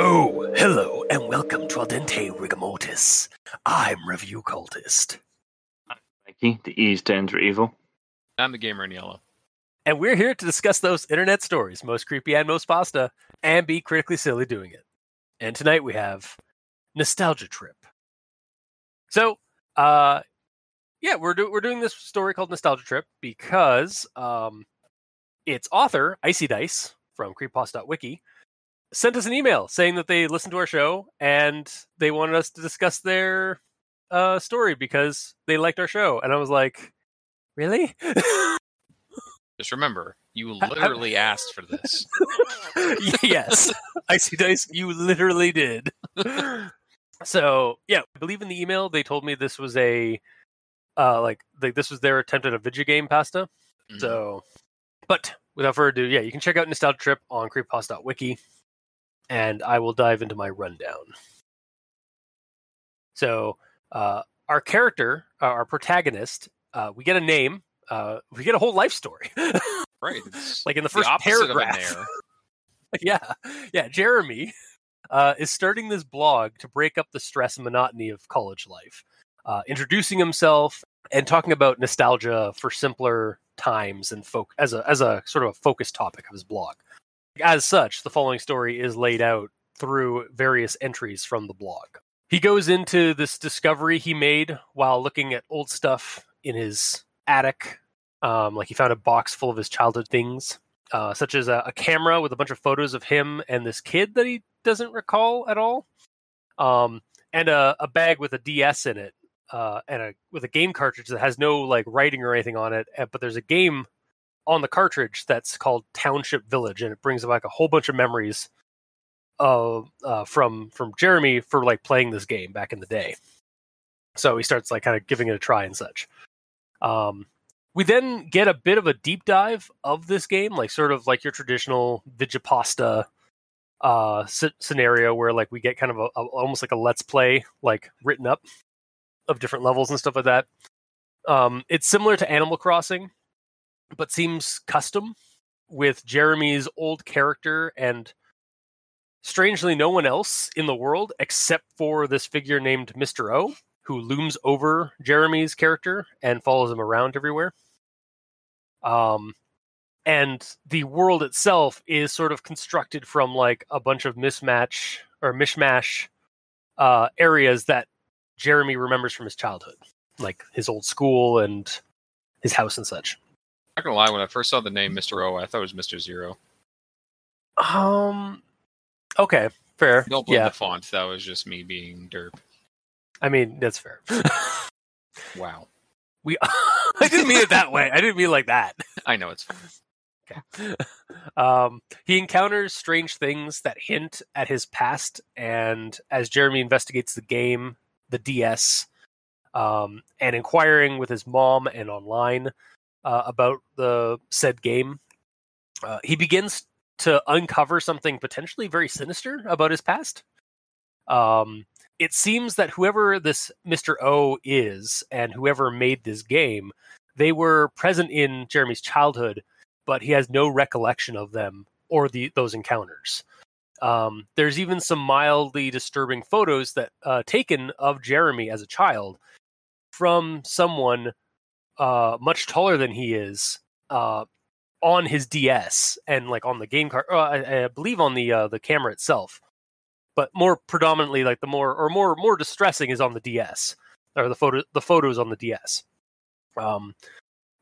Oh, hello, and welcome to Al Dente Rigamortis. I'm Review Cultist. I'm Mikey, the E's to for evil. I'm the gamer in yellow. And we're here to discuss those internet stories, most creepy and most pasta, and be critically silly doing it. And tonight we have Nostalgia Trip. So, uh, yeah, we're, do- we're doing this story called Nostalgia Trip because um, its author, Icy Dice from creepos.wiki, sent us an email saying that they listened to our show and they wanted us to discuss their uh, story because they liked our show. And I was like, really? Just remember, you literally asked for this. yes, Icy Dice, you literally did. so yeah, I believe in the email they told me this was a uh like like this was their attempt at a video game pasta. Mhm. So, but without further ado, yeah, you can check out Nostalgia Trip on creepos.wiki, and I will dive into my rundown. So, uh, our character, uh, our protagonist, uh, we get a name, uh, we get a whole life story. right. Like in the the first a paragraph. yeah, yeah. Jeremy uh, is starting this blog to break up the stress and monotony of college life, uh, introducing himself and talking about nostalgia for simpler times and folk as a as a sort of a focus topic of his blog. As such, the following story is laid out through various entries from the blog. He goes into this discovery he made while looking at old stuff in his attic. Um, like he found a box full of his childhood things uh, such as a, a camera with a bunch of photos of him and this kid that he doesn't recall at all, um, and a, a bag with a DS in it, uh, and a with a game cartridge that has no like writing or anything on it, uh, but there's a game on the cartridge that's called Township Village, and it brings back a whole bunch of memories of uh, from from Jeremy for like playing this game back in the day. So he starts like kind of giving it a try and such. Um, we then get a bit of a deep dive of this game, like sort of like your traditional Vigipasta uh s- scenario where like we get kind of a, a almost like a let's play like written up of different levels and stuff like that. Um it's similar to Animal Crossing but seems custom with Jeremy's old character and strangely no one else in the world except for this figure named Mr. O who looms over Jeremy's character and follows him around everywhere. Um, and the world itself is sort of constructed from like a bunch of mismatch or mishmash uh, areas that Jeremy remembers from his childhood, like his old school and his house and such. Not gonna lie, when I first saw the name Mr. O, I thought it was Mr. Zero. Um, okay, fair. Don't blame Yeah, the font. That was just me being derp. I mean that's fair. Wow. we, I didn't mean it that way. I didn't mean like that. I know it's fine. um, he encounters strange things that hint at his past, and as Jeremy investigates the game, the DS, um, and inquiring with his mom and online uh, about the said game, uh, he begins to uncover something potentially very sinister about his past. Um, it seems that whoever this Mr. O is and whoever made this game, they were present in Jeremy's childhood but he has no recollection of them or the those encounters. Um, there's even some mildly disturbing photos that uh, taken of Jeremy as a child from someone uh, much taller than he is uh, on his DS and like on the game card. Uh, I, I believe on the uh, the camera itself, but more predominantly like the more or more more distressing is on the DS or the photo the photos on the DS. Um,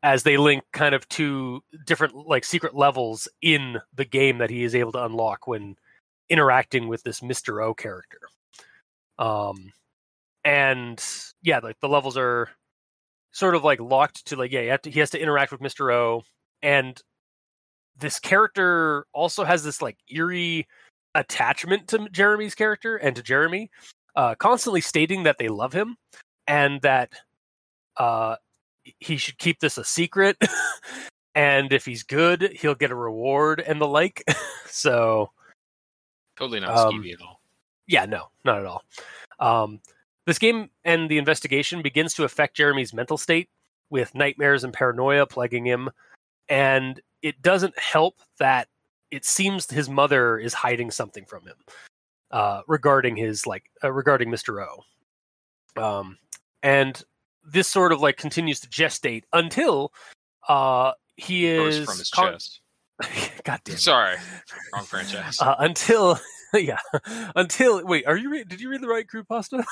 as they link kind of to different like secret levels in the game that he is able to unlock when interacting with this Mr. O character. Um and yeah, like the levels are sort of like locked to like yeah, to, he has to interact with Mr. O and this character also has this like eerie attachment to Jeremy's character and to Jeremy, uh, constantly stating that they love him and that uh, he should keep this a secret. and if he's good, he'll get a reward and the like. so Totally not Um, skeevy at all. Yeah, no, not at all. Um, this game and the investigation begins to affect Jeremy's mental state with nightmares and paranoia plaguing him. And it doesn't help that it seems his mother is hiding something from him uh, regarding his like uh, regarding Mr. O. Um, and this sort of like continues to gestate until uh, he Burst is from his con- chest. God damn it. Sorry, wrong franchise. Uh, until yeah, until wait, are you? Re- did you read the right crew pasta?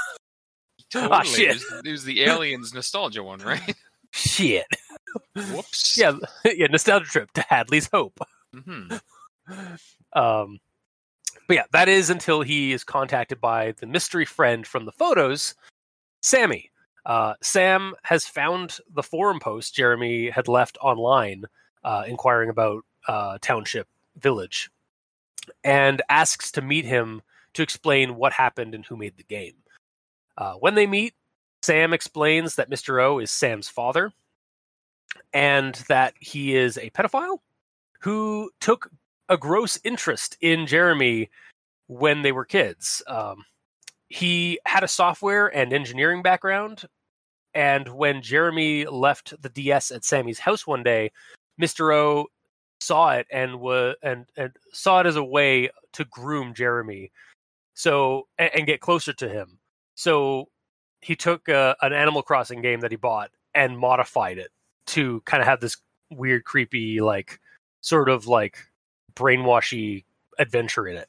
totally. ah, shit. It was, it was the aliens nostalgia one, right? Shit. Whoops. Yeah, yeah. Nostalgia trip to Hadley's Hope. hmm Um, but yeah, that is until he is contacted by the mystery friend from the photos, Sammy. Uh, Sam has found the forum post Jeremy had left online, uh, inquiring about uh, Township Village, and asks to meet him to explain what happened and who made the game. Uh, when they meet, Sam explains that Mr. O is Sam's father, and that he is a pedophile who took a gross interest in Jeremy when they were kids. Um, he had a software and engineering background, and when Jeremy left the DS at Sammy's house one day, Mr. O saw it and was and, and saw it as a way to groom Jeremy, so and, and get closer to him. So he took uh, an Animal Crossing game that he bought and modified it to kind of have this weird, creepy, like sort of like brainwashy adventure in it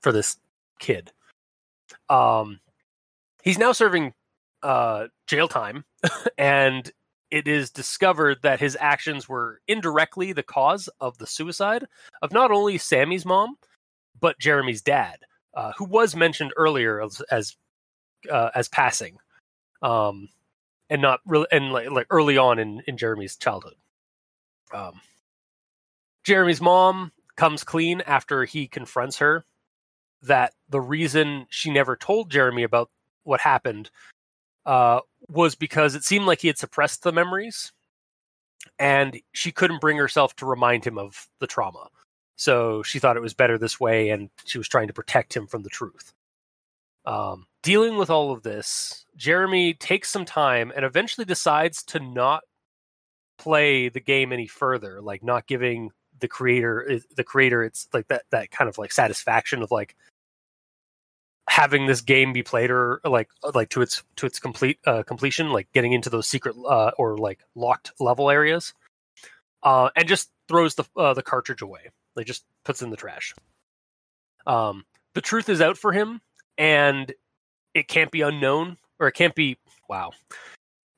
for this kid. Um, he's now serving uh, jail time, and it is discovered that his actions were indirectly the cause of the suicide of not only Sammy's mom, but Jeremy's dad, uh, who was mentioned earlier as as, uh, as passing, um, and not really, and like, like early on in in Jeremy's childhood. Um, Jeremy's mom comes clean after he confronts her that the reason she never told Jeremy about what happened uh, was because it seemed like he had suppressed the memories and she couldn't bring herself to remind him of the trauma. So she thought it was better this way and she was trying to protect him from the truth. Um, dealing with all of this, Jeremy takes some time and eventually decides to not play the game any further, like not giving the creator the creator it's like that that kind of like satisfaction of like having this game be played or like like to its to its complete uh, completion like getting into those secret uh, or like locked level areas uh, and just throws the uh, the cartridge away like just puts in the trash um the truth is out for him and it can't be unknown or it can't be wow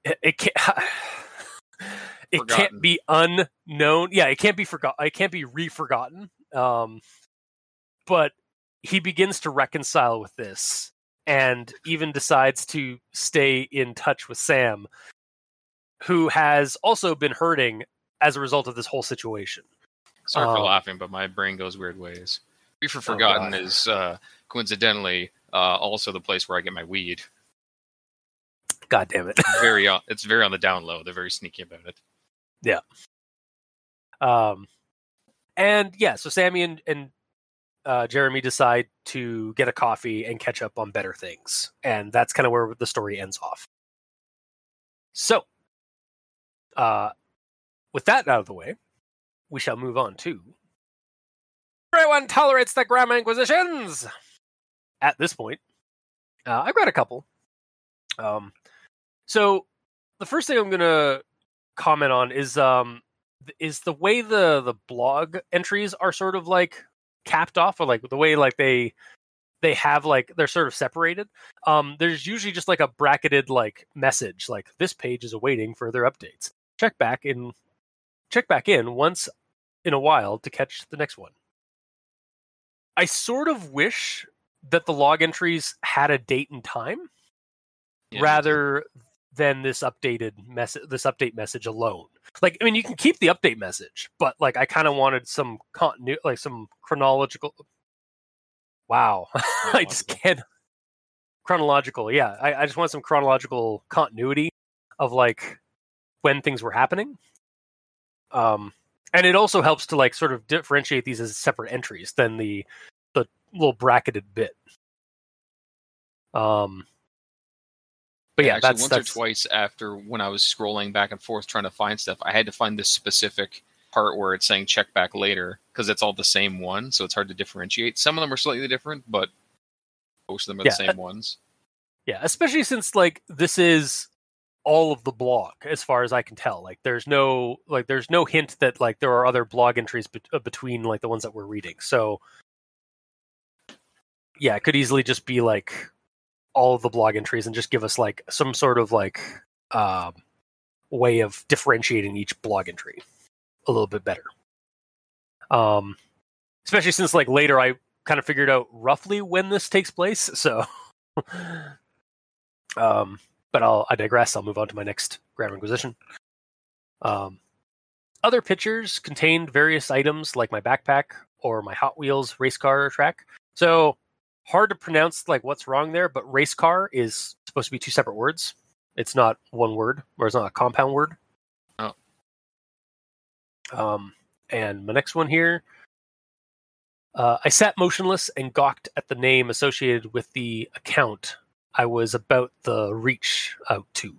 it, it can't it Forgotten. can't be unknown. Yeah, it can't be forgot. It can't be re-forgotten. Um, but he begins to reconcile with this, and even decides to stay in touch with Sam, who has also been hurting as a result of this whole situation. Sorry for Um, laughing, but my brain goes weird ways. Free for Oh, Forgotten God. is uh, coincidentally uh, also the place where I get my weed. God damn it. Very, on, it's very on the down low. They're very sneaky about it. Um, and yeah, so Sammy and, and uh, Jeremy decide to get a coffee and catch up on better things, and that's kind of where the story ends off. So, uh, with that out of the way, we shall move on to everyone tolerates the Grammar Inquisitions. At this point, uh, I've got a couple. Um, so the first thing I'm gonna comment on is um is the way the the blog entries are sort of like capped off or like the way like they they have like they're sort of separated um there's usually just like a bracketed like message like this page is awaiting further updates. Check back in check back in once in a while to catch the next one. I sort of wish that the log entries had a date and time Yeah, rather than this updated message this update message alone. Like i mean you can keep the update message but like i kind of wanted some continuity like some chronological wow i just can't chronological yeah I, I just want some chronological continuity of like when things were happening. Um and it also helps to like sort of differentiate these as separate entries than the the little bracketed bit. Um, but yeah, Actually, that's once that's or twice after when I was scrolling back and forth trying to find stuff, I had to find this specific part where it's saying check back later because it's all the same one, so it's hard to differentiate. Some of them are slightly different, but most of them are Yeah, the same ones. Yeah, especially since like this is all of the blog as far as I can tell. Like there's no like there's no hint that like there are other blog entries bet- uh, between like the ones that we're reading. So yeah, it could easily just be like all of the blog entries and just give us like some sort of like um way of differentiating each blog entry a little bit better. Um especially since like later I kind of figured out roughly when this takes place, so um, but I'll I digress. I'll move on to my next Grammar Inquisition. Um, other pictures contained various items like my backpack or my Hot Wheels race car track. So hard to pronounce like what's wrong there, but race car is supposed to be two separate words. It's not one word, or it's not a compound word. Oh. Um, and my next one here. Uh, I sat motionless and gawked at the name associated with the account I was about the reach out to.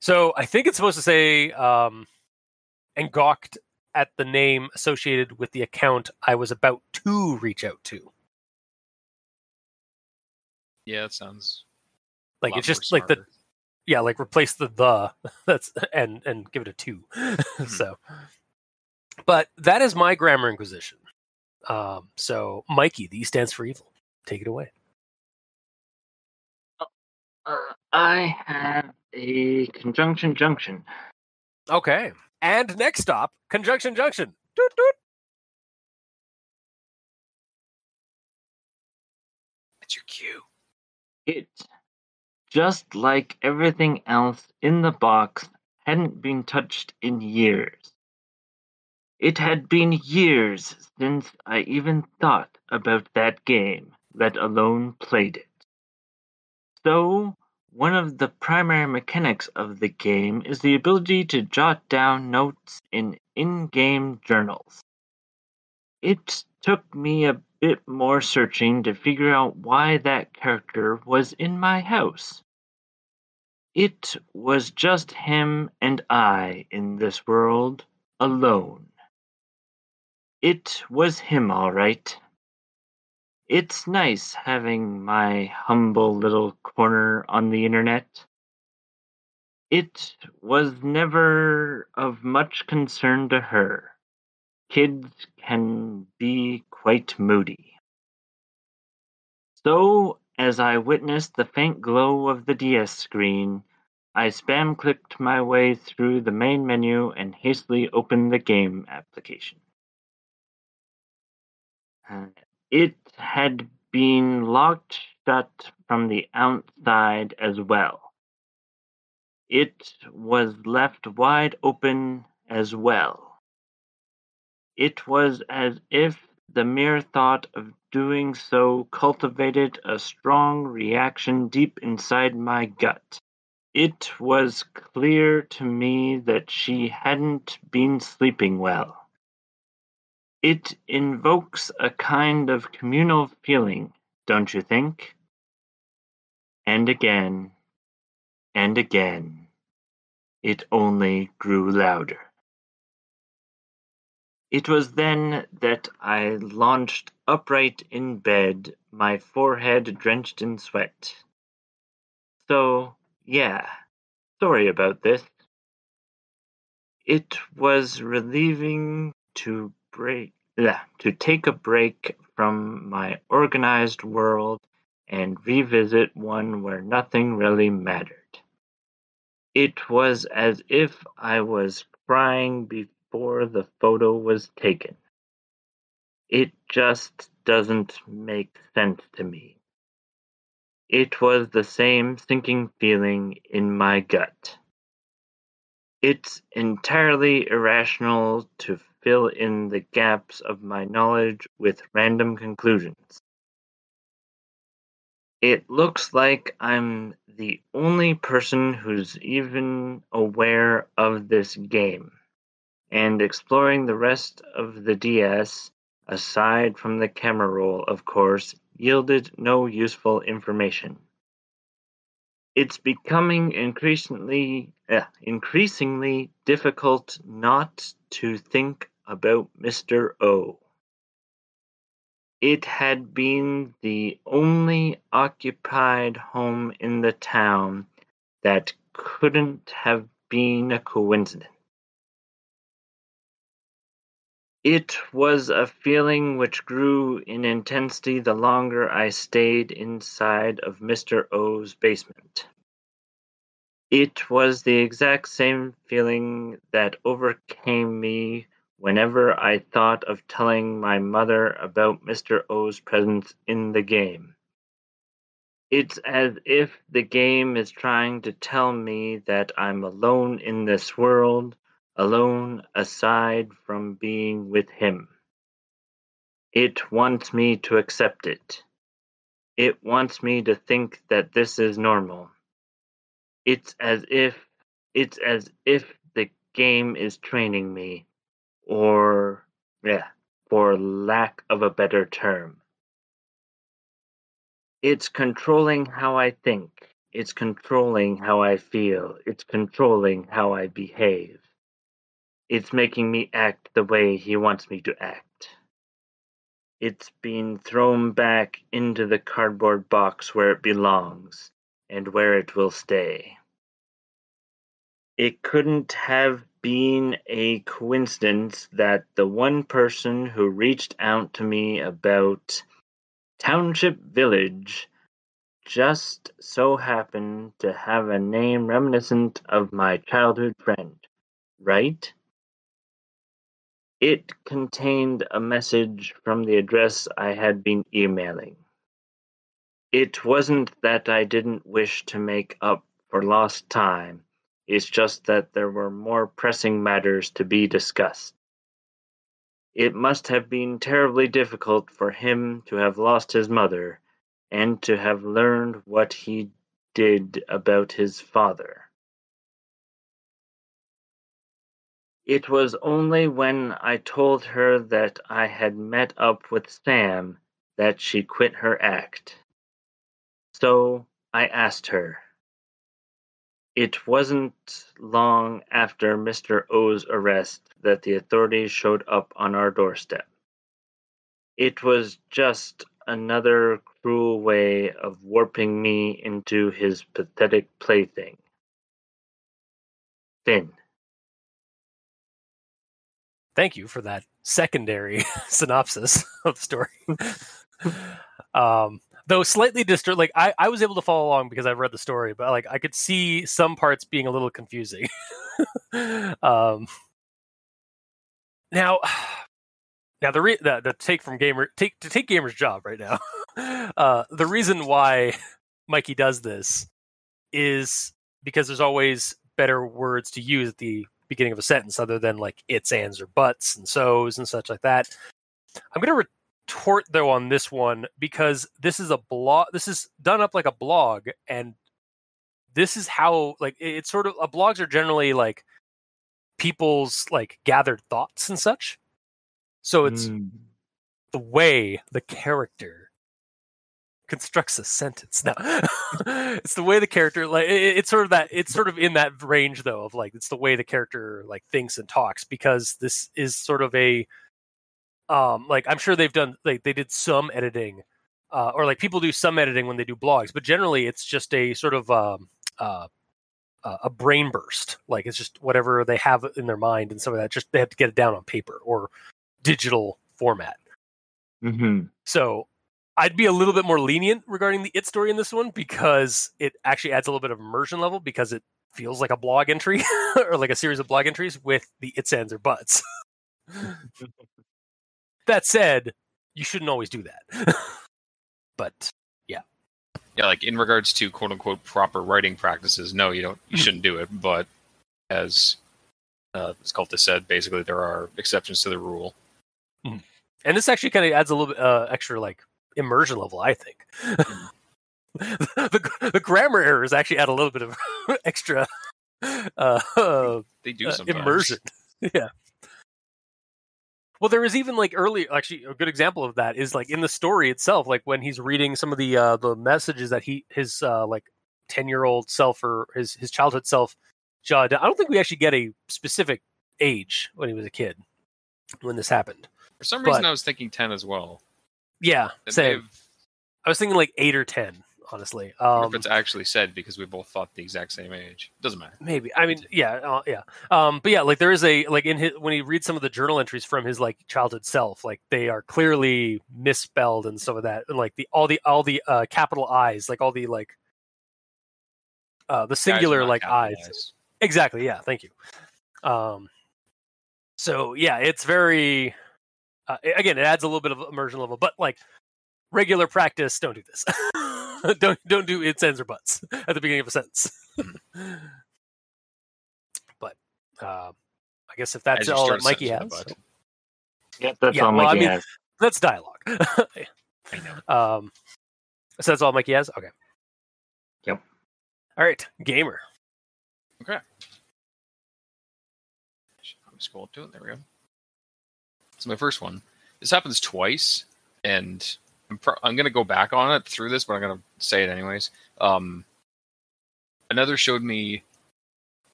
So I think it's supposed to say, um, and gawked at the name associated with the account I was about to reach out to. Yeah, that sounds Like it's just like the yeah, like replace the the that's and and give it a two. so, but that is my grammar inquisition. Um, so Mikey, the E stands for evil. Take it away. Uh, I have a conjunction junction. Okay. And next stop, conjunction junction. Doot, doot. That's your cue. It, just like everything else in the box, hadn't been touched in years. It had been years since I even thought about that game, let alone played it. So, one of the primary mechanics of the game is the ability to jot down notes in in game journals. It took me a bit more searching to figure out why that character was in my house. It was just him and I in this world, alone. It was him, all right. It's nice having my humble little corner on the internet. It was never of much concern to her. Kids can be quite moody. So, as I witnessed the faint glow of the DS screen, I spam clicked my way through the main menu and hastily opened the game application. Uh, It had been locked shut from the outside as well. It was left wide open as well. It was as if the mere thought of doing so cultivated a strong reaction deep inside my gut. It was clear to me that she hadn't been sleeping well. It invokes a kind of communal feeling, don't you think? And again, and again, it only grew louder. It was then that I launched upright in bed, my forehead drenched in sweat. So, yeah, sorry about this. It was relieving to break yeah, to take a break from my organized world and revisit one where nothing really mattered. It was as if I was crying before the photo was taken. It just doesn't make sense to me. It was the same sinking feeling in my gut. It's entirely irrational to fill in the gaps of my knowledge with random conclusions. It looks like I'm the only person who's even aware of this game. And exploring the rest of the DS, aside from the camera roll, of course, yielded no useful information. It's becoming increasingly uh, increasingly difficult not to think about Mr. O. It had been the only occupied home in the town that couldn't have been a coincidence. It was a feeling which grew in intensity the longer I stayed inside of Mr. O's basement. It was the exact same feeling that overcame me whenever I thought of telling my mother about Mr. O's presence in the game. It's as if the game is trying to tell me that I'm alone in this world, alone aside from being with him. It wants me to accept it. It wants me to think that this is normal. It's as if it's as if the game is training me or yeah, for lack of a better term. It's controlling how I think. It's controlling how I feel. It's controlling how I behave. It's making me act the way he wants me to act. It's being thrown back into the cardboard box where it belongs and where it will stay. It couldn't have been a coincidence that the one person who reached out to me about Township Village just so happened to have a name reminiscent of my childhood friend, right? It contained a message from the address I had been emailing. It wasn't that I didn't wish to make up for lost time, it's just that there were more pressing matters to be discussed. It must have been terribly difficult for him to have lost his mother and to have learned what he did about his father. It was only when I told her that I had met up with Sam that she quit her act. So I asked her. It wasn't long after Mr. O's arrest that the authorities showed up on our doorstep. It was just another cruel way of warping me into his pathetic plaything. Finn. Thank you for that secondary synopsis of the story. um, though slightly disturbed. Like I, I was able to follow along because I've read the story, but like I could see some parts being a little confusing. um, now, now the, re- the the take from gamer take to take gamer's job right now. uh, the reason why Mikey does this is because there's always better words to use at the beginning of a sentence other than like its, ands, or buts and so's and such like that. I'm going to retort though on this one because this is a blog. This is done up like a blog, and this is how like it's sort of uh, blogs are generally like people's like gathered thoughts and such. So it's mm. the way the character constructs a sentence. Now, it's the way the character like it, it's sort of that it's sort of in that range though of like it's the way the character like thinks and talks because this is sort of a um like i'm sure they've done like they did some editing uh, or like people do some editing when they do blogs but generally it's just a sort of um, uh, a brain burst like it's just whatever they have in their mind and some of that just they have to get it down on paper or digital format mm-hmm. so i'd be a little bit more lenient regarding the it story in this one because it actually adds a little bit of immersion level because it feels like a blog entry or like a series of blog entries with the its ends or buts that said, you shouldn't always do that. but yeah. Yeah, like in regards to quote unquote proper writing practices, no, you don't you shouldn't do it. But as uh, Cultist said, basically there are exceptions to the rule. Hmm. And this actually kind of adds a little bit uh, extra like immersion level, I think. Hmm. the, the grammar errors actually add a little bit of extra uh, they do uh, immersion. Yeah. Well, there is even like early, actually, a good example of that is like in the story itself, like when he's reading some of the uh, the messages that he his uh, like ten year old self or his his childhood self. I don't think we actually get a specific age when he was a kid when this happened. For some reason, But- I was thinking ten as well. Yeah, same. have- I was thinking like eight or ten, honestly. Um, if it's actually said because we both thought the exact same age. Doesn't matter. maybe. I mean, yeah, uh, yeah. Um, but yeah, like there is a like in his when he reads some of the journal entries from his like childhood self, like they are clearly misspelled and some of that, and like the all the all the uh, capital I's, like all the like uh, the singular like I's. capitalized. Exactly. Yeah. Thank you. Um, so yeah, it's very. Uh, again, it adds a little bit of immersion level, but like regular practice, don't do this. don't don't do its ends or buts at the beginning of a sentence. but uh, I guess if that's all that Mikey has, sentence with a butt. Yep, that's Yeah, all well, I Mikey mean- has. that's dialogue. I know. um, so that's all Mikey has. Okay. Yep. All right, gamer. Okay. Should probably scroll to it. There we go. So my first one. This happens twice, and I'm pro- I'm gonna go back on it through this, but I'm gonna say it anyways. Um, another showed me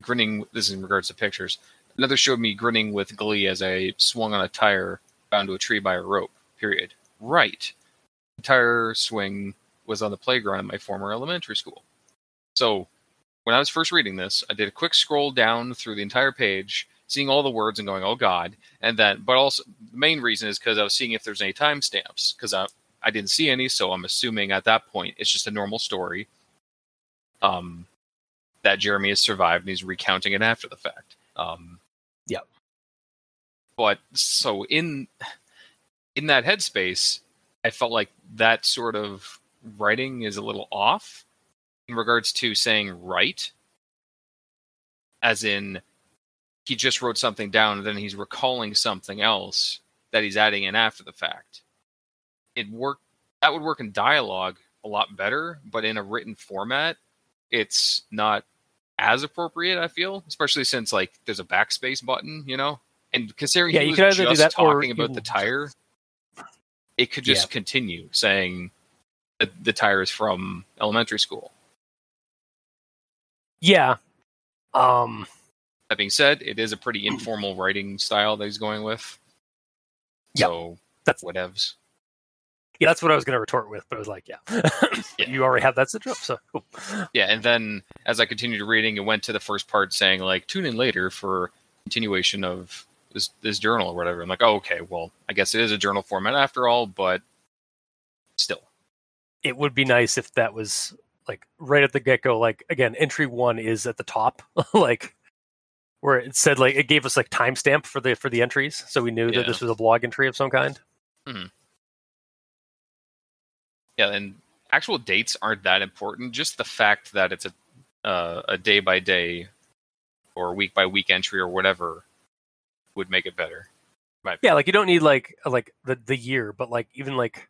grinning. This is in regards to pictures. Another showed me grinning with glee as I swung on a tire bound to a tree by a rope. Period. Right. The tire swing was on the playground at my former elementary school. So when I was first reading this, I did a quick scroll down through the entire page, seeing all the words and going, "Oh God!" And then, but also the main reason is because I was seeing if there's any timestamps because I I didn't see any, so I'm assuming at that point it's just a normal story. Um, that Jeremy has survived and he's recounting it after the fact. Um, Yep. But so in in that headspace, I felt like that sort of writing is a little off in regards to saying right as in he just wrote something down and then he's recalling something else that he's adding in after the fact it work that would work in dialogue a lot better but in a written format it's not as appropriate i feel especially since like there's a backspace button you know and considering Yeah, he you was could just that talking about the tire it could just Yeah. continue saying that the tire is from elementary school Yeah. Um. That being said, it is a pretty informal writing style that he's going with. Yep. So That's- whatevs. Yeah, that's what I was going to retort with, but I was like, yeah, Yeah. you already have that syndrome, so cool. Yeah, and then as I continued reading, it went to the first part saying like tune in later for continuation of this this journal or whatever. I'm like, oh, okay, well, I guess it is a journal format after all, but still. it would be nice if that was like right at the get go. Like again, entry one is at the top, like where it said like it gave us like timestamp for the for the entries, so we knew Yeah. that this was a blog entry of some kind. Hmm. Yeah, and actual dates aren't that important. Just the fact that it's a uh, a day by day or week by week entry or whatever would make it better. Yeah, like you don't need like like the the year, but like even like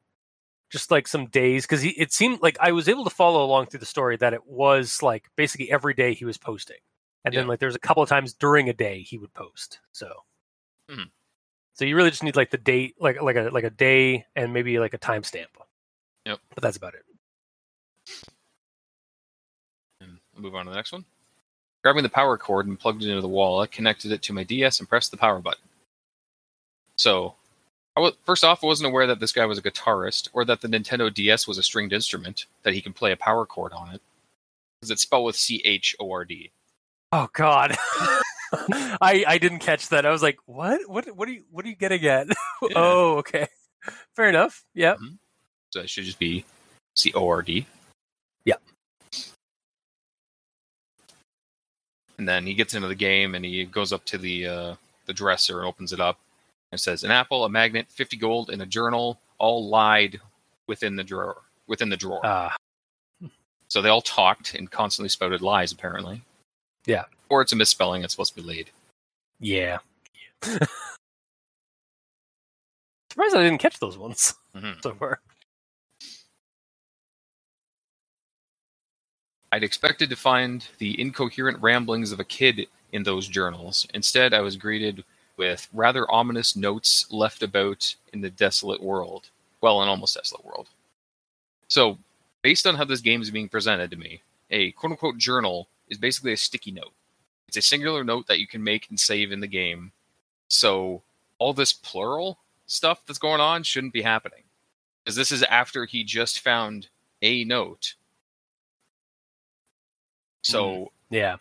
just like some days because it seemed like I was able to follow along through the story that it was like basically every day he was posting, and then like there's a couple of times during a day he would post. So, Mhm. so you really just need like the date, like like a like a day and maybe like a timestamp. Yep. but that's about it. And move on to the next one. Grabbing the power cord and plugged it into the wall, I connected it to my DS and pressed the power button. So, I was, first off, I wasn't aware that this guy was a guitarist or that the Nintendo DS was a stringed instrument that he can play a power chord on it. Because it's spelled with C H O R D. Oh God. I I didn't catch that. I was like, what? What? What are you? What are you getting at? oh, okay. Fair enough. Yeah. So it should just be C O R D. Yeah. And then he gets into the game and he goes up to the uh, the dresser and opens it up and says an apple, a magnet, fifty gold, and a journal all lied within the drawer. Within the drawer. Ah, so they all talked and constantly spouted lies, apparently. Yeah. Or it's a misspelling. It's supposed to be laid. yeah. Surprised I didn't catch those ones Mhm. so far. I'd expected to find the incoherent ramblings of a kid in those journals. Instead, I was greeted with rather ominous notes left about in the desolate world. Well, an almost desolate world. So, based on how this game is being presented to me, a quote unquote journal is basically a sticky note. It's a singular note that you can make and save in the game. So, all this plural stuff that's going on shouldn't be happening. Because this is after he just found a note. So, hmm. Yeah.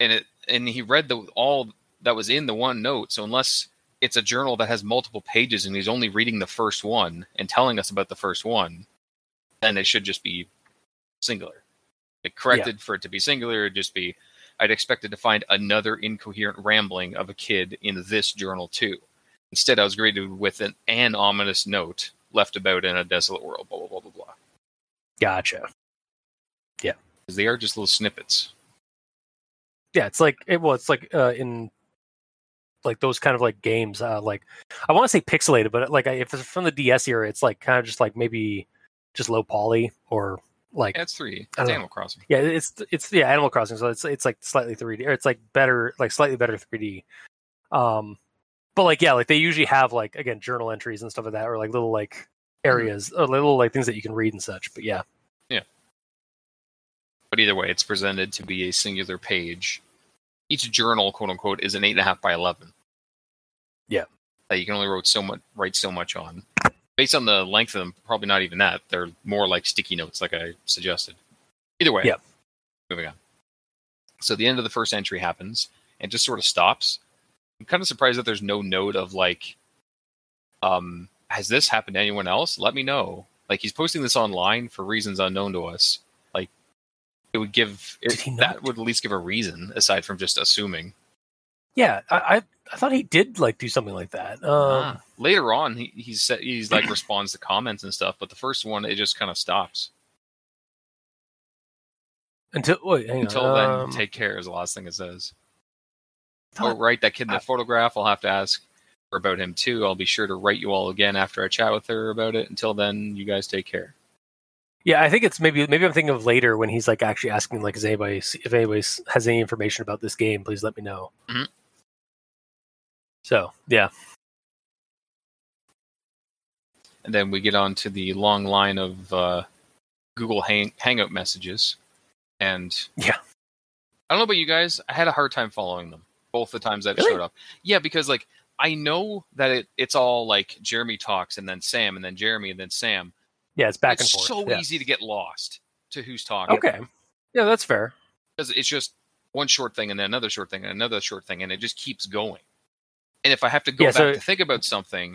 and it and he read the all that was in the one note. So unless it's a journal that has multiple pages and he's only reading the first one and telling us about the first one, then it should just be singular. Like corrected for it to be singular, it'd just be I'd expected to find another incoherent rambling of a kid in this journal too. Instead, I was greeted with an, an ominous note left about in a desolate world. Blah blah blah blah blah. Gotcha. Yeah. Because they are just little snippets. Yeah, it's like it well, it's like uh, in like those kind of like games. Uh, like I want to say pixelated, but like if it's from the DS era, it's like kind of just like maybe just low poly or like it's three. I It's don't know. Animal Crossing. yeah, it's it's yeah Animal Crossing, so it's it's like slightly 3D or it's like better like slightly better 3D. Um, but like yeah, like they usually have like again journal entries and stuff like that, or like little like areas or little like things that you can read and such. But yeah, yeah, But either way, it's presented to be a singular page. Each journal, quote unquote, is an eight and a half by eleven. Yeah. That you can only write so much write so much on. Based on the length of them, probably not even that. They're more like sticky notes, like I suggested. Either way. Yeah. Moving on. So the end of the first entry happens and just sort of stops. I'm kind of surprised that there's no note of like um has this happened to anyone else? Let me know. Like he's posting this online for reasons unknown to us. Like it would give it, that would at least give a reason aside from just assuming. Yeah, I I, I thought he did like do something like that. Um, Ah. Later on, he he's he's like responds to comments and stuff, but the first one it just kind of stops. until wait, hang Until on. then, um, take care is the last thing it says. thought- Oh, right, that kid in the I- photograph. I'll have to ask about him too. I'll be sure to write you all again after I chat with her about it. Until then, you guys take care. Yeah, I think it's maybe maybe I'm thinking of later when he's like actually asking like, is anybody if anybody has any information about this game, please let me know. Mhm. So yeah, And then we get on to the long line of uh, Google hang- Hangout messages. And Yeah. I don't know about you guys. I had a hard time following them both the times that Really? showed up. Yeah, because like I know that it, it's all like Jeremy talks and then Sam and then Jeremy and then Sam. yeah, it's back it's and forth. so yeah. easy to get lost to who's talking. Okay, yeah, that's fair. because it's just one short thing and then another short thing and another short thing and it just keeps going and if i have to go Yeah, back so- to think about something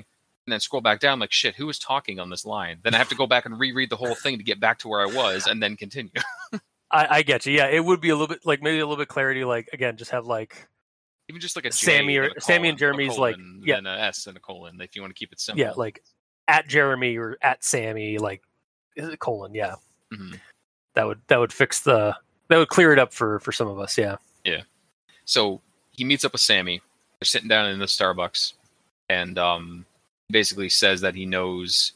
and then scroll back down like shit who was talking on this line then i have to go back and reread the whole thing to get back to where i was and then continue I, I get you. Yeah, it would be a little bit like maybe a little bit clarity. Like again, just have like even just like a Sammy or- and a Sammy and colon, a Jeremy's, like, yeah. and a s and a colon if you want to keep it simple yeah, like at Jeremy or at Sammy, like is it colon? Yeah, Mhm. that would that would fix the that would clear it up for for some of us. Yeah yeah, so he meets up with Sammy. They're sitting down in the Starbucks, and um, basically says that he knows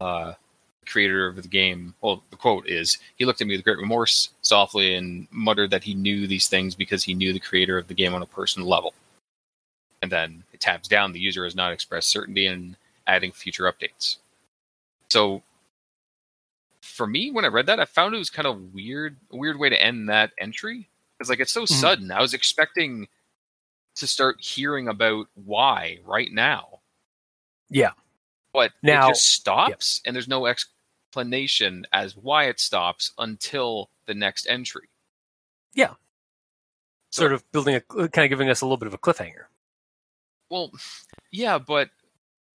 uh, the creator of the game. Well, the quote is, "He looked at me with great remorse, softly, and muttered that he knew these things because he knew the creator of the game on a personal level." And then it tabs down. The user has not expressed certainty in adding future updates. So, for me, when I read that, I found it was kind of weird, a weird way to end that entry because like it's so Mhm. sudden. I was expecting to start hearing about why right now, yeah. but Now- it just stops, and there's no explanation as why it stops until the next entry. Yeah. Sort of building a kind of giving us a little bit of a cliffhanger. Well, yeah, but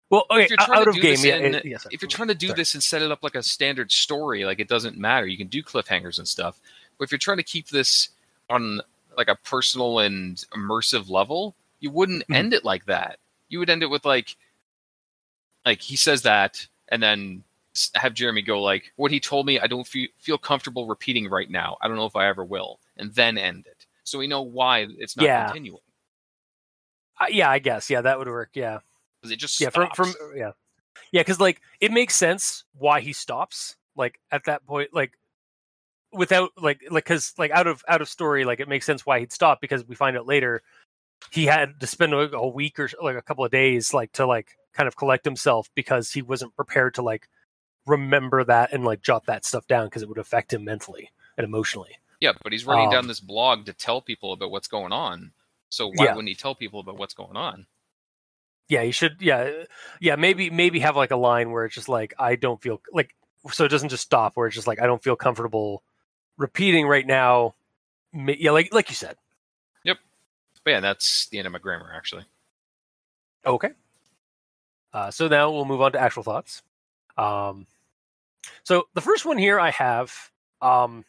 Well, okay, if you're trying out to of do game, this yeah, in, it- yeah, if you're trying to do Sorry. this and set it up like a standard story, like it doesn't matter. You can do cliffhangers and stuff. But if you're trying to keep this on like a personal and immersive level, you wouldn't Mhm. end it like that. You would end it with like, like he says that, and then have Jeremy go like, "What he told me, I don't fe- feel comfortable repeating right now. I don't know if I ever will," and then end it, so we know why it's not Yeah. continuing Uh, yeah, I guess. Yeah, that would work. Yeah, because it just yeah. From from yeah, yeah, because like it makes sense why he stops. Like at that point, like without like like because like out of out of story, like it makes sense why he'd stop because we find out later he had to spend a, a week or like a couple of days like to like kind of collect himself because he wasn't prepared to like remember that and like jot that stuff down because it would affect him mentally and emotionally. Yeah, but he's writing Um, down this blog to tell people about what's going on. So why Yeah. wouldn't he tell people about what's going on? Yeah, he should. Yeah, yeah. Maybe maybe have like a line where it's just like I don't feel like so it doesn't just stop where it's just like I don't feel comfortable repeating right now. Yeah, like like you said. Yep. But yeah, that's the end of my grammar actually. Okay. Uh, so now we'll move on to actual thoughts. Um, so the first one here I have, um,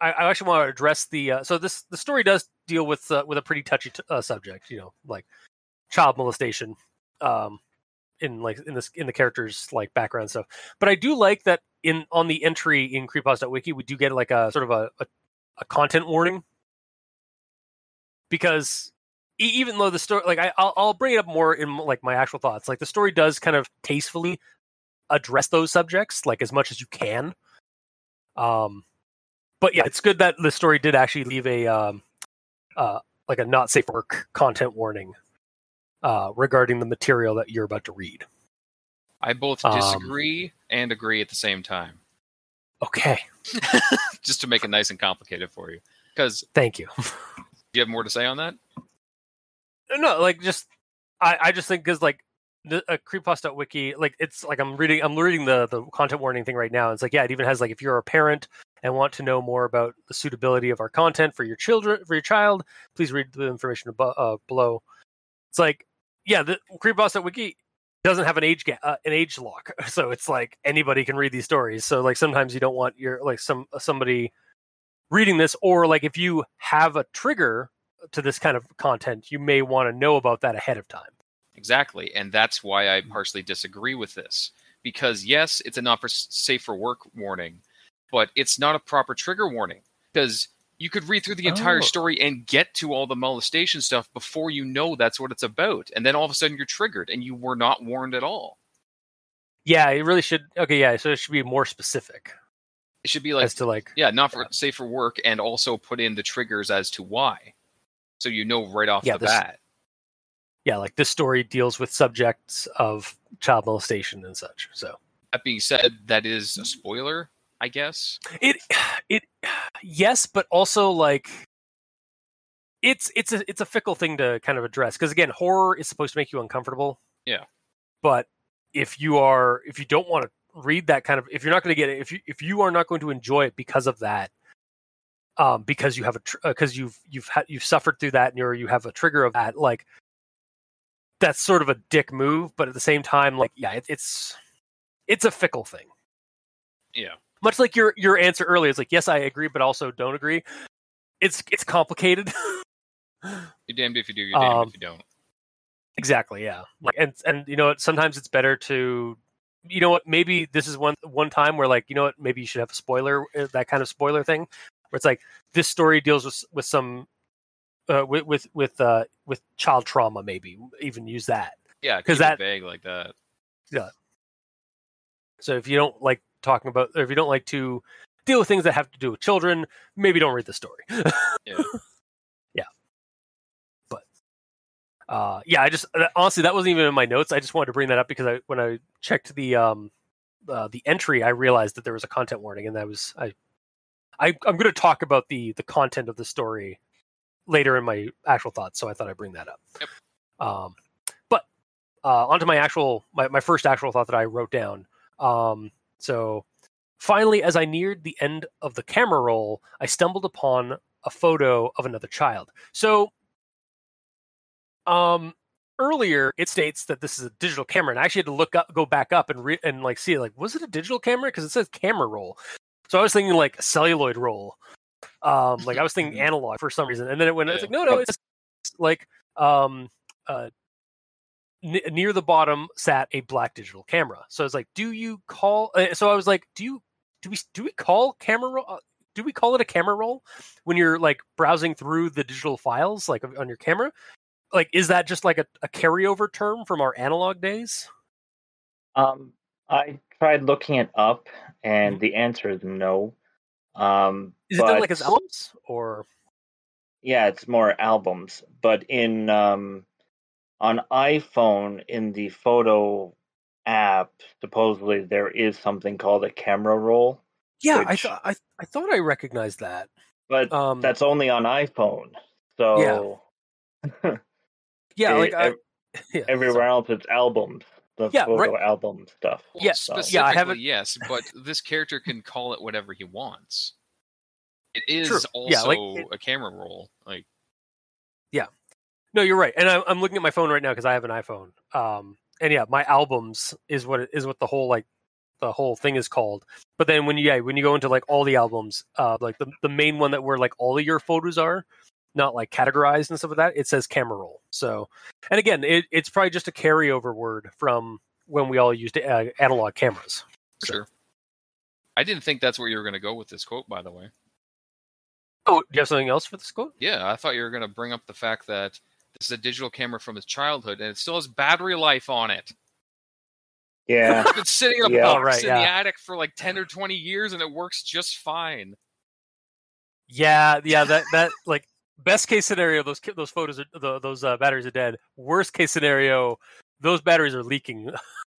I, I actually want to address the. Uh, so this the story does deal with uh, with a pretty touchy t- uh, subject, you know, like child molestation, um, in like in this in the characters like background stuff. But I do like that in on the entry in Creepos.wiki we do get like a sort of a, a, a content warning. Because even though the story like I, I'll, I'll bring it up more in like my actual thoughts. Like the story does kind of tastefully address those subjects like as much as you can. Um but yeah it's good that the story did actually leave a um uh like a not safe work content warning uh regarding the material that you're about to read I both Um, disagree and agree at the same time, okay. Just to make it nice and complicated for you. Because thank you. do you have more to say on that? no like just i i just think because like the a creepypasta.wiki like it's like i'm reading i'm reading the the content warning thing right now. It's like yeah it even has like if you're a parent and want to know more about the suitability of our content for your children for your child please read the information above, uh, below. It's like yeah the creepypasta.wiki doesn't have an age ga- uh, an age lock so it's like anybody can read these stories so like sometimes you don't want your like some somebody reading this or like if you have a trigger to this kind of content, you may want to know about that ahead of time. Exactly, and that's why. I partially disagree with this. Because yes, it's a not for safe for work warning, but it's not a proper trigger warning. Because you could read through the entire Oh. story and get to all the molestation stuff before you know that's what it's about, and then all of a sudden you're triggered and you were not warned at all. Yeah, it really should. Okay, yeah, so it should be more specific It should be like as to like. yeah, not for safe for work, and also put in the triggers as to why, so you know right off Yeah, the this- bat. Yeah, like this story deals with subjects of child molestation and such. So That being said, that is a spoiler, I guess. it it yes, but also like it's it's a it's a fickle thing to kind of address because again, horror is supposed to make you uncomfortable. Yeah. But if you are if you don't want to read that kind of if you're not going to get it if you if you are not going to enjoy it because of that um because you have a because you've you've had you've suffered through that and you're you have a trigger of that like that's sort of a dick move but at the same time like yeah it, it's it's a fickle thing Yeah. Much like your your answer earlier it's like yes i agree but also don't agree it's it's complicated You're damned if you do, you're damned Um, if you don't. exactly yeah like and and you know what sometimes it's better to you know what maybe this is one one time where like you know what maybe you should have a spoiler uh, that kind of spoiler thing where it's like this story deals with with some uh, with with with uh with child trauma maybe even use that yeah because that- vague like that. Yeah. So if you don't like talking about or if you don't like to deal with things that have to do with children maybe don't read the story. Yeah. yeah. But uh yeah i just uh, honestly that wasn't even in my notes. I just wanted to bring that up because i when i checked the um uh, the entry i realized that there was a content warning and that was i, I i'm going to talk about the the content of the story later in my actual thoughts so i thought i'd bring that up. Yep. um but uh onto my actual my, my first actual thought that i wrote down. Um so finally as i neared the end of the camera roll i stumbled upon a photo of another child. So um earlier it states that this is a digital camera and i actually had to look up go back up and re- and like see like was it a digital camera? Because it says camera roll. So i was thinking like celluloid roll. Um like i was thinking analog for some reason and then it went it's like no no it's like um uh n- near the bottom sat a black digital camera so it's like do you call uh, so i was like do you do we do we call camera roll uh, do we call it a camera roll when you're like browsing through the digital files like on your camera like is that just like a, a carryover term from our analog days Um, I tried looking it up, and the answer is no. Um, is it like as albums or yeah, it's more albums. But in um, on iPhone in the photo app, supposedly there is something called a camera roll, Yeah, I Which- thought I, I thought I recognized that. but Um, that's only on iPhone. So yeah, it- like I, yeah, everywhere else it's albums, the Yeah, photo right. album stuff. Well, Yeah, so- specifically, yeah, I haven't- yes, but this character can call it whatever he wants. It is True. also Yeah, like, it- a camera roll. Like No, you're right, and I'm, I'm looking at my phone right now because I have an iPhone. Um, and yeah, my albums is what it is what the whole like the whole thing is called. But then when you yeah when you go into like all the albums, uh, like the the main one that where like all of your photos are, not like categorized and stuff like that, it says camera roll. So, and again, it, it's probably just a carryover word from when we all used uh, analog cameras. So- sure. I didn't think that's where you were going to go with this quote, by the way. Oh, do you have something else for this quote? Yeah, I thought you were going to bring up the fact that is a digital camera from his childhood and it still has battery life on it. Yeah, It's been sitting in a Yeah. box right, in the attic for like 10 or 20 years and it works just fine. Yeah, yeah, that that like best case scenario, those those photos are the, those uh, batteries are dead. Worst case scenario, those batteries are leaking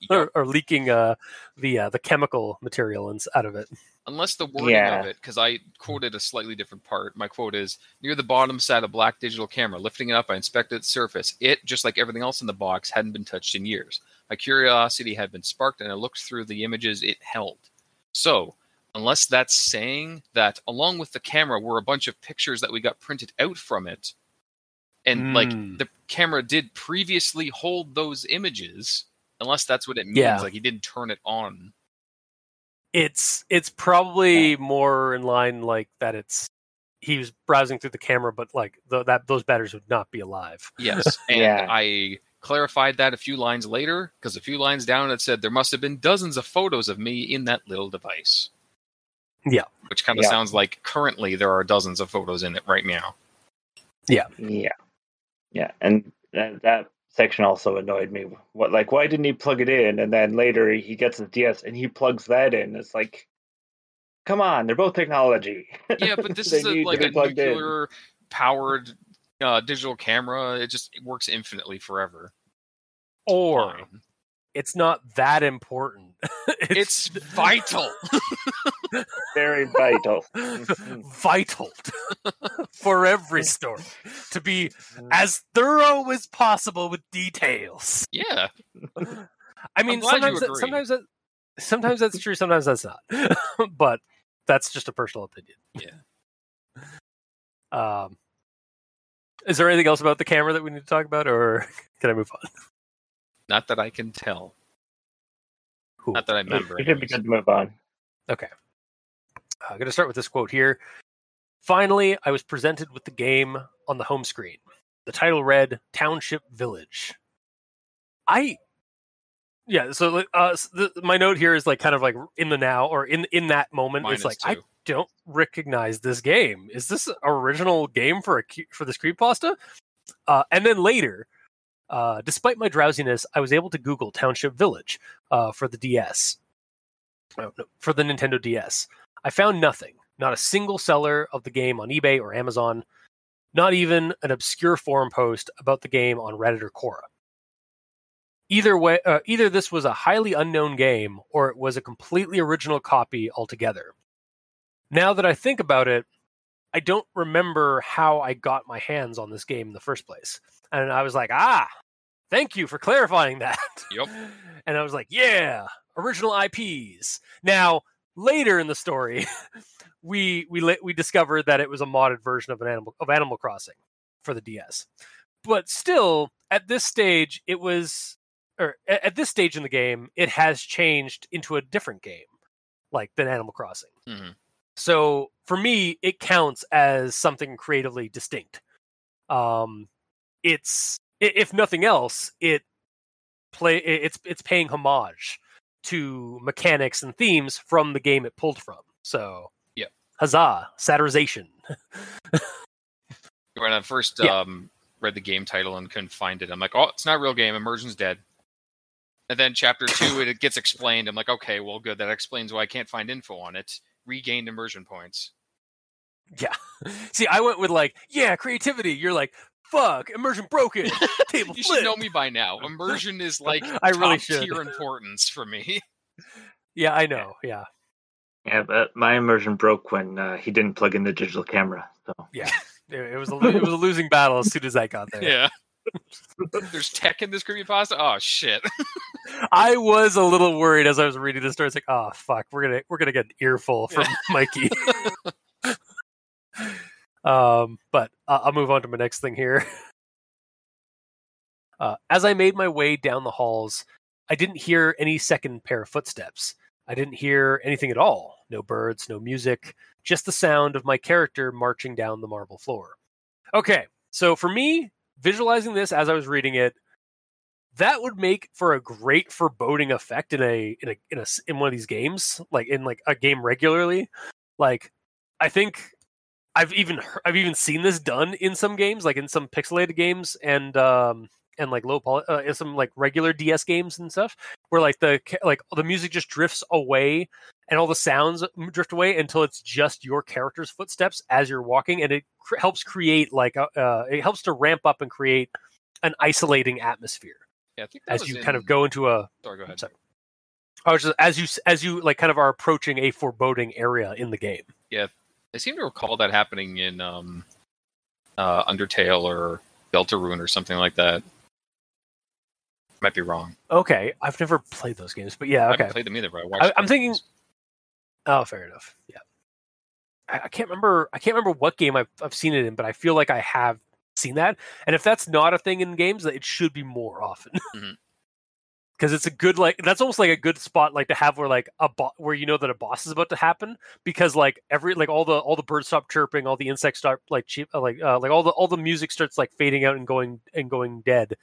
Yup. or, or leaking uh, the uh, the chemical material ins- out of it. Unless the wording Yeah. of it, because I quoted a slightly different part. My quote is Near the bottom sat a black digital camera. Lifting it up, I inspected its surface. It, just like everything else in the box, hadn't been touched in years. My curiosity had been sparked, and I looked through the images it held. So, unless that's saying that along with the camera were a bunch of pictures that we got printed out from it, and like Mm. the camera did previously hold those images, unless that's what it means, Yeah. like he didn't turn it on. It's it's probably more in line like that. It's he was browsing through the camera, but like the, that those batteries would not be alive. Yes, and Yeah. I clarified that a few lines later because a few lines down it said there must have been dozens of photos of me in that little device. Yeah. which kind of Yeah. sounds like currently there are dozens of photos in it right now. Yeah, yeah, yeah, and that, that section also annoyed me. What like why didn't he plug it in? And then later he gets his DS and he plugs that in. It's like, come on, they're both technology. Yeah, but this is a, like a plugged in. nuclear powered uh, digital camera. It just it works infinitely forever. Or Fine. it's not that important. It's vital. Very vital. Vital for every story to be as thorough as possible with details. yeah, I mean, sometimes that, sometimes that, sometimes that's true, sometimes that's not. but that's just a personal opinion. Yeah. Um, is there anything else about the camera that we need to talk about, or can I move on? not that I can tell. Cool. Not that I remember. We should be good to move on. Okay. Uh, I'm going to start with this quote here. Finally, I was presented with the game on the home screen. The title read Township Village. I. Yeah, so uh, the, my note here is like kind of like in the now or in in that moment. Mine it's is like I don't recognize this game. Is this original game for a cu- for this creepypasta? Uh, and then later, uh, despite my drowsiness, I was able to Google Township Village uh, for the DS, oh, no, for the Nintendo DS. I found nothing, not a single seller of the game on eBay or Amazon, not even an obscure forum post about the game on Reddit or Quora. Either way, uh, either this was a highly unknown game or it was a completely original copy altogether. Now that I think about it, I don't remember how I got my hands on this game in the first place. And I was like, ah, thank you for clarifying that. Yep. And I was like, yeah, original IPs. Now, later in the story, we we we discovered that it was a modded version of an animal of Animal Crossing for the DS. But still, at this stage, it was or at this stage in the game, it has changed into a different game, like than Animal Crossing. Mhm. So for me, it counts as something creatively distinct. Um, it's if nothing else, it play it's it's paying homage to mechanics and themes from the game it pulled from. So yeah, huzzah, satirization. When I first Yeah. um, read the game title and couldn't find it, I'm like, oh, it's not a real game. Immersion's dead. And then chapter two, it gets explained. I'm like, okay, well, good. That explains why I can't find info on it. Regained immersion points. Yeah. See, I went with like, yeah, creativity. You're like, fuck, immersion broken. Table You flip. should know me by now. Immersion is like I really top should. tier importance for me. Yeah, I know. Yeah, Yeah, but my immersion broke when uh, he didn't plug in the digital camera. So yeah. It, it was a, it was a losing battle as soon as I got there. Yeah. There's tech in this creepypasta. Oh shit. I was a little worried as I was reading the story. It's like, oh fuck, we're gonna we're gonna get an earful from Mikey. Um, but I'll move on to my next thing here. Uh, as I made my way down the halls, I didn't hear any second pair of footsteps. I didn't hear anything at all. No birds, no music, just the sound of my character marching down the marble floor. Okay, so for me, visualizing this as I was reading it, that would make for a great foreboding effect in a in a in a in one of these games, like in like a game regularly. Like, I think I've even I've even seen this done in some games, like in some pixelated games and um and like low poly, uh, in some like regular DS games and stuff, where like the like the music just drifts away and all the sounds drift away until it's just your character's footsteps as you're walking, and it cr- helps create like a, uh, it helps to ramp up and create an isolating atmosphere Yeah, I think as you in- kind of go into a Sorry, go ahead. sorry. I was just as you as you like kind of are approaching a foreboding area in the game. I seem to recall that happening in um, uh, Undertale or Deltarune or something like that. Might be wrong. Okay, I've never played those games, but yeah, I okay. haven't played them either, but I watched. I- I'm them. thinking- Oh, fair enough. Yeah, I, I can't remember. I can't remember what game I've I've seen it in, but I feel like I have seen that. And if that's not a thing in games, it should be more often. Mhm. Because it's a good like that's almost like a good spot like to have where like a bo- where you know that a boss is about to happen because like every like all the all the birds stop chirping all the insects start like cheap uh, like uh, like all the all the music starts like fading out and going and going dead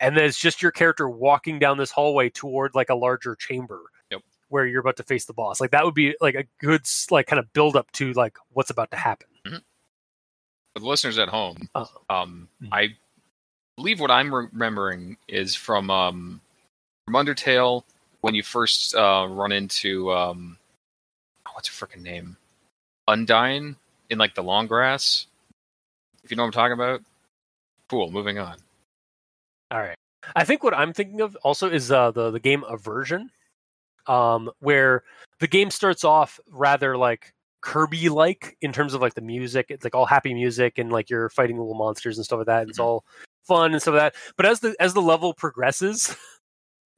and then it's just your character walking down this hallway toward like a larger chamber Yep. where you're about to face the boss like that would be like a good like kind of build up to like what's about to happen For the listeners at home, Oh. um, Mhm. I believe what I'm remembering is from um, from Undertale when you first uh, run into um, oh, what's her freaking name, Undyne in like the long grass. If you know what I'm talking about. Cool. Moving on. all right i think what i'm thinking of also is uh the the game aversion um where the game starts off rather like kirby like in terms of like the music it's like all happy music and like you're fighting little monsters and stuff like that and it's Mhm. all fun and stuff like that but as the as the level progresses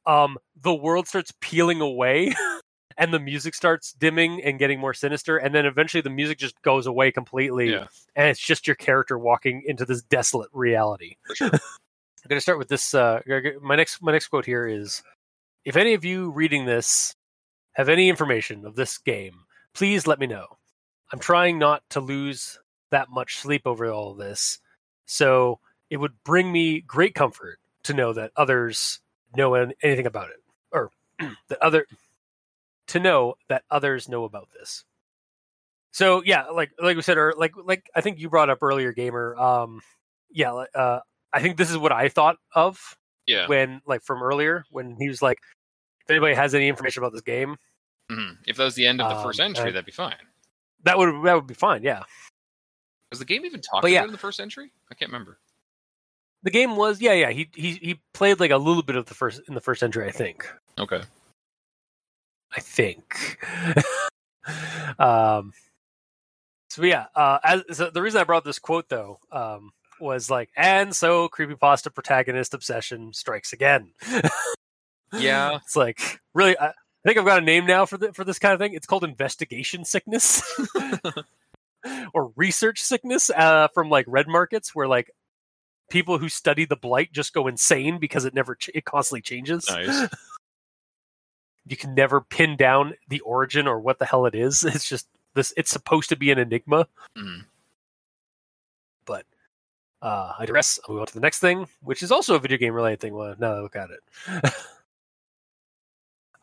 um the world starts peeling away and the music starts dimming and getting more sinister and then eventually the music just goes away completely Yeah. and it's just your character walking into this desolate reality sure. I'm going to start with this. Uh, my next my next quote here is: If any of you reading this have any information of this game, please let me know. I'm trying not to lose that much sleep over all of this, so it would bring me great comfort to know that others know anything about it, or that other to know that others know about this. So yeah, like like we said, or like like I think you brought up earlier, gamer. Um, yeah, like, uh, I think this is what I thought of Yeah. when, like, from earlier when he was like, if anybody has any information about this game, Mhm. If that was the end of the first Um, entry, I- that'd be fine. that would that would be fine. Yeah, Was the game even talked yeah. about in the first entry? I can't remember. The game was yeah yeah he he he played like a little bit of the first in the first entry. I think Okay. I think. um. So yeah, uh, as so the reason I brought this quote though um, was like, and so creepypasta protagonist obsession strikes again. Yeah. it's like really. I, I think I've got a name now for the, for this kind of thing. It's called investigation sickness or research sickness uh, from like red markets, where like people who study the blight just go insane because it never ch- it constantly changes. Nice. You can never pin down the origin or what the hell it is. It's just this. It's supposed to be an enigma, Mhm. but uh, I digress. I'll move on to the next thing, which is also a video game related thing. Well, now that I look at it.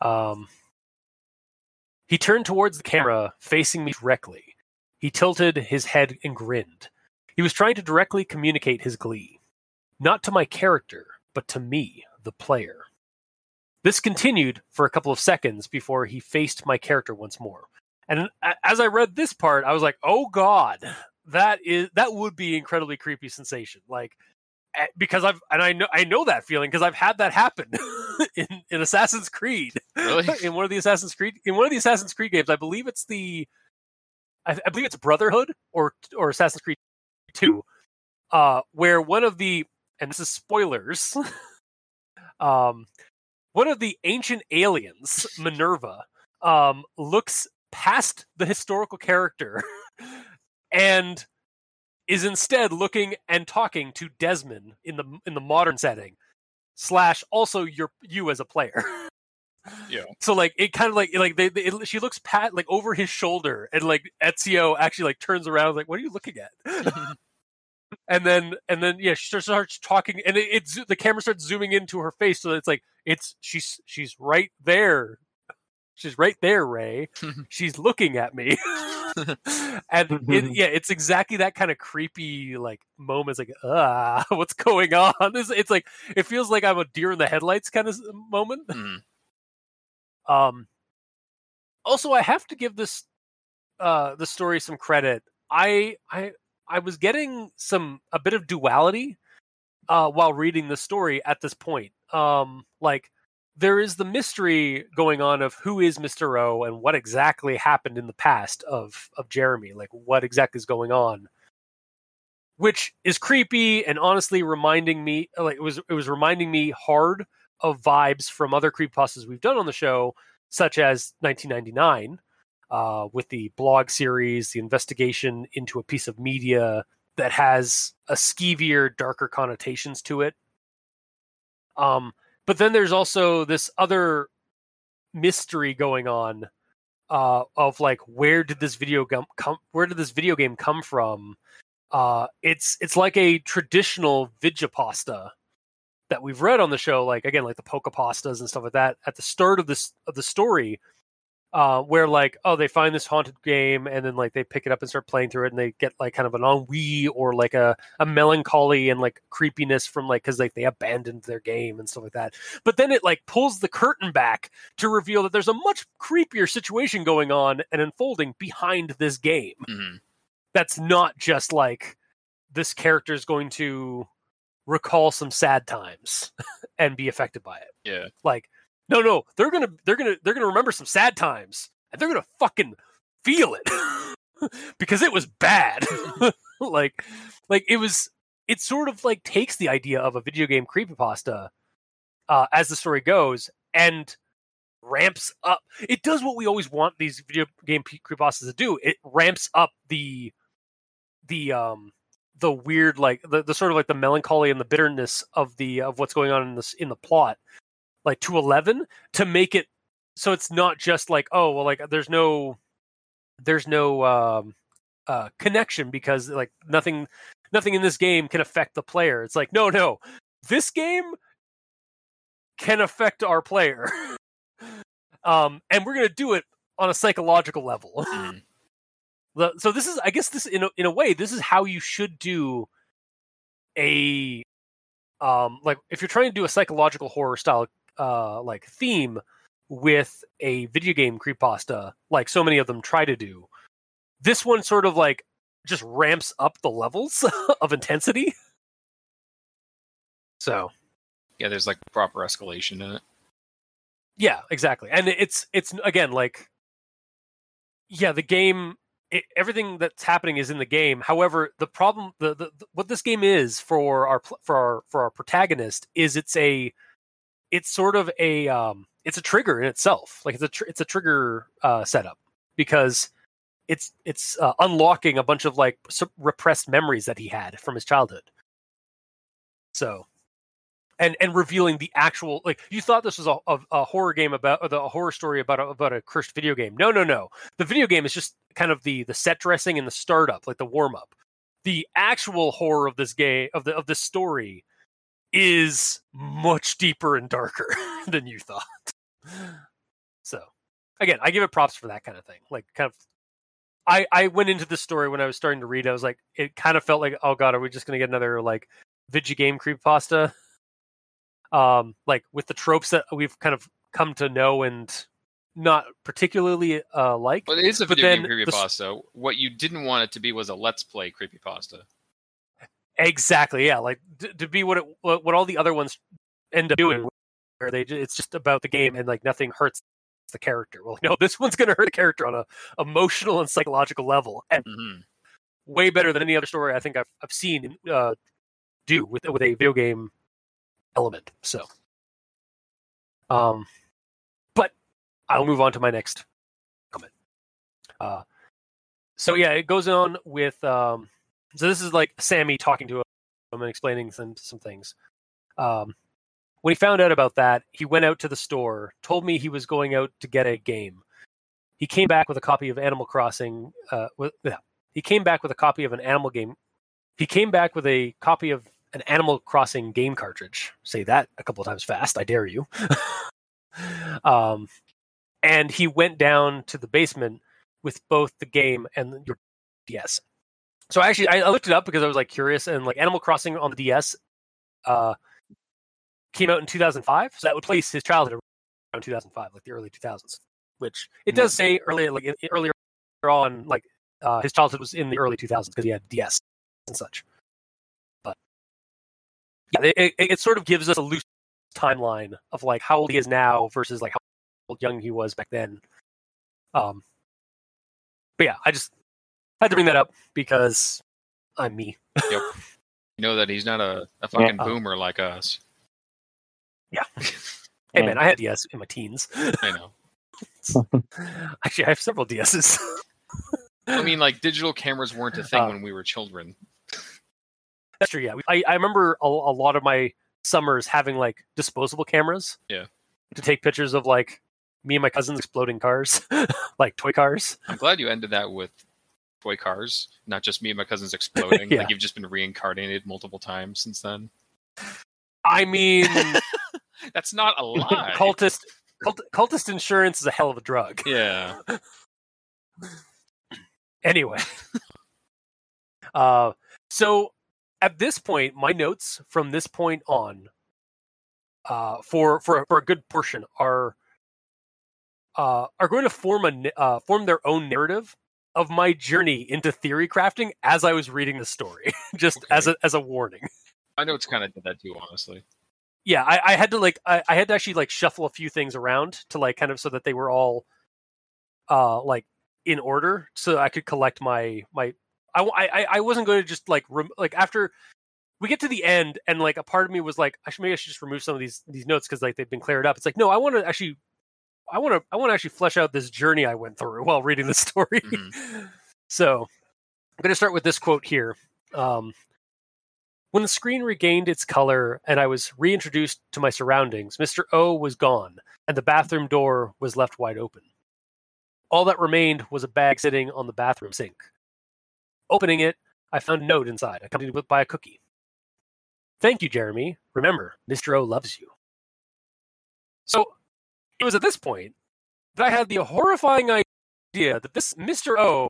um, he turned towards the camera, facing me directly. He tilted his head and grinned. He was trying to directly communicate his glee, not to my character, but to me, the player. This continued for a couple of seconds before he faced my character once more, And as I read this part, I was like, "Oh God, that is that would be incredibly creepy sensation." Like eh, because I've and I know I know that feeling because I've had that happen in, in Assassin's Creed. Really? in one of the Assassin's Creed in one of the Assassin's Creed games, I believe it's the I, I believe it's Brotherhood or or Assassin's Creed Two, uh, where one of the and this is spoilers, um, one of the ancient aliens, Minerva, um, looks past the historical character and is instead looking and talking to Desmond in the in the modern setting slash also your you as a player. Yeah. So like it kind of like like they, they it, she looks pat like over his shoulder and like Ezio actually like turns around like what are you looking at? And then and then yeah she starts- talking and it, it's the camera starts zooming into her face so it's like it's she's she's right there. She's right there ray. She's looking at me. And it, yeah it's exactly that kind of creepy like moment it's like ah what's going on? It's, it's like it feels like i'm a deer in the headlights kind of moment. Mhm. um also i have to give this uh the story some credit. I i i was getting some a bit of duality uh while reading the story at this point um like there is the mystery going on of who is Mr. O and what exactly happened in the past of of Jeremy like what exactly is going on which is creepy and honestly reminding me like it was it was reminding me hard of vibes from other creepypastas we've done on the show such as 1999 uh, with the blog series, the investigation into a piece of media that has a skeevier, darker connotations to it. Um, but then there's also this other mystery going on uh, of like where did this video game come? Where did this video game come from? Uh, it's it's like a traditional Vigipasta that we've read on the show, like again, like the Pokepastas and stuff like that. At the start of this of the story, uh, where like oh they find this haunted game and then like they pick it up and start playing through it and they get like kind of an ennui or like a, a melancholy and like creepiness from like because like they abandoned their game and stuff like that but then it like pulls the curtain back to reveal that there's a much creepier situation going on and unfolding behind this game Mhm. that's not just like this character is going to recall some sad times and be affected by it Yeah. like no no they're gonna they're gonna they're gonna remember some sad times and they're gonna fucking feel it because it was bad. Like like it was it sort of like takes the idea of a video game creepypasta uh as the story goes and ramps up. It does what we always want these video game creepypastas to do. It ramps up the the um the weird like the, the sort of like the melancholy and the bitterness of the of what's going on in this in the plot like to 11 to make it so it's not just like oh well like there's no there's no um uh connection because like nothing nothing in this game can affect the player. It's like no no. This game can affect our player. Um and we're going to do it on a psychological level. Mhm. so this is i guess this in a, in a way this is how you should do a um like if you're trying to do a psychological horror style uh like theme with a video game creepypasta like so many of them try to do this one sort of like just ramps up the levels of intensity so Yeah, there's like proper escalation in it. Yeah, exactly. And it's it's again like yeah, the game it, everything that's happening is in the game. However, the problem the, the, the what this game is for our for our for our protagonist is it's a it's sort of a um it's a trigger in itself. Like it's a tr- it's a trigger uh setup because it's it's uh, unlocking a bunch of like repressed memories that he had from his childhood. So and and revealing the actual like you thought this was a, a, a horror game about the, horror story about a, about a cursed video game no no no the video game is just kind of the the set dressing and the startup like the warm up the actual horror of this game of the of this story is much deeper and darker than you thought so again i give it props for that kind of thing like kind of i i went into this story when i was starting to read i was like it kind of felt like oh god are we just going to get another like video game creepypasta um like with the tropes that we've kind of come to know and not particularly uh, like. But it is a video game then the creepypasta. What you didn't want it to be was a let's play creepypasta. Exactly, yeah, like to, to be what it what, all the other ones end up doing, where they it's just about the game and like nothing hurts the character. Well, no, this one's going to hurt the character on a emotional and psychological level, and hmm way better than any other story I think I've I've seen uh, do with with a video game element. So, um, but I'll move on to my next comment. Uh, so yeah, it goes on with um, so this is like Sammy talking to him and explaining some some things. Um, when he found out about that, he went out to the store, told me he was going out to get a game. He came back with a copy of Animal Crossing. Uh, with, yeah, he came back with a copy of an animal game. He came back with a copy of an Animal Crossing game cartridge. Say that a couple times fast, I dare you. um, and he went down to the basement with both the game and your DS. So actually, I, I looked it up because I was like curious, and like Animal Crossing on the DS uh, came out in 2005, so that would place his childhood around 2005, like the early 2000s. Which it does say earlier, like earlier on, like uh, his childhood was in the early 2000s because he had DS and such. But yeah, it, it, it sort of gives us a loose timeline of like how old he is now versus like how old young he was back then. Um, but yeah, I just had to bring that up because I'm me. You know that he's not a, a fucking Yeah. boomer like us. Yeah. hey man, I had DS in my teens. I know. Actually, I have several DSs. I mean, like digital cameras weren't a thing Uh, when we were children. That's true. Yeah, I, I remember a, a lot of my summers having like disposable cameras. Yeah. To take pictures of like me and my cousins exploding cars, like toy cars. I'm glad you ended that with toy cars, not just me and my cousins exploding. Yeah. Like you've just been reincarnated multiple times since then. I mean, That's not a lie. cultist, cult, cultist insurance is a hell of a drug. yeah. Anyway, uh, so at this point, my notes from this point on, uh, for for for a good portion are uh, are going to form a uh, form their own narrative of my journey into theory crafting as I was reading the story, just as a as a warning. I know it's kind of did that too, honestly. yeah I, I had to like I, I had to actually like shuffle a few things around to like kind of so that they were all uh like in order so i could collect my my i i, I wasn't going to just like rem- like after we get to the end and like a part of me was like i should maybe i should just remove some of these these notes because like they've been cleared up it's like no i want to actually i want to i want to actually flesh out this journey i went through while reading the story so i'm going to start with this quote here um when the screen regained its color and I was reintroduced to my surroundings, Mr. O was gone, and the bathroom door was left wide open. All that remained was a bag sitting on the bathroom sink. Opening it, I found a note inside, accompanied with- by a cookie. Thank you, Jeremy. Remember, Mr. O loves you. So, it was at this point that I had the horrifying idea that this Mr. O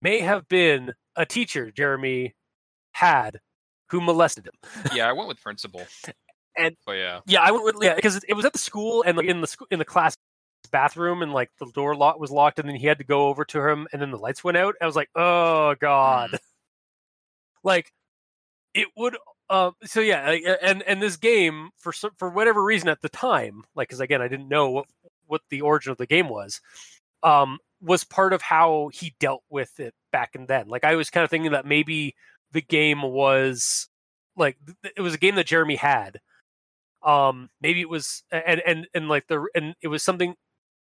may have been a teacher Jeremy had who molested him. Yeah, I went with principal. And- but yeah, Yeah, I went with yeah because it was at the school and like in the sc- in the class bathroom and like the door lock was locked and then he had to go over to him and then the lights went out. I was like, oh god, mm. like it would. Uh, so yeah, and and this game for for whatever reason at the time, like because again I didn't know what what the origin of the game was, um, was part of how he dealt with it back and then. Like I was kind of thinking that maybe the game was like it was a game that Jeremy had um maybe it was and and and like the and it was something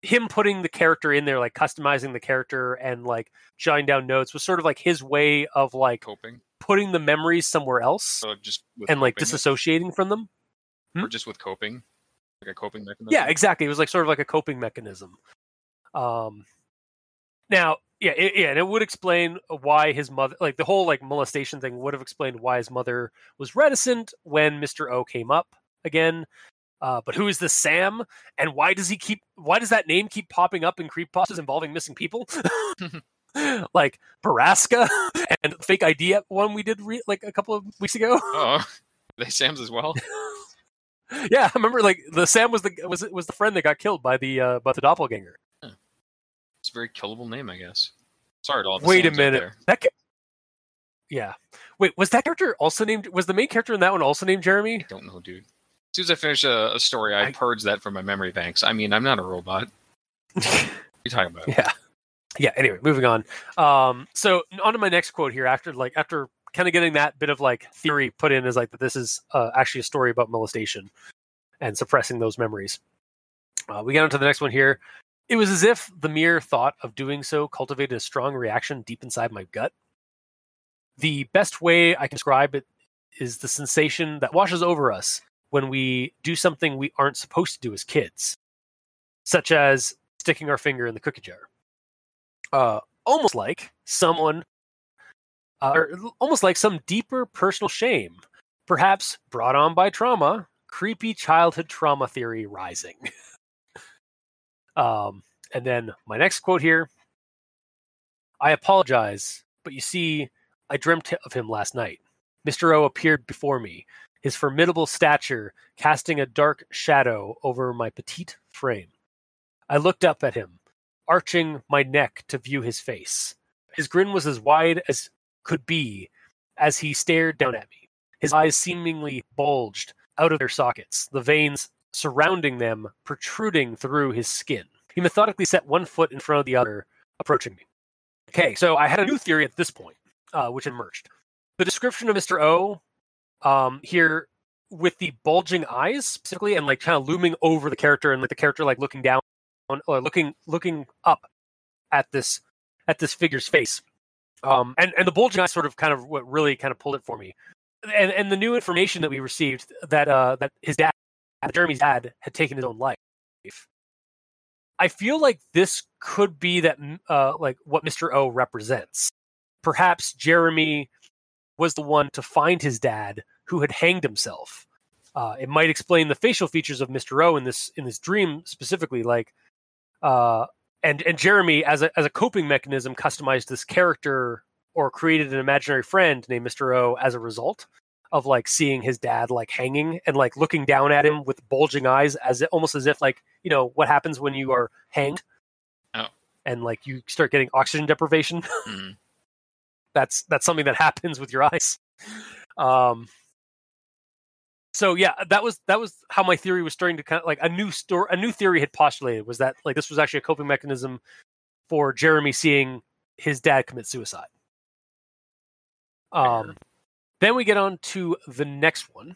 him putting the character in there like customizing the character and like jotting down notes was sort of like his way of like coping. Putting the memories somewhere else So just with and like disassociating from them? Or just with coping, like a coping mechanism. yeah exactly. It was like sort of like a coping mechanism. Um now yeah it, yeah and it would explain why his mother like the whole like molestation thing would have explained why his mother was reticent when mr o came up again. Uh, but who is this sam? And why does he keep why does that name keep popping up in creepypastas involving missing people like Baraska and fake ID one we did re- like a couple of weeks ago Oh, they Sam's as well. yeah, I remember like the Sam was the was was the friend that got killed by the uh, by the doppelganger. It's a very killable name, I guess. Sorry to all the Wait a Sams out minute. That ca- yeah. Wait, was that character also named? Was the main character in that one also named Jeremy? I don't know, dude. As soon as I finish a, a story, I, I- purge that from my memory banks. I mean, I'm not a robot. What are you talking about? yeah. Yeah. Anyway, moving on. Um, so on to my next quote here. After like after kind of getting that bit of like theory put in as like that this is uh, actually a story about molestation and suppressing those memories. Uh, we get on to the next one here. It was as if the mere thought of doing so cultivated a strong reaction deep inside my gut. The best way I can describe it is the sensation that washes over us when we do something we aren't supposed to do as kids, such as sticking our finger in the cookie jar. Uh, almost like someone, uh, or almost like some deeper personal shame, perhaps brought on by trauma, creepy childhood trauma theory rising. um, and then my next quote here I apologize, but you see, I dreamt of him last night. Mr. O appeared before me, his formidable stature casting a dark shadow over my petite frame. I looked up at him, arching my neck to view his face. His grin was as wide as could be as he stared down at me. His eyes seemingly bulged out of their sockets, the veins surrounding them protruding through his skin. He methodically set one foot in front of the other, approaching me. Okay, so I had a new theory at this point, uh, which emerged. The description of Mr. O um, here with the bulging eyes specifically and like kind of looming over the character and like the character like looking down or looking looking up at this at this figure's face. Um and and the bulging eyes sort of kind of what really kind of pulled it for me. And and the new information that we received that uh that his dad jeremy's dad had taken his own life. I feel like this could be that uh like what mr o represents. Perhaps jeremy was the one to find his dad who had hanged himself. Uh, it might explain the facial features of Mr. O in this in this dream specifically, like uh, and and Jeremy as a as a coping mechanism customized this character or created an imaginary friend named Mr. O as a result of like seeing his dad like hanging and like looking down at him with bulging eyes as it, almost as if like you know what happens when you are hanged Oh. and like you start getting oxygen deprivation Mhm. that's that's something that happens with your eyes um so yeah that was that was how my theory was starting to kind of like a new story a new theory had postulated was that like this was actually a coping mechanism for jeremy seeing his dad commit suicide um then we get on to the next one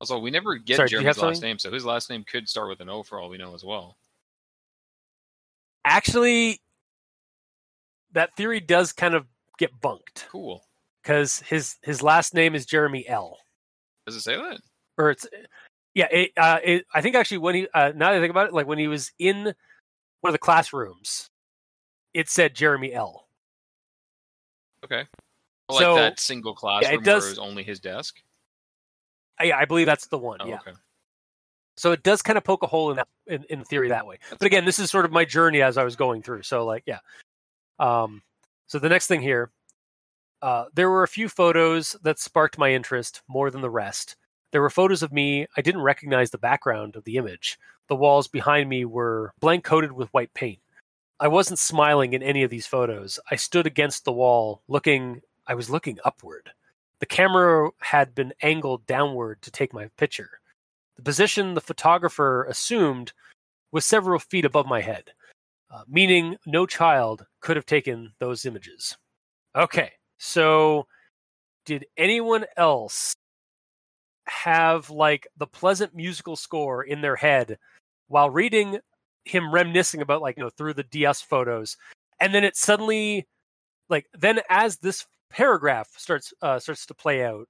Also, we never get Sorry, Jeremy's last something? name, so his last name could start with an O for all we know as well. actually that theory does kind of get bunked Cool. because his his last name is jeremy l Does it say that? Or it's yeah it, uh, it, i think actually when he uh, now that i think about it like when he was in one of the classrooms it said jeremy l Okay. Like So, that single classroom does- where it was only his desk. I, yeah, I believe that's the one Oh, yeah okay. so it does kind of poke a hole in that in, in theory that way but again this is sort of my journey as i was going through so like yeah um so the next thing here uh there were a few photos that sparked my interest more than the rest there were photos of me. I didn't recognize the background of the image. The walls behind me were blank coated with white paint. I wasn't smiling in any of these photos. I stood against the wall looking i was looking upward. The camera had been angled downward to take my picture. The position the photographer assumed was several feet above my head, uh, meaning no child could have taken those images. Okay, so did anyone else have like the pleasant musical score in their head while reading him reminiscing about like you know through the DS photos, and then it suddenly like then as this paragraph starts uh, starts to play out,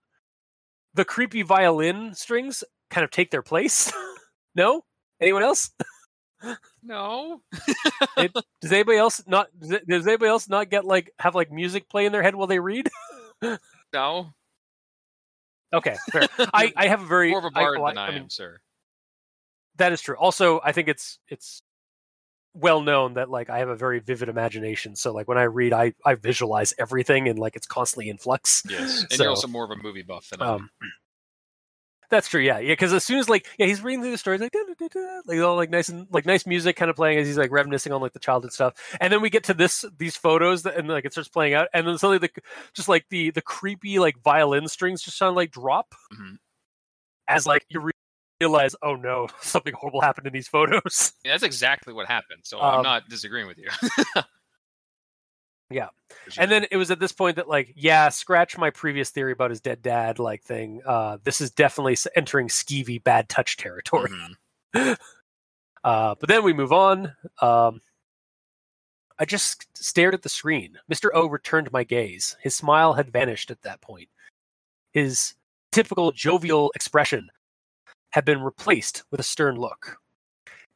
the creepy violin strings kind of take their place. no, anyone else? No. Does anybody else not? Does does anybody else not get like have like music play in their head while they read? No. Okay, fair. I I have a very More of a bard I- than I, I mean, am, sir. That is true. Also, I think it's it's well known that like I have a very vivid imagination. So like when I read, I I visualize everything and like it's constantly in flux. Yes. And So- you're also more of a movie buff than I am. Um, That's true. Yeah, yeah. Because as soon as like yeah, he's reading through the stories like da, da, da, like all like nice and like nice music kind of playing as he's like reminiscing on like the childhood stuff, and then we get to this these photos that, and like it starts playing out, and then suddenly the just like the the creepy like violin strings just sound like drop Mhm. as like you realize oh no something horrible happened in these photos. Yeah, that's exactly what happened. So Um, I'm not disagreeing with you. Yeah. And then it was at this point that like yeah, scratch my previous theory about his dead dad like thing. Uh, this is definitely entering skeevy bad touch territory. Mhm. Uh, but then we move on. Um, I just stared at the screen. Mr. O returned my gaze. His smile had vanished at that point. His typical jovial expression had been replaced with a stern look.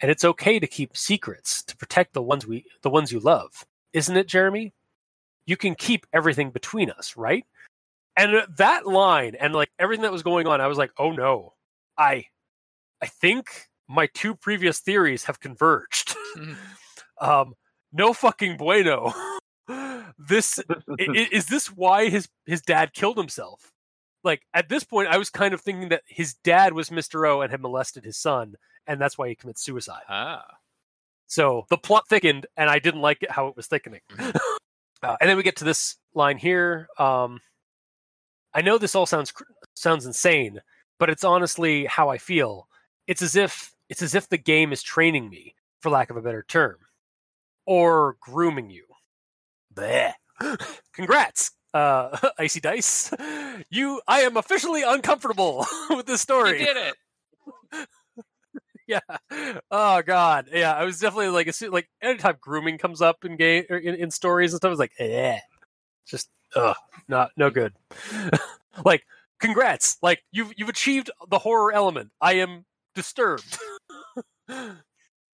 And it's okay to keep secrets to protect the ones we the ones you love. Isn't it, Jeremy? You can keep everything between us, right? And uh, that line and like everything that was going on, I was like, "Oh no. I I think my two previous theories have converged. Mhm. um, no fucking bueno. this i- i- is this why his his dad killed himself? Like at this point, I was kind of thinking that his dad was Mister O and had molested his son, and that's why he commits suicide. ah. So the plot thickened, and I didn't like it how it was thickening. uh, and then we get to this line here. Um, I know this all sounds sounds insane, but it's honestly how I feel. It's as if it's as if the game is training me, for lack of a better term, or grooming you. Bleh. Congrats, uh, Icy Dice. You, I am officially uncomfortable with this story. You did it. Yeah. Oh god. Yeah. I was definitely like, like anytime grooming comes up in game or in, in stories and stuff, I was like, yeah, just ugh, not no good. like, congrats. Like you've you've achieved the horror element. I am disturbed.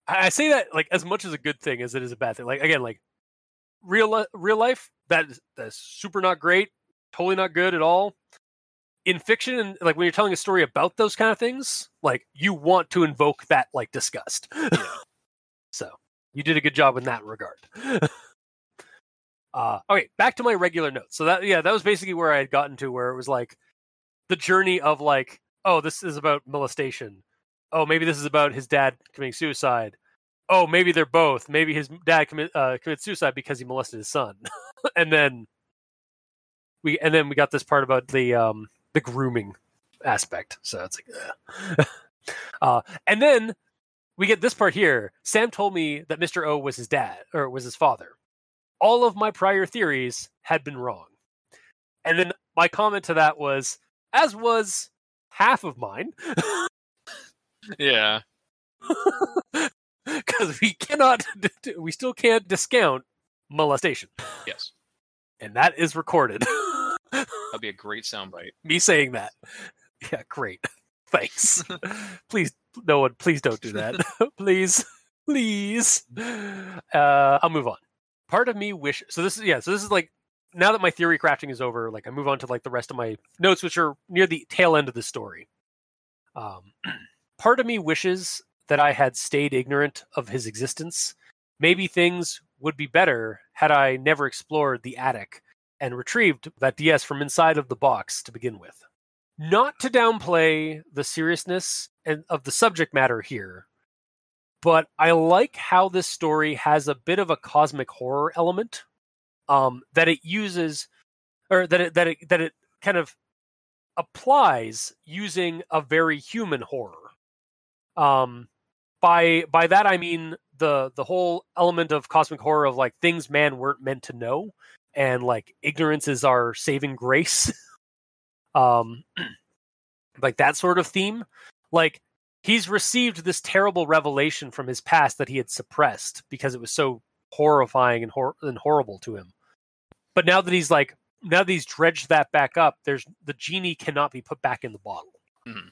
I say that like as much as a good thing as it is a bad thing. Like again, like real real life that is, that's super not great, totally not good at all in fiction and like when you're telling a story about those kind of things like you want to invoke that like disgust. So you did a good job in that regard. Uh okay back to my regular notes. So that yeah that was basically where i had gotten to where it was like the journey of like oh this is about molestation. Oh maybe this is about his dad committing suicide. Oh maybe they're both. Maybe his dad commit uh, commits suicide because he molested his son. And then we and then we got this part about the um the grooming aspect. So it's like, uh, and then we get this part here. Sam told me that Mr. O was his dad or was his father. All of my prior theories had been wrong. And then my comment to that was, as was half of mine, Yeah. because we cannot, we still can't discount molestation, Yes. and that is recorded. That'd be a great soundbite. me saying that. Yeah, great. Thanks. please, no one, please don't do that. please, please. Uh, I'll move on. Part of me wish. So this is yeah. So this is like now that my theory crafting is over. Like I move on to like the rest of my notes, which are near the tail end of the story. Um, part of me wishes that I had stayed ignorant of his existence. Maybe things would be better had I never explored the attic and retrieved that DS from inside of the box to begin with. Not to downplay the seriousness and of the subject matter here, but I like how this story has a bit of a cosmic horror element um, that it uses, or that it that it that it kind of applies using a very human horror. Um, by by that I mean the the whole element of cosmic horror of like things man weren't meant to know and like ignorance is our saving grace. Um like that sort of theme. Like he's received this terrible revelation from his past that he had suppressed because it was so horrifying and, hor- and horrible to him. But now that he's like now that he's dredged that back up there's the genie cannot be put back in the bottle. Mhm.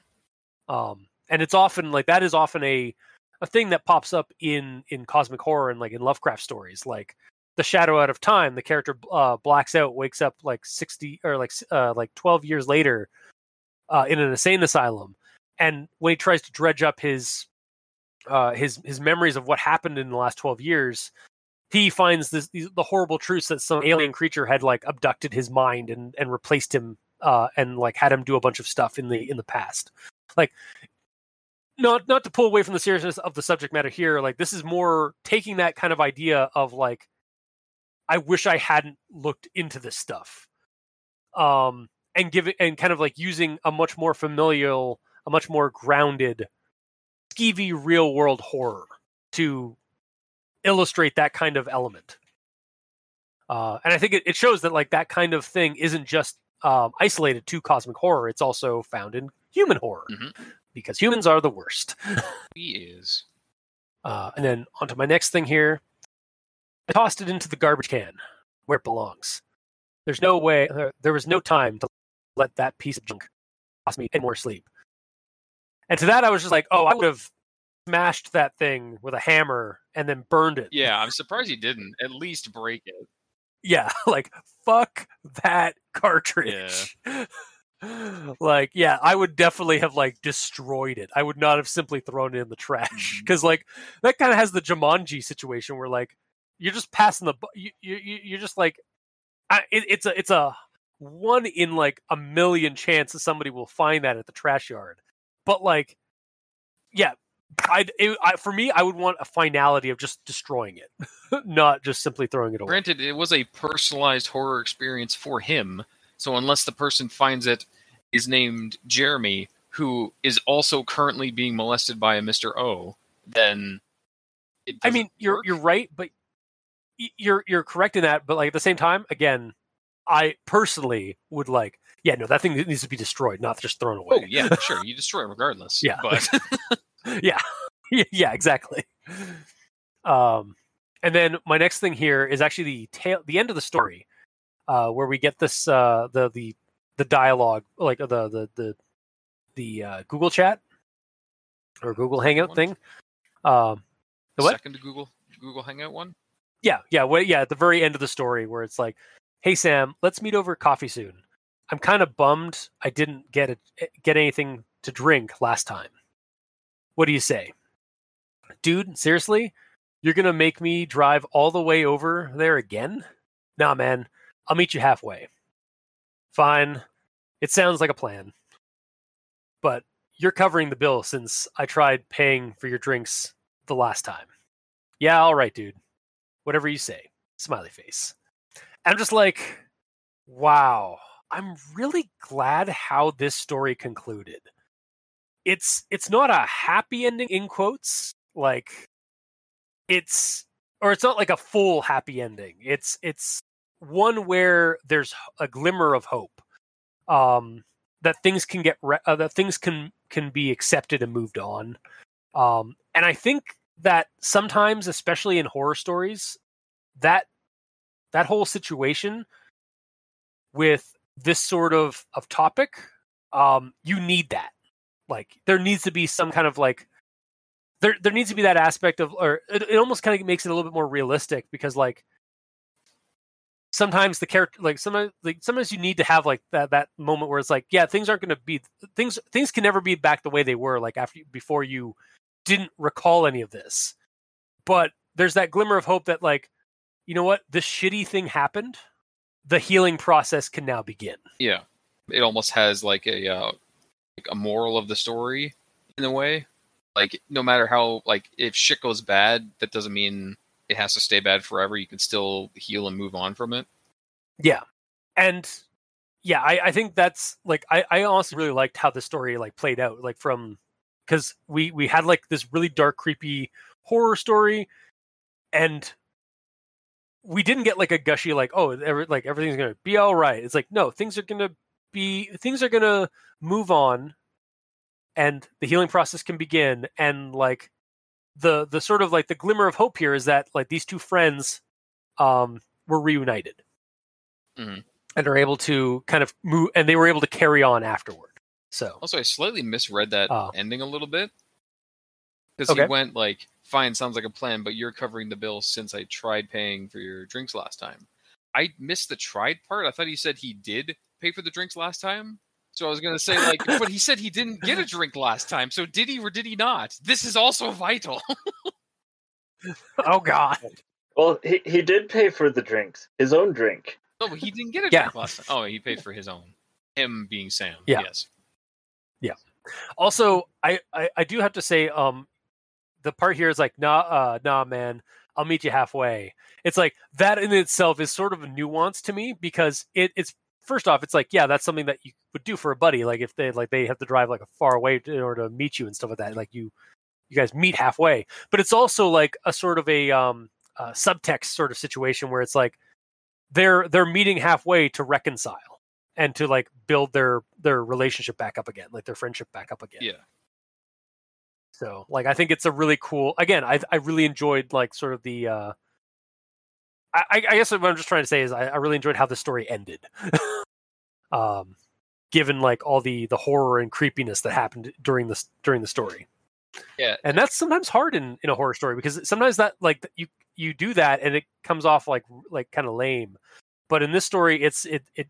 um and it's often like that is often a a thing that pops up in in cosmic horror and like in lovecraft stories. Like the shadow out of time the character uh blacks out wakes up like 60 or like uh like 12 years later uh in an insane asylum. And when he tries to dredge up his uh his his memories of what happened in the last 12 years he finds this these, the horrible truths that some alien creature had like abducted his mind and and replaced him uh and like had him do a bunch of stuff in the in the past. Like not not to pull away from the seriousness of the subject matter here like this is more taking that kind of idea of like i wish i hadn't looked into this stuff um and give it and kind of like using a much more familial a much more grounded skeevy real world horror to illustrate that kind of element uh, and i think it, it shows that like that kind of thing isn't just um, isolated to cosmic horror it's also found in human horror Mhm. because humans are the worst He is. uh, and then onto my next thing here. I tossed it into the garbage can where it belongs. There's no way, there, there was no time to let that piece of junk cost me any more sleep. And to that, I was just like, oh, I would have smashed that thing with a hammer and then burned it. Yeah, I'm surprised he didn't at least break it. Yeah, like, fuck that cartridge. like, yeah, I would definitely have like destroyed it. I would not have simply thrown it in the trash mm-hmm. because like that kind of has the Jumanji situation where like you're just passing the you you you- you're just like I, it, it's a it's a one in like a million chance that somebody will find that at the trash yard. But like, yeah, I'd it, I, for me, I would want a finality of just destroying it, not just simply throwing it away. Granted, it was a personalized horror experience for him. So unless the person finds it is named Jeremy, who is also currently being molested by a Mr. O, then it I mean, you're work. you're right, but you're you're correct in that. But like at the same time, again, I personally would like, yeah, no, that thing needs to be destroyed, not just thrown away. Oh yeah, sure. You destroy it regardless. Yeah. But yeah, yeah, exactly. Um, and then my next thing here is actually the tail, the end of the story, uh, where we get this uh, the the the dialogue, like the the the the uh, Google Chat or Google Hangout One? thing. Um, The what? second Google Google Hangout one. Yeah, yeah, well, yeah, at the very end of the story where it's like, "Hey Sam, let's meet over coffee soon." I'm kind of bummed I didn't get it eh, get anything to drink last time. What do you say? Dude, seriously? You're to make me drive all the way over there again? Nah, man. I'll meet you halfway. Fine. It sounds like a plan. But you're covering the bill since I tried paying for your drinks the last time. Yeah, all right, dude whatever you say. Smiley face. I'm just like wow. I'm really glad how this story concluded. It's it's not a happy ending in quotes like it's or it's not like a full happy ending. It's it's one where there's a glimmer of hope um that things can get re- uh, that things can can be accepted and moved on. Um and i think that sometimes especially in horror stories that that whole situation with this sort of of topic um you need that. Like there needs to be some kind of like there there needs to be that aspect of or it, it almost kind of makes it a little bit more realistic because like sometimes the character like sometimes like sometimes you need to have like that that moment where it's like yeah things aren't going to be things things can never be back the way they were like after before you didn't recall any of this but there's that glimmer of hope that like you know what this shitty thing happened the healing process can now begin Yeah, it almost has like a uh, like a moral of the story in a way. Like no matter how like if shit goes bad, that doesn't mean it has to stay bad forever. You can still heal and move on from it. Yeah. And yeah, I, I think that's like I, I honestly really liked how the story like played out. Like from because we we had like this really dark, creepy horror story, and we didn't get like a gushy like oh every, like everything's gonna be all right. It's like no, things are gonna be things are gonna move on, and the healing process can begin. And like the the sort of like the glimmer of hope here is that like these two friends um were reunited Mhm. and are able to kind of move and they were able to carry on afterward so Also, I slightly misread that Oh. ending a little bit because Okay. he went like, "Fine, sounds like a plan, but you're covering the bill since I tried paying for your drinks last time." I missed the tried part. I thought he said he did pay for the drinks last time. So I was gonna say like, but he said he didn't get a drink last time. So did he or did he not? This is also vital. oh god Well, he, he did pay for the drinks, his own drink. no, but he didn't get a Yeah. drink last time. Oh, he paid for his own. Him being Sam. Yeah. Yes. Also, I, I I do have to say, um, the part here is like, nah, uh, nah, man, I'll meet you halfway. It's like that in itself is sort of a nuance to me because it, it's first off, it's like, yeah, that's something that you would do for a buddy. Like if they like they have to drive like a far away in order to meet you and stuff like that. Like you, you guys meet halfway. But it's also like a sort of a um, uh, subtext sort of situation where it's like they're they're meeting halfway to reconcile and to like build their their relationship back up again, like their friendship back up again. Yeah. So like I think it's a really cool. Again, I I really enjoyed like sort of the. uh I, I guess what I'm just trying to say is I, I really enjoyed how the story ended. um, given like all the the horror and creepiness that happened during this during the story. Yeah. And that's sometimes hard in in a horror story because sometimes that like you you do that and it comes off like like kind of lame. But in this story, it's it it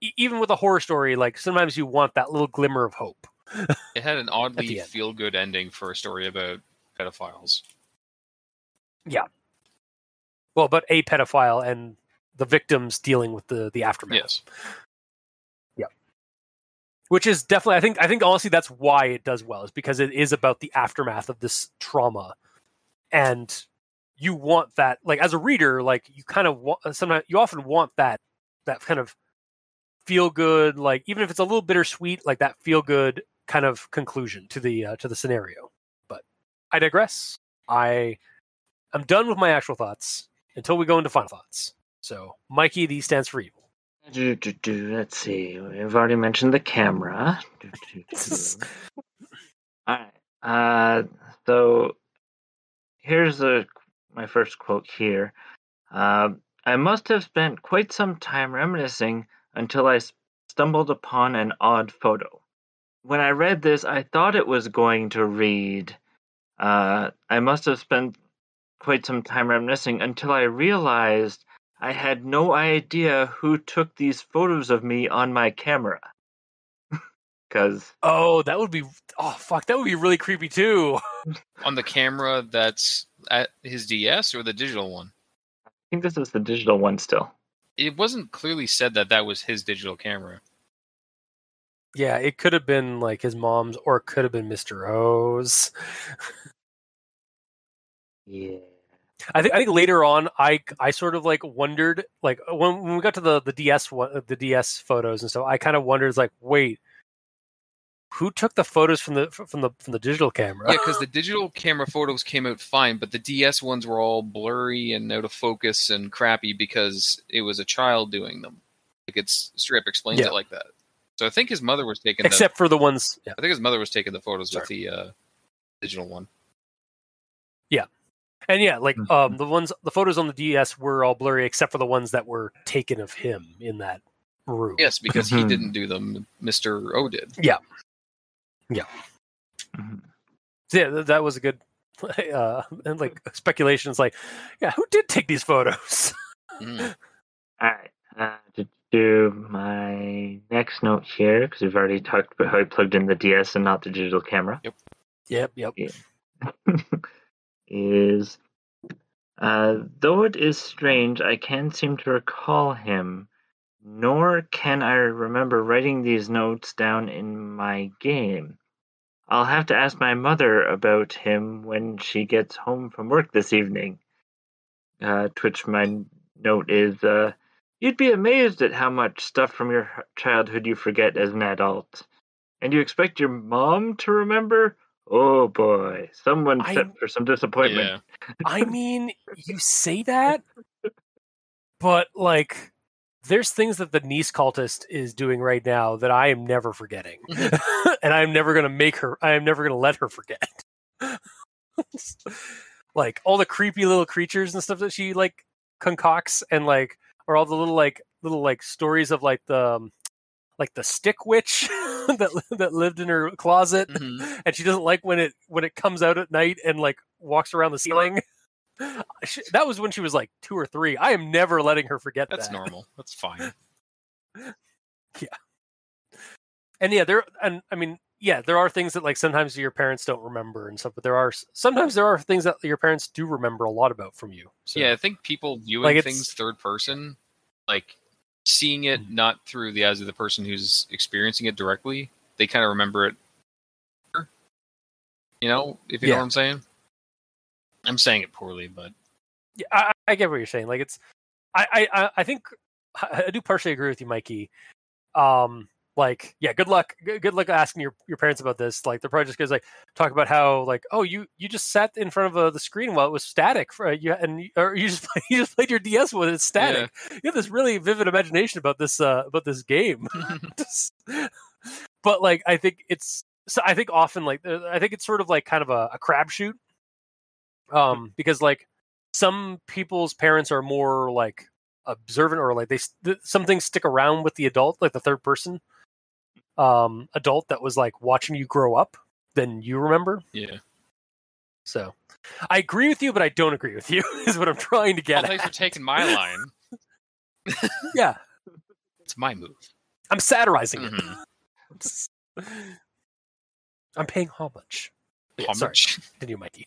even with a horror story, like sometimes you want that little glimmer of hope. It had an oddly feel good ending for a story about pedophiles. Yeah. Well, but a pedophile and the victims dealing with the the aftermath. Yes. Yeah. Which is definitely i think i think honestly that's why it does well is because it is about the aftermath of this trauma and you want that like as a reader like you kind of want sometimes you often want that that kind of feel good like even if it's a little bittersweet like that feel good kind of conclusion to the uh, to the scenario but i digress i i'm done with my actual thoughts until we go into final thoughts so mikey these stands for evil Do, do, do. Let's see. We've already mentioned the camera. All right. Uh, so here's a, my first quote here. Uh, I must have spent quite some time reminiscing until I stumbled upon an odd photo. When I read this, I thought it was going to read, uh, I must have spent quite some time reminiscing until I realized I had no idea who took these photos of me on my camera. Because Oh, that would be oh fuck, that would be really creepy too. On the camera that's at his DS or the digital one. I think this is the digital one still. It wasn't clearly said that that was his digital camera. Yeah, it could have been like his mom's or it could have been Mr. O's. Yeah. I think I think later on I I sort of like wondered like when, when we got to the the DS one the DS photos and so I kind of wondered like wait who took the photos from the from the from the digital camera? Yeah, because the digital camera photos came out fine, but the DS ones were all blurry and out of focus and crappy because it was a child doing them. Like it's straight up explains Yeah. it like that. So I think his mother was taking. the, Except for the ones yeah. I think his mother was taking the photos Sorry. with the uh, digital one. Yeah, and yeah, like Mhm. um the ones the photos on the DS were all blurry except for the ones that were taken of him in that room. Yes, because he Mhm. didn't do them. Mister O did. Mhm. So yeah, th- that was a good uh and like speculation is like yeah, who did take these photos? Mm. All right. Uh, to do my next note here, because we've already talked about how I plugged in the DS and not the digital camera, yep, yep. Yep. Is uh, though it is strange, I can't seem to recall him, nor can I remember writing these notes down in my game. I'll have to ask my mother about him when she gets home from work this evening. Uh, to which my note is uh, You'd be amazed at how much stuff from your childhood you forget as an adult. And you expect your mom to remember? Oh boy, someone I- set for some disappointment. Yeah. I mean, you say that, but like, there's things that the niece cultist is doing right now that I am never forgetting, and I'm never gonna make her. I am never gonna let her forget. like all the creepy little creatures and stuff that she like concocts, and like, or all the little like little like stories of like the um, like the stick witch that that lived in her closet Mhm. and she doesn't like when it when it comes out at night and like walks around the ceiling. She, that was when she was like two or three. I am never letting her forget That's that. normal. That's fine. Yeah. And yeah, there and I mean, yeah, there are things that like sometimes your parents don't remember and stuff, but there are sometimes there are things that your parents do remember a lot about from you. So, Yeah, I think people viewing Like, things third person, like seeing it Mhm. not through the eyes of the person who's experiencing it directly, they kind of remember it You know, if you know what I'm saying. I'm saying it poorly, but Yeah, I, I get what you're saying. Like it's, I, I, I- think I do partially agree with you, Mikey. Um, like, yeah, good luck, good, luck asking your, your parents about this. Like, they're probably just gonna like talk about how like, oh, you you just sat in front of uh, the screen while it was static for you, and or you just you just played your DS when it's static. You have this really vivid imagination about this uh about this game. But like, I think it's so. I think often like uh, I think it's sort of like kind of a, a crapshoot. Um, because like some people's parents are more like observant or like they th- some things stick around with the adult like the third person um adult that was like watching you grow up than you remember yeah. so i agree with you but i don't agree with you is what i'm trying to get thanks for taking my line. yeah It's my move. i'm satirizing Mhm. it i'm paying homage Yeah, sorry Homage. continue mikey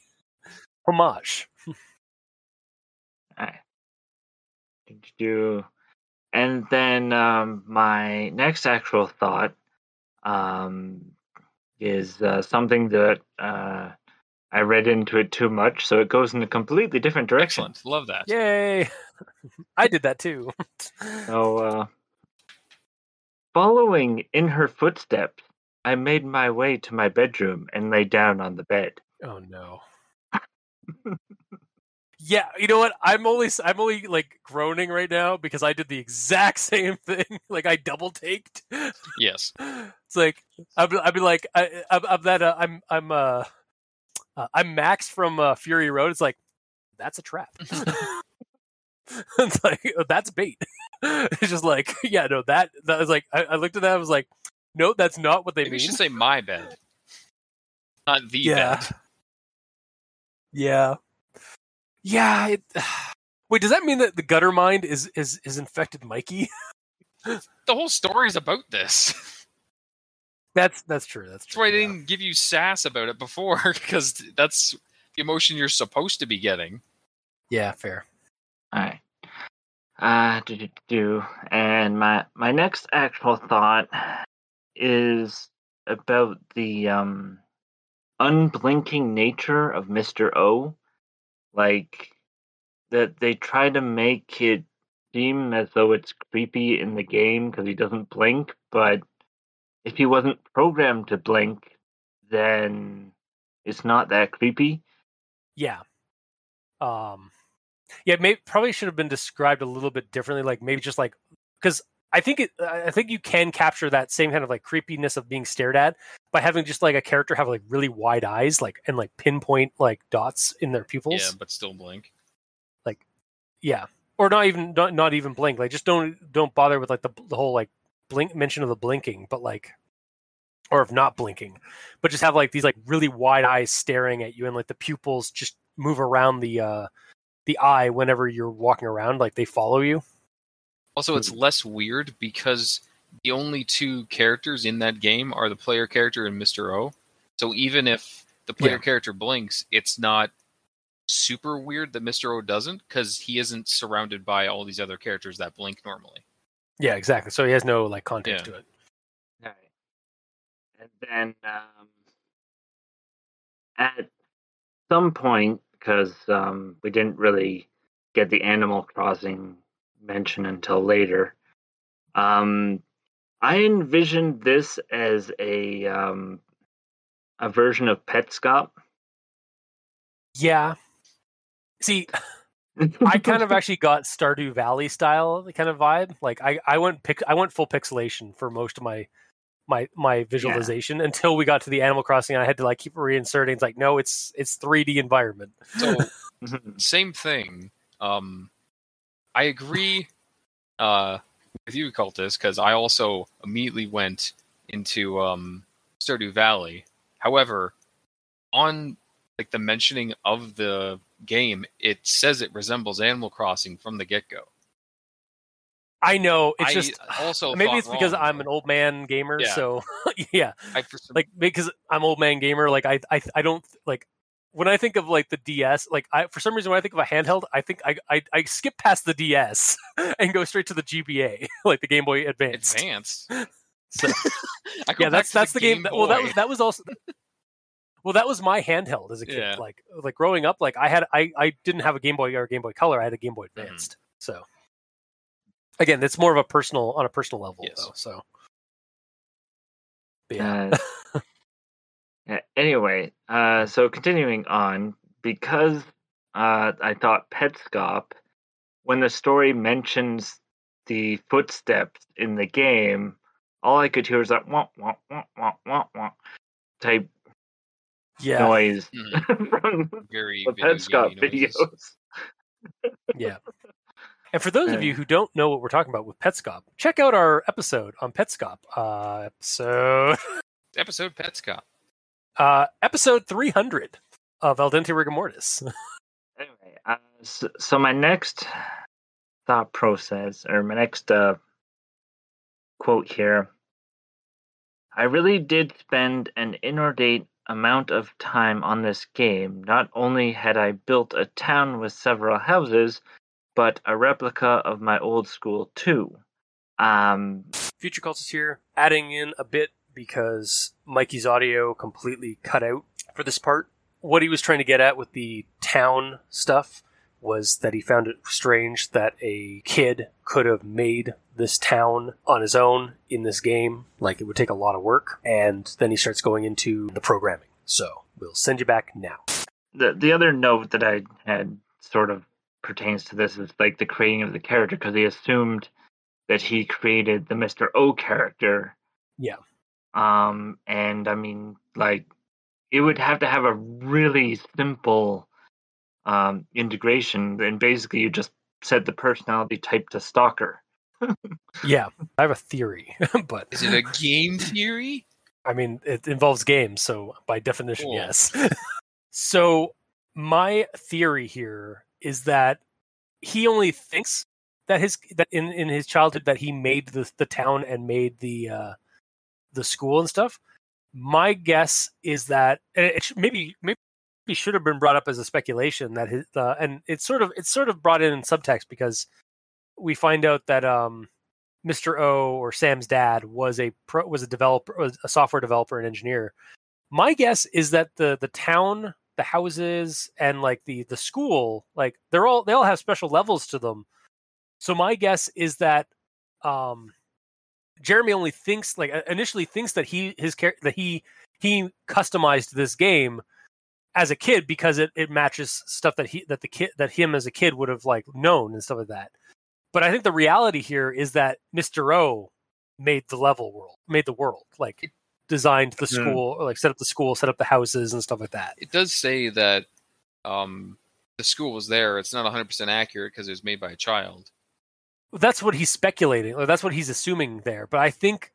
homage Alright. Do and then um, my next actual thought um, is uh, something that uh, I read into it too much, so it goes in a completely different direction. Excellent. Love that. yay i did that too So, uh, following in her footsteps, I made my way to my bedroom and lay down on the bed. Oh no. Yeah, you know what? I'm only I'm only like groaning right now because I did the exact same thing. like I double taked. Yes. It's like I'd, be- I'd be like I, I'm, I'm that uh, I'm I'm uh, uh I'm Max from uh, Fury Road. It's like that's a trap. it's like oh, that's bait. it's just like yeah no that that was like I, I looked at that I was like no that's not what they Maybe mean. you should say my bed, not the Yeah. bed. Yeah. Yeah. It, wait, does that mean that the gutter mind is is is infected Mikey? The whole story is about this. That's that's true. That's That's true. why I yeah. didn't give you sass about it before, because that's the emotion you're supposed to be getting. Yeah, fair. Alright. Uh, do, do, do. And my, my next actual thought is about the um, unblinking nature of Mr. O. Like, that they try to make it seem as though it's creepy in the game because he doesn't blink, but if he wasn't programmed to blink, then it's not that creepy. Yeah. Um. Yeah, maybe probably should have been described a little bit differently. Like maybe just like because I think it. I think you can capture that same kind of like creepiness of being stared at by having just like a character have like really wide eyes, like and like pinpoint like dots in their pupils. Yeah, but still blink. Like, yeah or not even not, not even blink like just don't don't bother with like the, the whole like blink mention of the blinking but like or of not blinking but just have like these like really wide eyes staring at you and like the pupils just move around the uh the eye whenever you're walking around like they follow you Also, it's less weird because the only two characters in that game are the player character and Mr. O. So even if the player Yeah. character blinks, it's not super weird that Mr. O doesn't because he isn't surrounded by all these other characters that blink normally. yeah exactly so he has no like context Yeah. to it Right. And then um, at some point, because um, we didn't really get the Animal Crossing mention until later, um, I envisioned this as a um, a version of Petscop. yeah see I kind of actually got Stardew Valley style kind of vibe. Like I, I went pic, I went full pixelation for most of my my my visualization until we got to the Animal Crossing. And I had to like keep reinserting. It's like no, it's it's 3D environment. So same thing. Um, I agree uh, with you, Cultist, because I also immediately went into um, Stardew Valley. However, on like the mentioning of the game, it says it resembles Animal Crossing from the get go. I know it's I just also maybe it's because wrong, I'm though. an old man gamer. Yeah. So yeah, I, some, like because I'm old man gamer. Like I I I don't like. When I think of like the DS, like I for some reason when I think of a handheld, I think I I, I skip past the DS and go straight to the GBA, like the Game Boy Advance. advanced. So, yeah, that's that's the, game. that- well, that was that was also Well, that was my handheld as a kid. Yeah. Like like growing up, like I had I I didn't have a Game Boy or a Game Boy Color. I had a Game Boy Mhm. Advanced. So again, it's more of a personal on a personal level Yes. though. So But yeah. Uh, yeah, anyway, uh, so continuing on, because uh, I thought Petscop, when the story mentions the footsteps in the game, all I could hear was that wah, wah, wah, wah, wah, wah type yeah. noise Mhm. from Very the Petscop videos. Yeah. And for those of Uh, you who don't know what we're talking about with Petscop, check out our episode on Petscop. Uh, episode Episode Petscop. Uh, episode 300 of Al Dente Rigor Mortis. Anyway, uh, so, so my next thought process, or my next uh, quote here, I really did spend an inordinate amount of time on this game. Not only had I built a town with several houses, but a replica of my old school too. Um, Future Cult is here, adding in a bit because Mikey's audio completely cut out for this part. What he was trying to get at with the town stuff was that he found it strange that a kid could have made this town on his own in this game. Like it would take a lot of work. And then he starts going into the programming. So we'll send you back now. the the other note that I had sort of pertains to this is like the creating of the character because he assumed that he created the Mr. O character. Yeah. Um, and I mean, like, it would have to have a really simple um integration, and basically you just set the personality type to stalker. Yeah, I have a theory, but Is it a game theory? I mean, it involves games, so by definition, Cool. yes. so my theory here is that he only thinks that his that in in his childhood that he made the the town and made the uh the school and stuff. My guess is that it sh- maybe maybe should have been brought up as a speculation that his uh, and it's sort of it's sort of brought in in subtext because we find out that um Mr. O or Sam's dad was a pro, was a developer, was a software developer and engineer. My guess is that the the town, the houses, and like the the school, like they're all they all have special levels to them. So my guess is that um, Jeremy only thinks like uh, initially thinks that he his that he he customized this game as a kid because it, it matches stuff that he that the kid that him as a kid would have like known and stuff like that. But I think the reality here is that Mr. O made the level world, made the world, like designed the Hmm. school, or like set up the school, set up the houses and stuff like that. It does say that um, the school was there. It's not 100% accurate because it was made by a child. That's what he's speculating, or that's what he's assuming there. But I think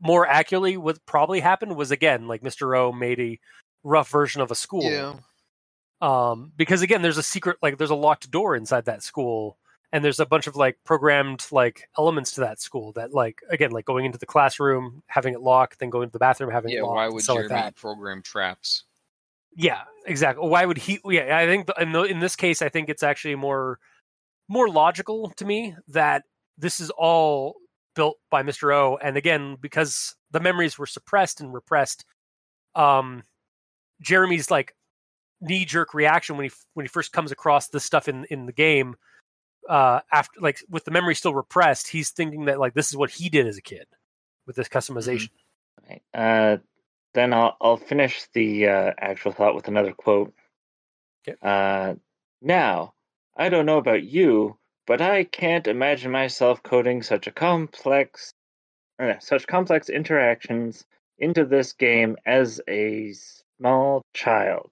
more accurately, what probably happened was again, like Mr. O made a rough version of a school. yeah. um because again there's a secret like there's a locked door inside that school and there's a bunch of like programmed like elements to that school that like again like going into the classroom having it locked then going to the bathroom having Yeah, it locked why would Jeremy like program traps? yeah exactly why would he yeah i think in, the, in this case i think it's actually more more logical to me that this is all built by mr o and again because the memories were suppressed and repressed um jeremy's like knee jerk reaction when he when he first comes across this stuff in in the game uh after like with the memory still repressed he's thinking that like this is what he did as a kid with this customization Right. Uh, then I'll I'll finish the uh, actual thought with another quote. Okay. Uh, now, I don't know about you, but I can't imagine myself coding such a complex, uh, such complex interactions into this game as a small child.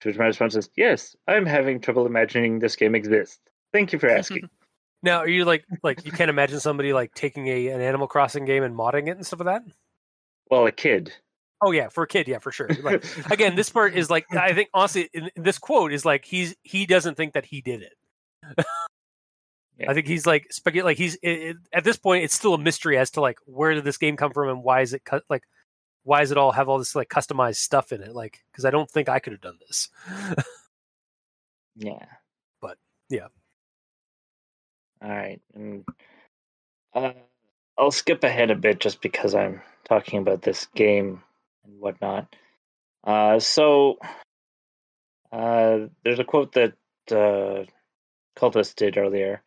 To which my response is, yes, I'm having trouble imagining this game exists. Thank you for asking. Now, are you like like you can't imagine somebody like taking a an Animal Crossing game and modding it and stuff like that? well, a kid. Oh yeah, for a kid, yeah, for sure. Like again, this part is like I think honestly, in, in this quote is like he's he doesn't think that he did it. Yeah. I think he's like speculate like he's it, it, at this point it's still a mystery as to like where did this game come from and why is it cut like why does it all have all this like customized stuff in it like because I don't think I could have done this. Yeah. But, yeah. All right. And uh, I'll skip ahead a bit just because I'm talking about this game and whatnot. Uh, so uh, there's a quote that uh, Cultist did earlier.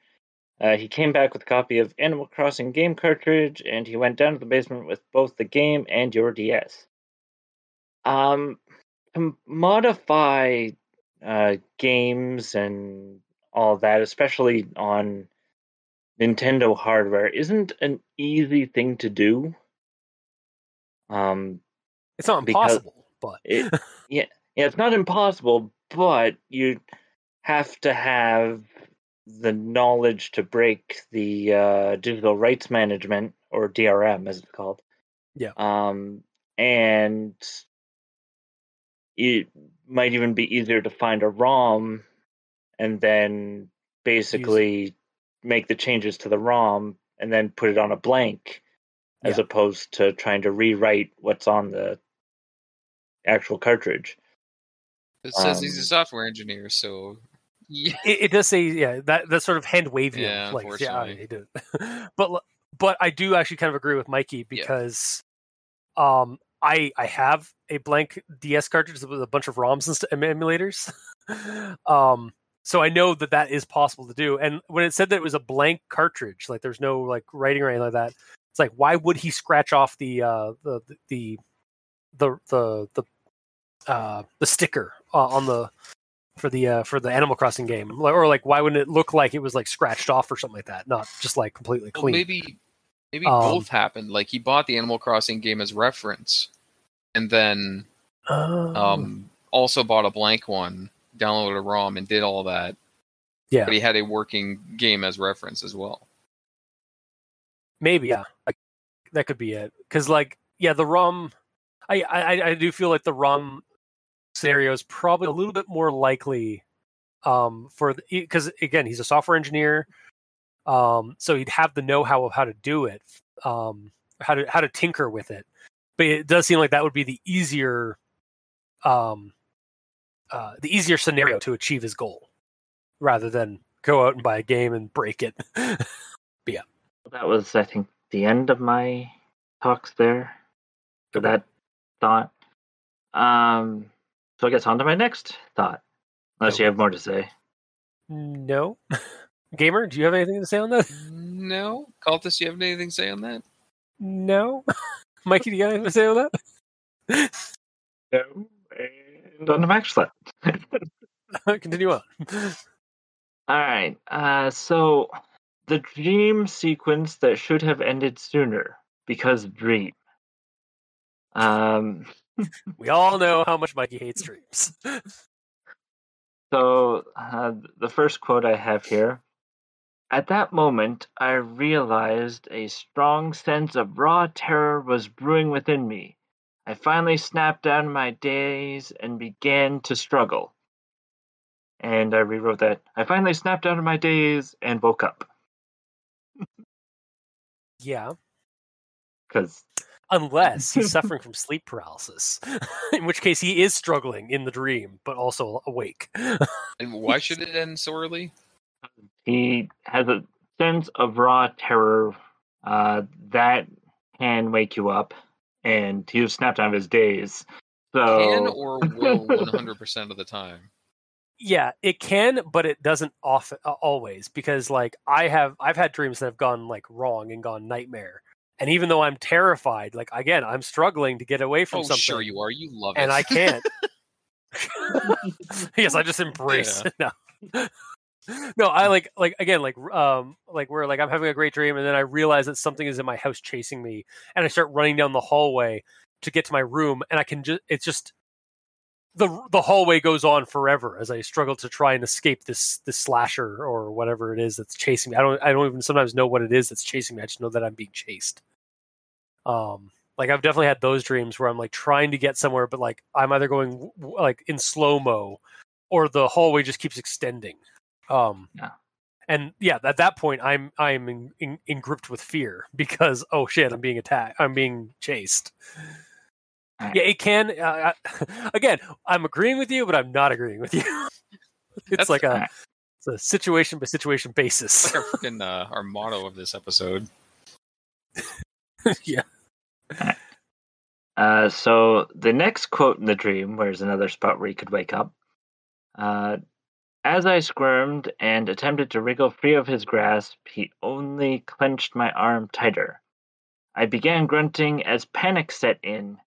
Uh, he came back with a copy of Animal Crossing game cartridge, and he went down to the basement with both the game and your DS. Um, to modify uh, games and all that, especially on Nintendo hardware, isn't an easy thing to do. Um, It's not impossible, but it, yeah, yeah, it's not impossible, but you have to have the knowledge to break the uh, digital rights management or DRM, as it's called. Yeah. Um, and it might even be easier to find a ROM and then basically make the changes to the ROM and then put it on a blank as Yeah. opposed to trying to rewrite what's on the actual cartridge. It says he's a Um, software engineer, so yeah. it, it does say yeah that that sort of hand wavy Yeah, like yeah unfortunately. he did but but i do actually kind of agree with mikey because um i i have a blank ds cartridge with a bunch of roms and st- emulators um so i know that that is possible to do and when it said that it was a blank cartridge like there's no like writing or anything like that it's like why would he scratch off the uh the the the the the uh the sticker uh, on the for the uh, for the Animal Crossing game, or like why wouldn't it look like it was like scratched off or something like that, not just like completely Well, clean? maybe maybe Um, both happened. Like he bought the Animal Crossing game as reference, and then Oh. um, also bought a blank one, downloaded a ROM, and did all that. yeah, But he had a working game as reference as well. maybe yeah, like, that could be it. Because like yeah, the ROM, I, I I do feel like the ROM scenario is probably a little bit more likely um for because again he's a software engineer um so he'd have the know-how of how to do it um how to how to tinker with it. But it does seem like that would be the easier um uh the easier scenario to achieve his goal rather than go out and buy a game and break it. But yeah, That was, I think, the end of my talks there for that thought. Um, so I guess on to my next thought, unless you have more to say. no gamer do you have anything to say on that No, Cultist, you have anything to say on that? no mikey do you have anything to say on that No. And on to my next continue on All right. Uh, so the dream sequence that should have ended sooner because dream. Um. We all know how much mikey hates dreams So uh, the first quote I have here. At that moment, I realized a strong sense of raw terror was brewing within me. I finally snapped down my daze and began to struggle. And I rewrote that. I finally snapped out of my daze and woke up. yeah Because unless he's suffering from sleep paralysis, in which case he is struggling in the dream but also awake. And why should it end so early? he has a sense of raw terror uh, that can wake you up. And he was snapped out of his daze. So Can or will 100% of the time? yeah, it can, but it doesn't often uh, always because like I have I've had dreams that have gone like wrong and gone nightmare. And even though I'm terrified, like again, I'm struggling to get away from Oh, something. sure you are. You love it. and I can't. yes, I just embrace it now. no, I like like again like um like where like I'm having a great dream and then I realize that something is in my house chasing me and I start running down the hallway to get to my room and I can just it's just the the hallway goes on forever as I struggle to try and escape this this slasher or whatever it is that's chasing me. I don't I don't even sometimes know what it is that's chasing me. I just know that I'm being chased. Um like I've definitely had those dreams where I'm like trying to get somewhere but like I'm either going like in slow mo or the hallway just keeps extending. Um Yeah. and yeah, at that point I'm I'm in, in, in gripped with fear because oh shit, I'm being attacked. I'm being chased. Alright. Yeah, it can. Uh, I- again, I'm agreeing with you, but I'm not agreeing with you. it's That's like a, alright. it's a situation by situation basis. Like our freaking uh, our motto of this episode. yeah. Uh, so the next quote in the dream, where's another spot where he could wake up. Uh, as I squirmed and attempted to wriggle free of his grasp, he only clenched my arm tighter. I began grunting as panic set in.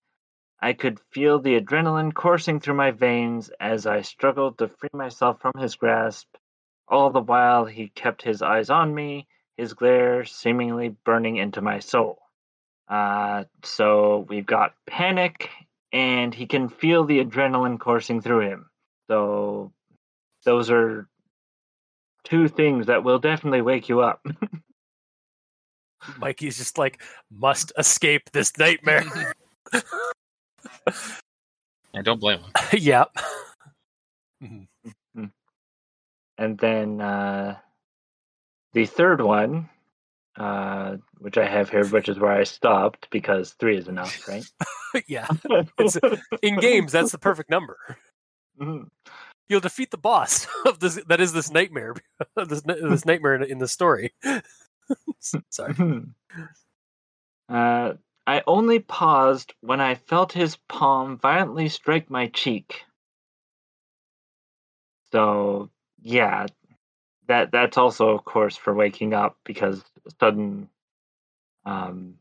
I could feel the adrenaline coursing through my veins as I struggled to free myself from his grasp. All the while, he kept his eyes on me, his glare seemingly burning into my soul. Uh, so we've got panic, and he can feel the adrenaline coursing through him. So those are two things that will definitely wake you up. Mikey's just like must escape this nightmare. I don't blame him. yeah. Mhm. and then uh, the third one, uh, which I have here, which is where I stopped because three is enough, right? yeah. It's- In games, that's the perfect number. Mhm. You'll defeat the boss of this. That is this nightmare. this this nightmare in, in the story. Sorry. uh, I only paused when I felt his palm violently strike my cheek. So yeah, that that's also of course for waking up because sudden um,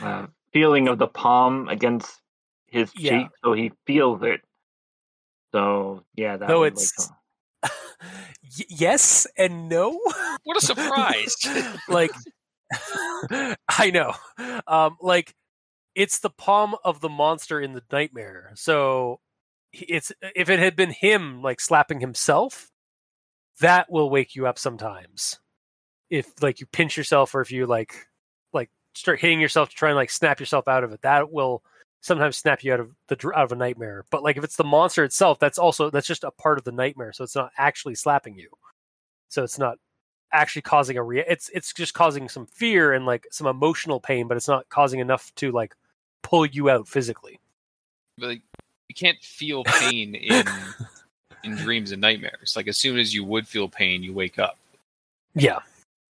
uh, feeling of the palm against his Yeah. cheek, so he feels it. So yeah, that Though it's- Y- yes and no. What a surprise! like I know. Um like it's the palm of the monster in the nightmare. So it's if it had been him like slapping himself, that will wake you up sometimes. If like you pinch yourself or if you like like start hitting yourself to try and like snap yourself out of it, that will sometimes snap you out of the out of a nightmare. But like if it's the monster itself, that's also that's just a part of the nightmare. So it's not actually slapping you. So it's not actually causing a rea- it's it's just causing some fear and like some emotional pain, but it's not causing enough to like pull you out physically. But, like, you can't feel pain in in dreams and nightmares. Like as soon as you would feel pain, you wake up. Yeah.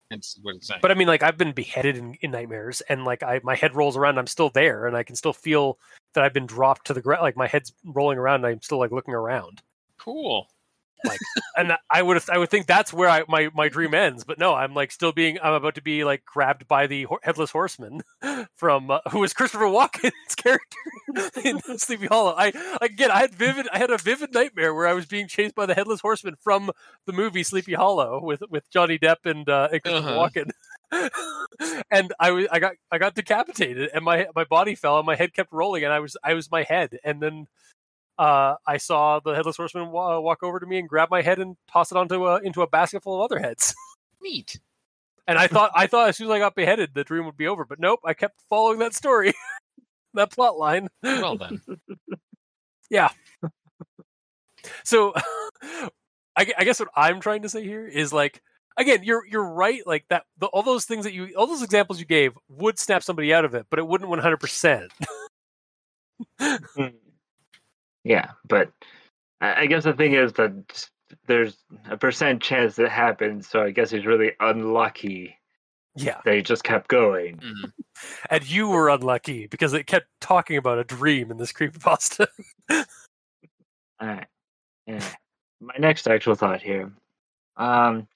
That's what it's saying. But I mean like I've been beheaded in, in nightmares and like I my head rolls around, I'm still there and I can still feel that I've been dropped to the ground like my head's rolling around and I'm still like looking around. cool. And I would I would think that's where I, my my dream ends, but no, I'm like still being I'm about to be like grabbed by the headless horseman from uh, who was Christopher Walken's character in Sleepy Hollow. I again I had vivid I had a vivid nightmare where I was being chased by the headless horseman from the movie Sleepy Hollow with with Johnny Depp and, uh, and Christopher Uh-huh. Walken. and I was I got I got decapitated and my my body fell and my head kept rolling and I was I was my head and then uh, I saw the headless horseman wa- walk over to me and grab my head and toss it onto a, into a basket full of other heads. Neat. And I thought I thought as soon as I got beheaded, the dream would be over. But nope, I kept following that story, that plot line. Well then. Yeah. So, I, I guess what I'm trying to say here is like, again, you're you're right. Like that, the, all those things that you, all those examples you gave would snap somebody out of it, but it wouldn't 100. percent yeah, but I I guess the thing is that there's a percent chance that happens. So I guess he's really unlucky Yeah, they just kept going. Mhm. and you were unlucky because it kept talking about a dream in this creepypasta. All right. Yeah. My next actual thought here um,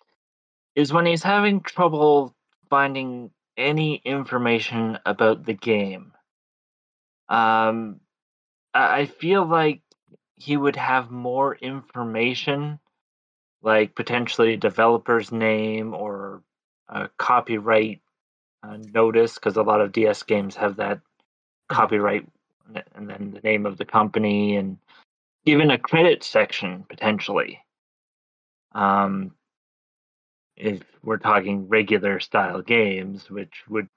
is when he's having trouble finding any information about the game. Um, I feel like he would have more information, like potentially a developer's name or a copyright uh, notice, because a lot of DS games have that copyright and then the name of the company and even a credit section potentially. Um, if we're talking regular style games, which would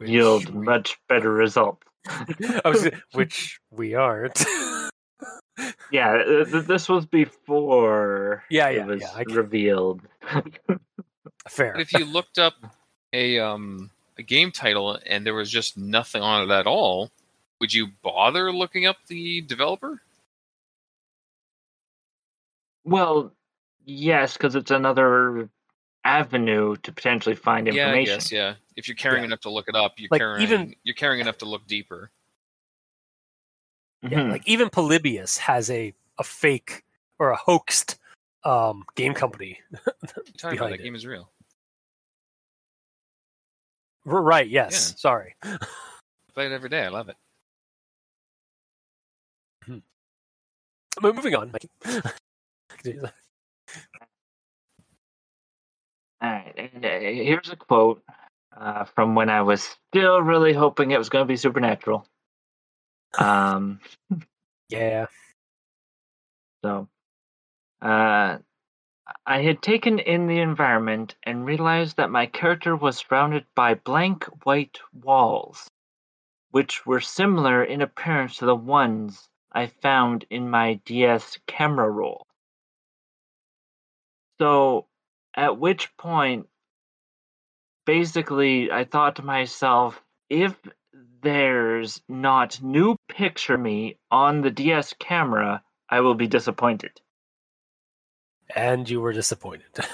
yield we- much better results. I was, which we aren't. Yeah, uh, th- this was before Yeah, it yeah, was yeah, revealed. Fair. But if you looked up a um a game title and there was just nothing on it at all, would you bother looking up the developer? well, yes, because it's another avenue to potentially find Yeah, I information. guess. Yeah, if you're caring Yeah. enough to look it up, you're Like, caring even- you're caring enough to look deeper. Yeah, Mhm. like even Polybius has a a fake or a hoaxed um, game company. What are talking about behind that it. game is real. R- Right? Yes. Yeah. Sorry. Play it every day. I love it. Mo- Moving on. All right, and uh, here's a quote uh, from when I was still really hoping it was going to be supernatural. Um, yeah. so, uh, I had taken in the environment and realized that my character was surrounded by blank white walls, which were similar in appearance to the ones I found in my DS camera roll. So, at which point, basically, I thought to myself, if there's not new picture me on the DS camera, I will be disappointed. And you were disappointed.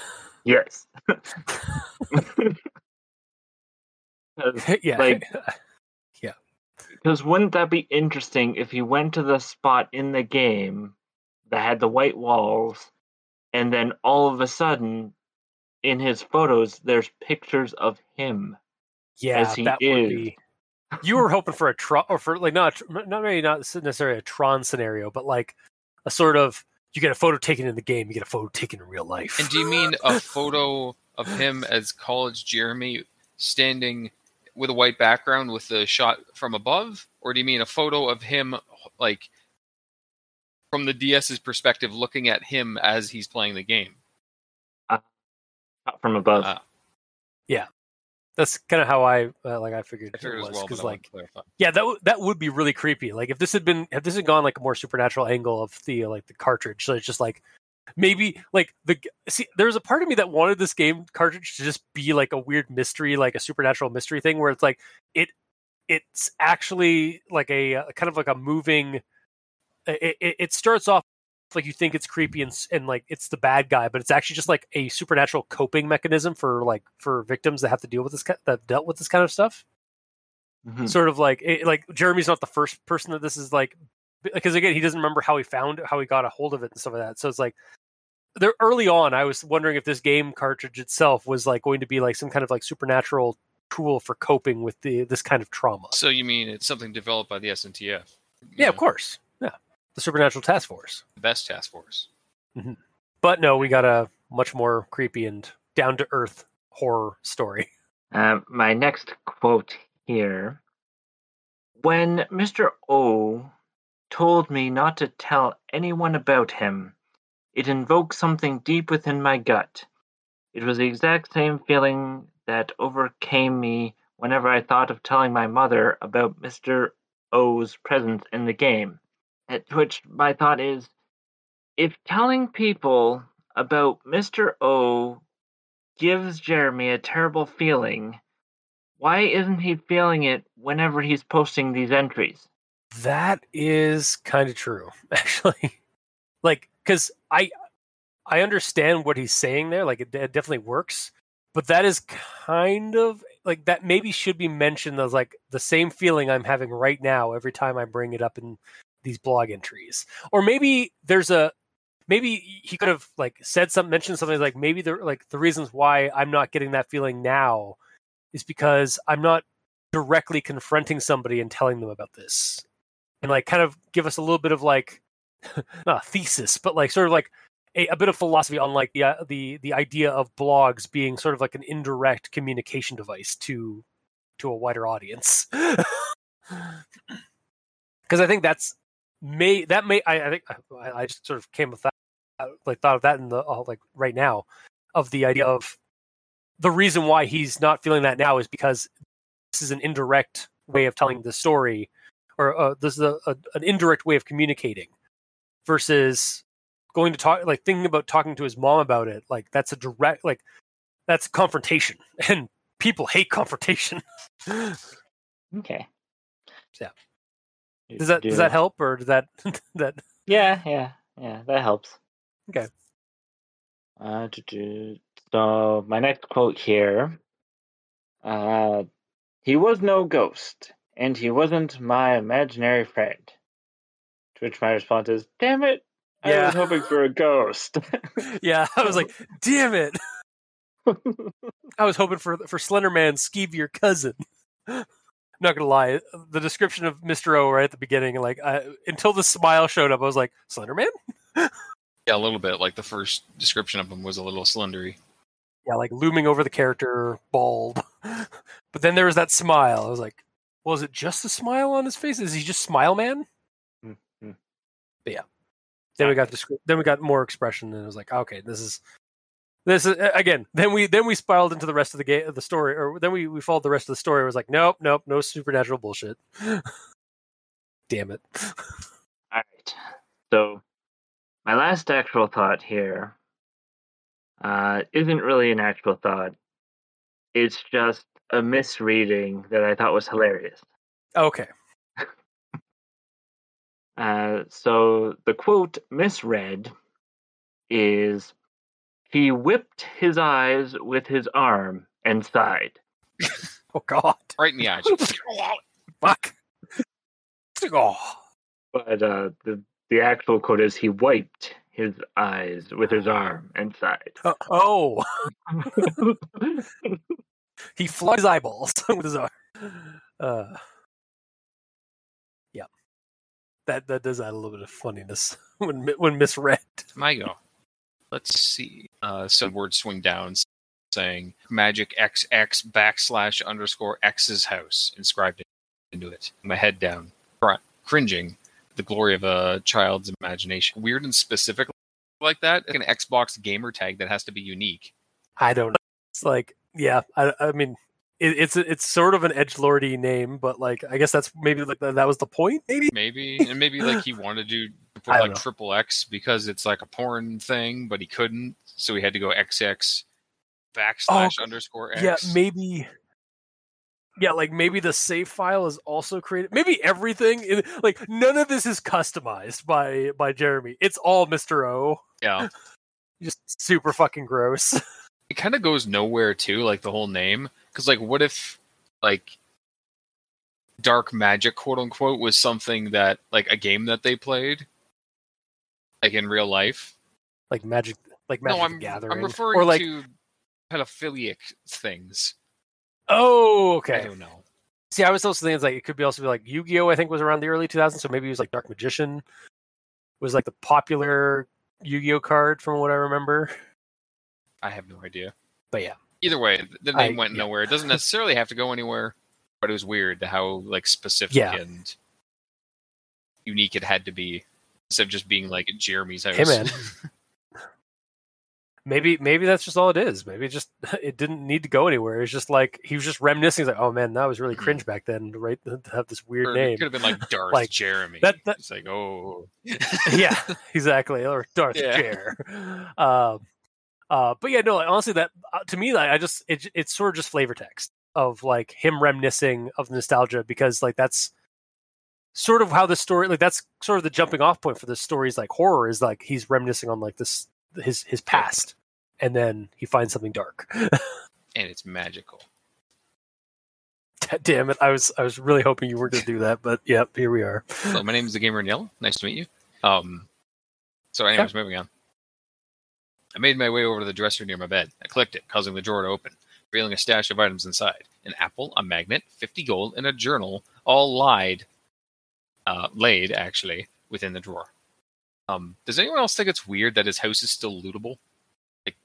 Yes. yeah. Like- Because wouldn't that be interesting if you went to the spot in the game that had the white walls, and then all of a sudden, in his photos, there's pictures of him. yeah. as he that would is. be. You were hoping for a Tron, or for like not not maybe not necessarily a Tron scenario, but like a sort of you get a photo taken in the game, you get a photo taken in real life. And do you mean a photo of him as college Jeremy standing with a white background with the shot from above, or do you mean a photo of him like from the DS's perspective, looking at him as he's playing the game? Not from above. Uh, That's kind of how I uh, like. I figured, I figured it was because but I wanted like yeah, that w- that would be really creepy. Like if this had been if this had gone like a more supernatural angle of the like the cartridge, so it's just like maybe like the see there was a part of me that wanted this game cartridge to just be like a weird mystery, like a supernatural mystery thing, where it's like it it's actually like a, uh kind of like a moving. It, it, it starts off like you think it's creepy and, and like it's the bad guy, but it's actually just like a supernatural coping mechanism for like for victims that have to deal with this that dealt with this kind of stuff Mhm. sort of like it, like Jeremy's not the first person that this is like because again he doesn't remember how he found it, how he got a hold of it and stuff like that. So it's like there early on I was wondering if this game cartridge itself was like going to be like some kind of like supernatural tool for coping with the this kind of trauma. So you mean it's something developed by the SNTF? Yeah, You of course. Yeah. The supernatural task force. the best task force. But no, we got a much more creepy and down to earth horror story. Uh, my next quote here. When Mr. O told me not to tell anyone about him, it invoked something deep within my gut. It was the exact same feeling that overcame me whenever I thought of telling my mother about Mr. O's presence in the game. At which my thought is if telling people about Mr. O gives Jeremy a terrible feeling, why isn't he feeling it whenever he's posting these entries? That is kind of true, actually. like, because I I understand what he's saying there. Like, it, it definitely works, but that is kind of like that. Maybe should be mentioned as like the same feeling I'm having right now every time I bring it up in these blog entries, or maybe there's a maybe he could have like said something, mentioned something like maybe the like the reasons why I'm not getting that feeling now is because I'm not directly confronting somebody and telling them about this. And like kind of give us a little bit of like not a thesis but like sort of like a, a bit of philosophy on like the uh, the the idea of blogs being sort of like an indirect communication device to to a wider audience. Because i think that's may that may i, I think I, I just sort of came with that like thought of that in the uh, like right now of the idea of the reason why he's not feeling that now is because this is an indirect way of telling the story or uh, this is a, a, an indirect way of communicating versus going to talk like thinking about talking to his mom about it like that's a direct like that's confrontation and people hate confrontation Okay. Yeah. Does that does that help or does that that Yeah, yeah, yeah. That helps. Okay. Uh, do- do- so my next quote here. Uh, he was no ghost, and he wasn't my imaginary friend. which my response is, "Damn it! I Yeah. was hoping for a ghost." Yeah, I was like, damn it. I was hoping for for Slenderman your cousin. Not gonna lie, the description of Mister O right at the beginning, like I, until the smile showed up, I was like, Slenderman. Yeah, a little bit. Like the first description of him was a little slendery. Yeah, like looming over the character, bald. but then there was that smile. I was like, was it just a smile on his face? Is he just Smile Man? Mhm. But yeah. Then we got the then we got more expression, and it was like, okay, this is this is again. Then we then we spiraled into the rest of the game, the story, or then we we followed the rest of the story. It was like, nope, nope, no supernatural bullshit. Damn it. All right. So, my last actual thought here uh, isn't really an actual thought. It's just a misreading that I thought was hilarious. Okay. Uh, so, the quote misread is He whipped his eyes with his arm and sighed. Oh God. Right in the eyes. Fuck. Oh. But uh, the, the actual quote is He wiped his eyes with his arm and sighed. Uh, oh. he flogged his eyeballs with his arm. Uh, yeah, that that does add a little bit of funniness when mi- when misread. My go. Let's see. Uh, some words swing down saying magic XX backslash underscore X's house inscribed into it. My head down, cr- cringing. The glory of a child's imagination. Weird and specific like that. Like an Xbox gamer tag that has to be unique. I don't know. It's like yeah, I I mean. It, it's it's sort of an edge lordy name, but like I guess that's maybe like that was the point. Maybe Maybe and maybe like he wanted to put don't like know. triple X because it's like a porn thing, but he couldn't, so he had to go XX oh, backslash underscore X. Oh, yeah, maybe. Yeah, like maybe the save file is also created. Maybe everything, in, like none of this is customized by by Jeremy. It's all Mister O. yeah. Just super fucking gross. it kind of goes nowhere too like the whole name because like what if like dark magic quote unquote was something that like a game that they played like in real life like magic, like magic no i'm gathering, i'm referring or like to pedophilic things oh okay. i don't know See, I was also thinking it's like it could be also be like Yu Gi Oh. I think was around the early 2000s, so maybe it was like Dark Magician was like the popular Yu Gi Oh card from what I remember. i have no idea But yeah, either way th- the I- name went yeah. nowhere it doesn't necessarily have to go anywhere but it was weird how like specific Yeah. and unique it had to be instead of just being like Jeremy's house Hey, man. maybe maybe that's just all it is. Maybe it just it didn't need to go anywhere. It's just like he was just reminiscing. He's like, oh man, that was really Mhm. cringe back then, right? To have this weird Or name. It could have been like Darth Like, Jeremy. that- that- it's like, oh, yeah, exactly. Or Darth Yeah. Chair. Um, uh, but yeah, no. Honestly, that uh, to me, like, I just it, it's sort of just flavor text of like him reminiscing of nostalgia because like that's sort of how the story like that's sort of the jumping off point for the stories like horror is like he's reminiscing on like this his his past and then he finds something dark and it's magical. damn it i was i was really hoping you weren't going to do that but yep here we are Hello, my name is the Gamer in Yellow. Nice to meet you. Um, so, anyways, moving on. I made my way over to the dresser near my bed. I clicked it, causing the drawer to open, revealing a stash of items inside: an apple, a magnet, fifty gold, and a journal, all lied, uh, laid actually within the drawer. Um, does anyone else think it's weird that his house is still lootable? Like,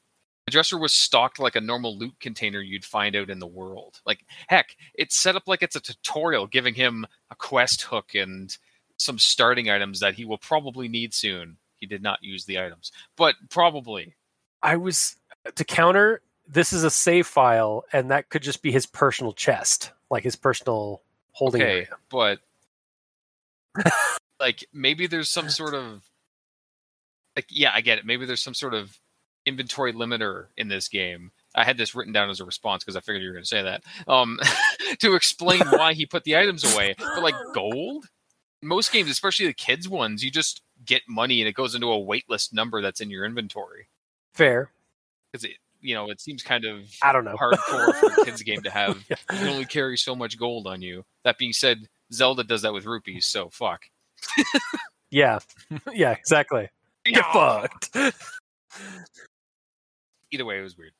the dresser was stocked like a normal loot container you'd find out in the world. Like, heck, it's set up like it's a tutorial giving him a quest hook and some starting items that he will probably need soon. He did not use the items, but probably. I was to counter this is a save file and that could just be his personal chest like his personal holding Okay, area but like maybe there's some sort of like yeah, I get it. Maybe there's some sort of inventory limiter in this game. I had this written down as a response because I figured you were going to say that. Um, to explain why he put the items away. But like gold, most games, especially the kids ones, you just get money and it goes into a waitlist number that's in your inventory fair because it, you know, it seems kind of i don't know hardcore for a kids game to have. Yeah. You only carry so much gold on you. That being said, Zelda does that with rupees, so fuck. Yeah, yeah, exactly. Get fucked. Either way, it was weird.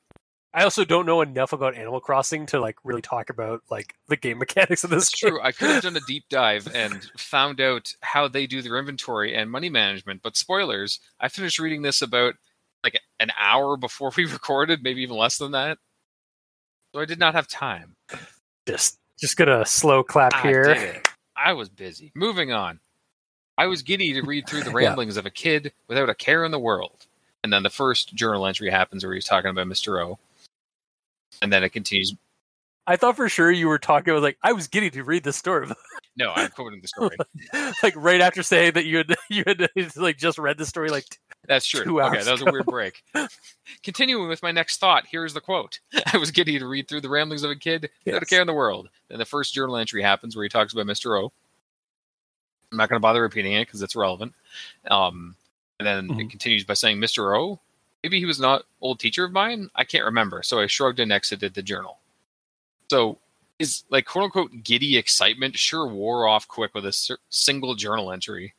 I also don't know enough about Animal Crossing to like really talk about like the game mechanics of this That's game. true. I could have done a deep dive and found out how they do their inventory and money management. But spoilers, I finished reading this about like an hour before we recorded, maybe even less than that. So I did not have time. Just just gonna slow clap I here. did. I was busy. Moving on. I was giddy to read through the Yeah. ramblings of a kid without a care in the world. And then the first journal entry happens where he's talking about Mr. O. And then it continues. I thought for sure you were talking. I was like, I was giddy to read the story, No, I'm quoting the story. like right after saying that you had you had like just read the story. Like, That's true. Two okay, that was a weird break. Continuing with my next thought, here's the quote. I was giddy to read through the ramblings of a kid without a Yes. care in the world. Then the first journal entry happens where he talks about Mr. O. I'm not going to bother repeating it because it's relevant. Um, and then it Mhm. continues by saying, Mr. O, maybe he was not old teacher of mine. I can't remember. So I shrugged and exited the journal. So is like quote unquote giddy excitement sure wore off quick with a single journal entry.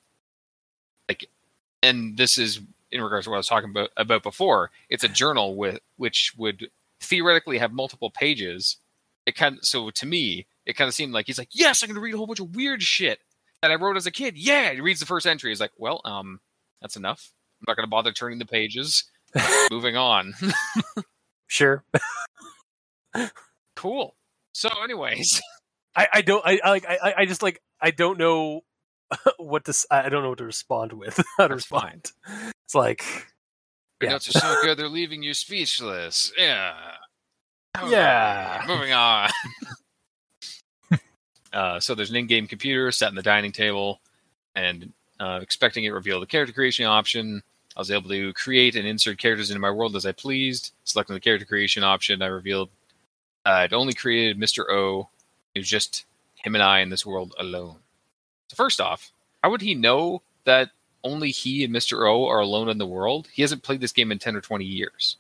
And this is in regards to what I was talking about about before. It's a journal with which would theoretically have multiple pages. It kind of, so to me, it kind of seemed like he's like, yes, I'm going to read a whole bunch of weird shit that I wrote as a kid. Yeah, he reads the first entry. He's like, well, um, that's enough. I'm not going to bother turning the pages. Moving on. sure. cool. So, anyways, I, I don't. I, I like. I, I just like. I don't know what to. I don't know what to respond with. How to That's fine. respond. It's like. your Yeah. notes are so good they're leaving you speechless. Yeah. Yeah. Moving on. uh, so there's an in-game computer set in the dining table, and uh, expecting it reveal the character creation option. I was able to create and insert characters into my world as I pleased. Selecting the character creation option, I revealed I'd only created Mr. O. It was just him and I in this world alone. So first off, how would he know that only he and Mr. O are alone in the world? He hasn't played this game in 10 or 20 years.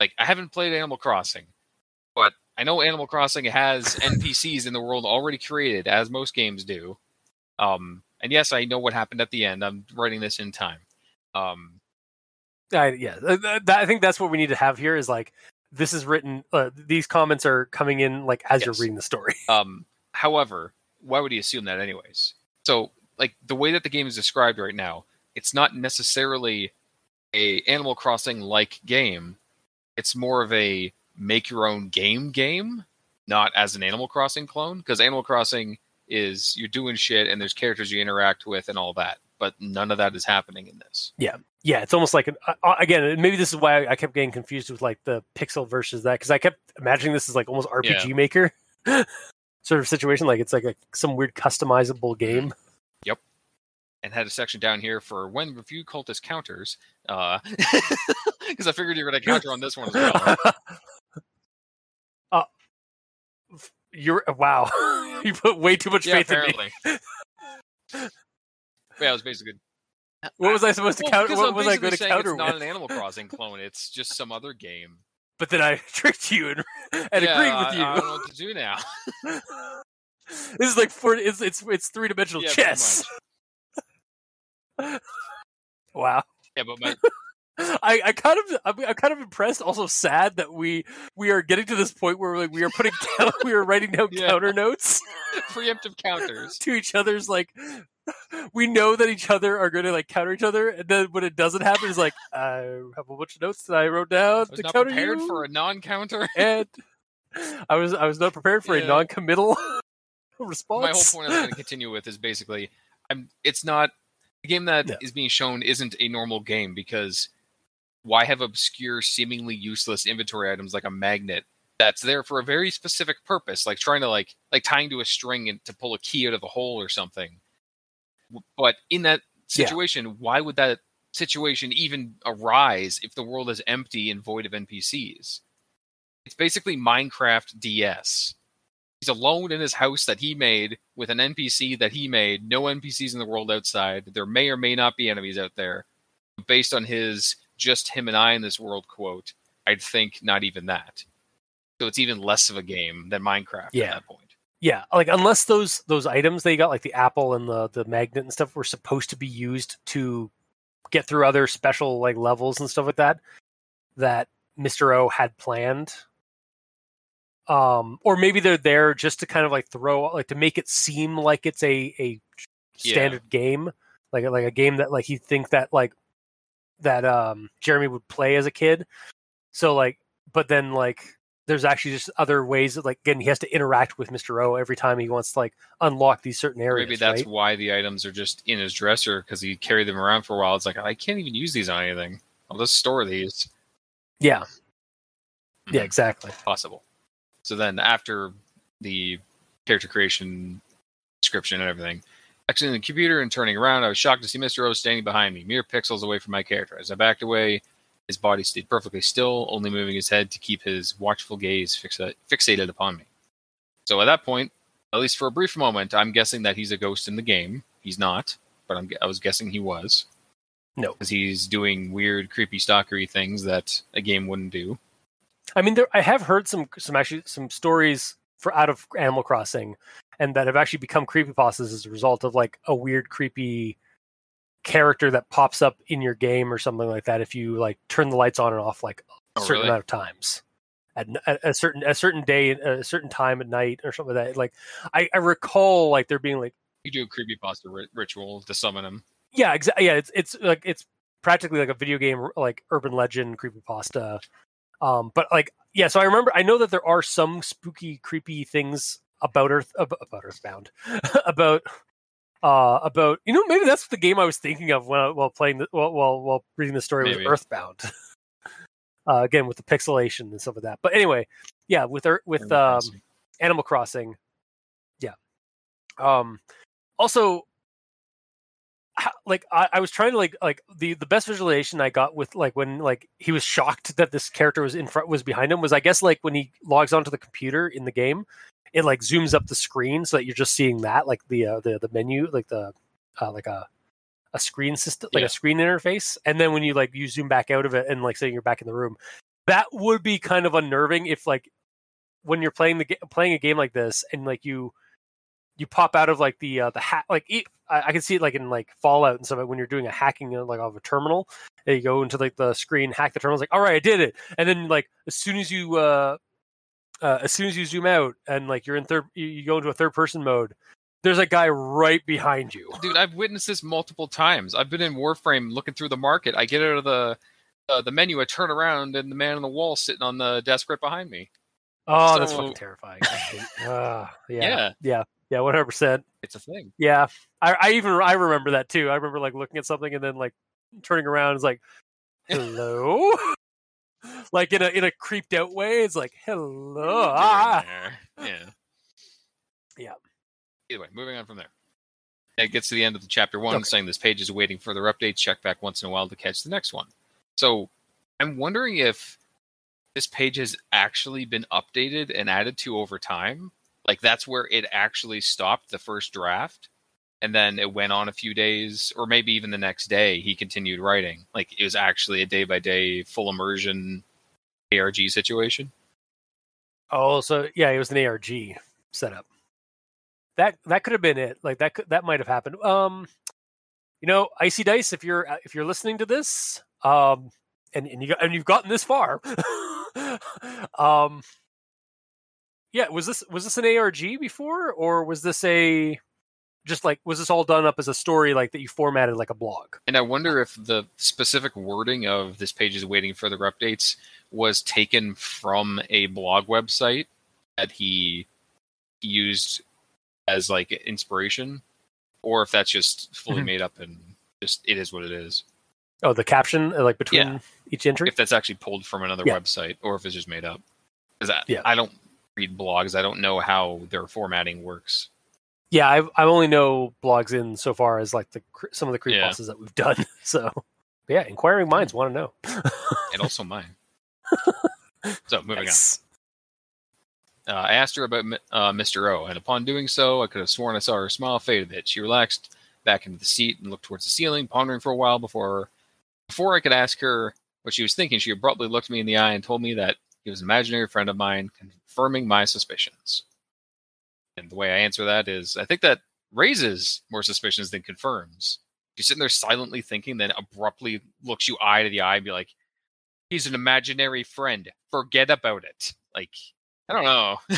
Like, I haven't played Animal Crossing, but I know Animal Crossing has NPCs in the world already created, as most games do. Um, and yes, I know what happened at the end. I'm writing this in time. Um, I, yeah, th- th- that, I think that's what we need to have here. Is like this is written. Uh, these comments are coming in like as you're reading the story. Um, however, why would he assume that anyways? So, like the way that the game is described right now, it's not necessarily a Animal Crossing like game. It's more of a make your own game game, not as an Animal Crossing clone. Because Animal Crossing is you're doing shit and there's characters you interact with and all that, but none of that is happening in this. Yeah, Yeah, it's almost like an, uh, uh, again. Maybe this is why I kept getting confused with like the pixel versus that because I kept imagining this is like almost RPG Maker sort of situation. Like it's like a, some weird customizable game. Yep. And had a section down here for when review cultist counters, uh, because I figured you were going to counter on this one as well. uh, you're wow. you put way too much yeah, faith in me. yeah, it was basically. What was I supposed to Well, counter? What was I going to counter It's not an Animal Crossing clone. It's just some other game. But then I tricked you and, and yeah, agreed with you. I don't know what to do now. this is like four. It's it's it's three dimensional Yeah, chess. wow. Yeah, but my, I, I kind of I'm, I'm kind of impressed, also sad that we we are getting to this point where like we are putting down, we are writing down Yeah. counter notes preemptive counters. to each other's like we know that each other are going to like counter each other, and then when it doesn't happen, it's like I have a bunch of notes that I wrote down I was to not counter prepared you, for a non-counter. and I was I was not prepared for Yeah. a non-committal response. my whole point I was going to continue with is basically, I'm. It's not the game that is being shown isn't a normal game because why have obscure, seemingly useless inventory items like a magnet that's there for a very specific purpose, like trying to like like tying to a string and to pull a key out of a hole or something. But in that Yeah. situation, why would that situation even arise if the world is empty and void of NPCs? It's basically Minecraft DS. He's alone in his house that he made with an NPC that he made. No NPCs in the world outside. There may or may not be enemies out there. Based on his just him and I in this world quote, I'd think not even that. So it's even less of a game than Minecraft Yeah. at that point. Yeah, like unless those those items they got, like the apple and the the magnet and stuff, were supposed to be used to get through other special like levels and stuff like that, that Mister O had planned. Um, or maybe they're there just to kind of like throw, like to make it seem like it's a a Yeah. standard game, like like a game that like he think that like that um Jeremy would play as a kid. So like, but then like there's actually just other ways that like again he has to interact with Mr. O every time he wants to like unlock these certain areas. Maybe that's right? why the items are just in his dresser because he carried them around for a while. It's like I can't even use these on anything. I'll just store these. yeah, yeah, Mhm. exactly. possible. So then after the character creation description and everything, exiting the computer and turning around, I was shocked to see Mr. O standing behind me, mere pixels away from my character. As I backed away, his body stayed perfectly still, only moving his head to keep his watchful gaze fixa- fixated upon me. So at that point, at least for a brief moment, I'm guessing that he's a ghost in the game. He's not, but I'm, I was guessing he was. No. Because he's doing weird, creepy, stalkery things that a game wouldn't do. I mean, there I have heard some some actually some stories for out of Animal Crossing, and that have actually become creepy creepypastas as a result of like a weird, creepy character that pops up in your game or something like that if you like turn the lights on and off like a Oh, certain really? amount of times at, at a certain a certain day a certain time at night or something like that like I, I recall like there being like You do a creepypasta ri- ritual to summon him. yeah exactly yeah it's it's like it's practically like a video game like urban legend creepypasta um but like yeah so i remember i know that there are some spooky creepy things about earth about earthbound about uh about you know maybe that's the game i was thinking of while, while playing the while, while while reading the story Maybe. was earthbound uh again with the pixelation and stuff like that but anyway yeah with with Animal um Crossing. Animal Crossing. Yeah. Um also like I, I was trying to like like the the best visualization I got with like when like he was shocked that this character was in front was behind him was I guess like when he logs onto the computer in the game, it like zooms up the screen so that you're just seeing that like the uh, the the menu like the uh, like a a screen system like Yeah. a screen interface and then when you like you zoom back out of it and like say you're back in the room that would be kind of unnerving if like when you're playing the playing a game like this and like you you pop out of like the uh, the hat like e- I, I can see it like in like Fallout and stuff when you're doing a hacking like of a terminal and you go into like the screen hack the terminal it's like all right I did it and then like as soon as you uh, uh as soon as you zoom out and like you're in third you, go into a third person mode there's a guy right behind you Dude, I've witnessed this multiple times. I've been in Warframe looking through the market. I get out of the uh, the menu, I turn around, and the man on the wall sitting on the desk right behind me. oh that's fucking terrifying uh, yeah Yeah. yeah yeah 100 percent It's a thing. Yeah, I, I even I remember that too. I remember like looking at something and then like turning around. It's like, hello, like in a in a creeped out way. It's like, hello. Ah. Yeah. Yeah. Either way, moving on from there. It gets to the end of the chapter one, Okay. saying this page is awaiting further updates. Check back once in a while to catch the next one. So I'm wondering if this page has actually been updated and added to over time. Like that's where it actually stopped the first draft. And then it went on a few days, or maybe even the next day, he continued writing. Like it was actually a day by day full immersion ARG situation. Oh, so yeah, it was an ARG setup. That that could have been it. Like that could that might have happened. Um, you know, Icy Dice, if you're uh, if you're listening to this, um, and and you and you've gotten this far, um, yeah, was this was this an ARG before, or was this a just like was this all done up as a story like that you formatted like a blog? And I wonder if the specific wording of this page is waiting for further updates was taken from a blog website that he used as like inspiration, or if that's just fully Mhm. made up and just it is what it is. Oh, the caption uh, like between Yeah. each entry. If that's actually pulled from another Yeah. website, or if it's just made up. Because I, Yeah. I don't read blogs, I don't know how their formatting works. Yeah, I've I only know blogs in so far as like the some of the creep Yeah. bosses that we've done. So but yeah, inquiring minds want to know. And also mine. so moving on. Uh, I asked her about uh, Mr. O, and upon doing so, I could have sworn I saw her smile fade a bit. She relaxed back into the seat and looked towards the ceiling, pondering for a while before before I could ask her what she was thinking. She abruptly looked me in the eye and told me that he was an imaginary friend of mine, confirming my suspicions. And the way I answer that is I think that raises more suspicions than confirms. You're sitting there silently thinking, then abruptly looks you eye to the eye and be like, he's an imaginary friend. Forget about it. Like, I don't know.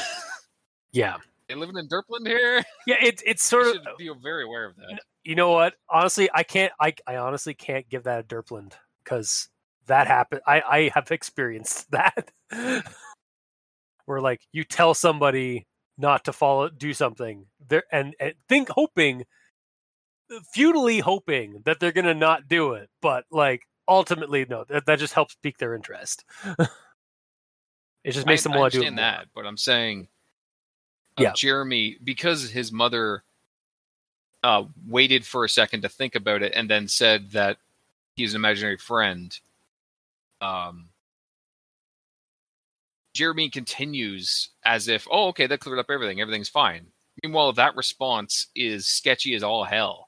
Yeah, they living in Derpland here? yeah. It's it's sort You of should be very aware of that. you know what? Honestly, I can't. I I honestly can't give that a Derpland because that happened. I I have experienced that. Where like you tell somebody not to follow, do something, there and, and think hoping, futilely hoping that they're gonna not do it, but like ultimately no, that, that just helps pique their interest. it just makes I, them want to do it. that, but I'm saying, uh, Yeah. Jeremy, because his mother uh, waited for a second to think about it and then said that he's an imaginary friend. Um, Jeremy continues as if, oh, okay, that cleared up everything. Everything's fine. Meanwhile, that response is sketchy as all hell.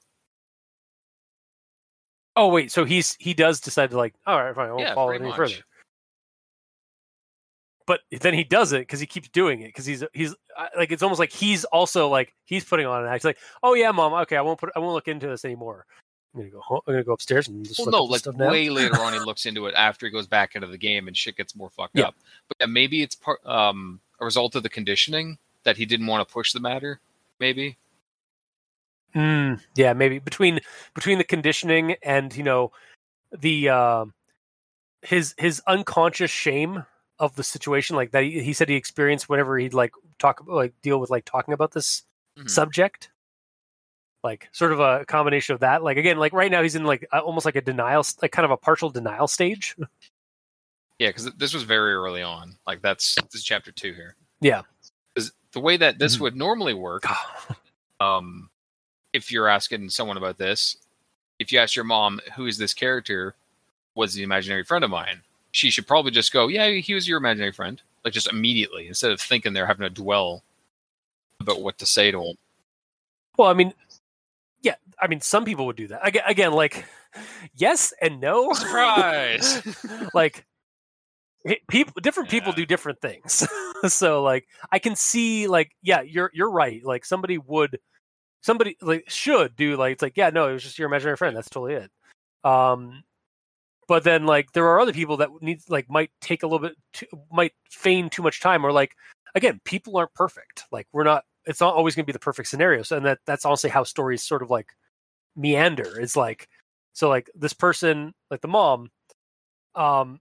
Oh wait, so he's he does decide to like, all right, fine, I won't Yeah, follow it any much. further. But then he does it because he keeps doing it because he's he's like it's almost like he's also like he's putting on an act like, oh yeah, mom, okay, I won't put I won't look into this anymore. I'm gonna go home, I'm gonna go upstairs and just Well, no, like way later on, he looks into it after he goes back into the game and shit gets more fucked Yeah. up. But yeah, maybe it's part um, a result of the conditioning that he didn't want to push the matter. Maybe. Mm, yeah, maybe between between the conditioning and you know the uh, his his unconscious shame of the situation, like that he, he said he experienced whenever he'd like talk like deal with like talking about this Mhm. subject. Like sort of a combination of that. Like again, like right now he's in like almost like a denial, like kind of a partial denial stage. Yeah, because this was very early on. Like that's this is chapter two here. Yeah. the way that this Mhm. would normally work, um, if you're asking someone about this, if you ask your mom who is this character, was the imaginary friend of mine, she should probably just go, "Yeah, he was your imaginary friend," like just immediately instead of thinking they're having to dwell about what to say to him. Well, I mean, I mean, some people would do that. Again, again like yes and no. Surprise! like people, different people Yeah. do different things. so, like, I can see, like, yeah, you're you're right. Like, somebody would, somebody like should do like it's like, yeah, no, it was just your imaginary friend. That's totally it. Um, but then like there are other people that need like might take a little bit, too, might feign too much time, or like again, people aren't perfect. Like we're not. It's not always going to be the perfect scenario. So, and that that's honestly how stories sort of like meander. It's like so like this person, like the mom, um,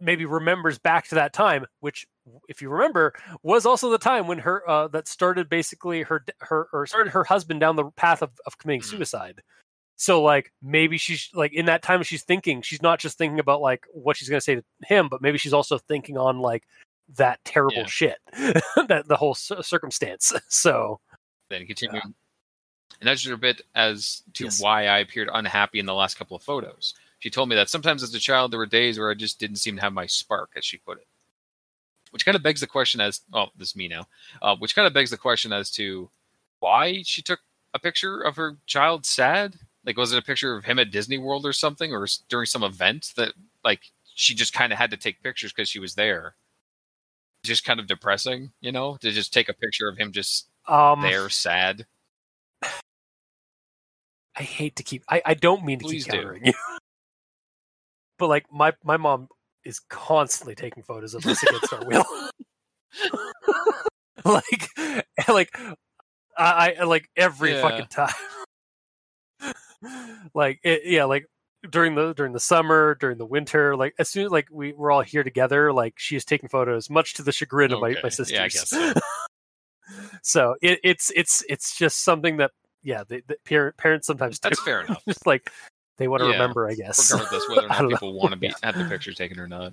maybe remembers back to that time, which if you remember was also the time when her uh, that started basically her her or started her husband down the path of, of committing Mhm. suicide. So like maybe she's like in that time she's thinking she's not just thinking about like what she's gonna say to him, but maybe she's also thinking on like that terrible Yeah. shit that the whole cir- circumstance. So then continuing and nudged her a bit as to Yes. why I appeared unhappy in the last couple of photos. She told me that sometimes as a child there were days where I just didn't seem to have my spark, as she put it. Which kind of begs the question as oh, this is me now. Uh, which kind of begs the question as to why she took a picture of her child sad. Like, was it a picture of him at Disney World or something, or during some event that like she just kind of had to take pictures because she was there? Just kind of depressing, you know, to just take a picture of him just um there sad. I hate to keep. I, I don't mean to Please keep do. you, but like my my mom is constantly taking photos of us against our will. like, like I, I like every Yeah. fucking time. like it, yeah, like during the during the summer, during the winter, like as soon as like we we're all here together, like she is taking photos, much to the chagrin of my, Okay. my sisters. Yeah, I guess so. so it, it's it's it's just something that yeah, the, the parents sometimes do. That's fair enough. just like they want to Yeah, remember, I guess. regardless whether or not people know. want to be Yeah. have the picture taken or not.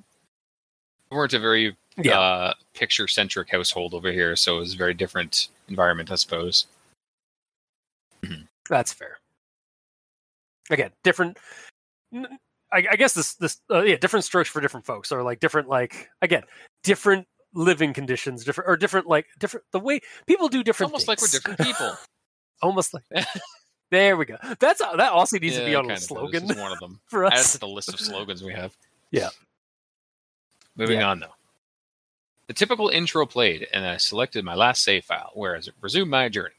We weren't a very Yeah. uh, picture centric household over here, so it was a very different environment, I suppose. That's fair. Again, different. I guess this this uh, yeah, different strokes for different folks, or like different like again, different living conditions, different or different like different the way people do It's different. almost like we're different people. Almost like there we go. That's uh, that also needs to be on a slogan one of them. for Add us. to the list of slogans we have. Yeah. Moving Yeah. on though. The typical intro played, and I selected my last save file, whereas it resumed my journey.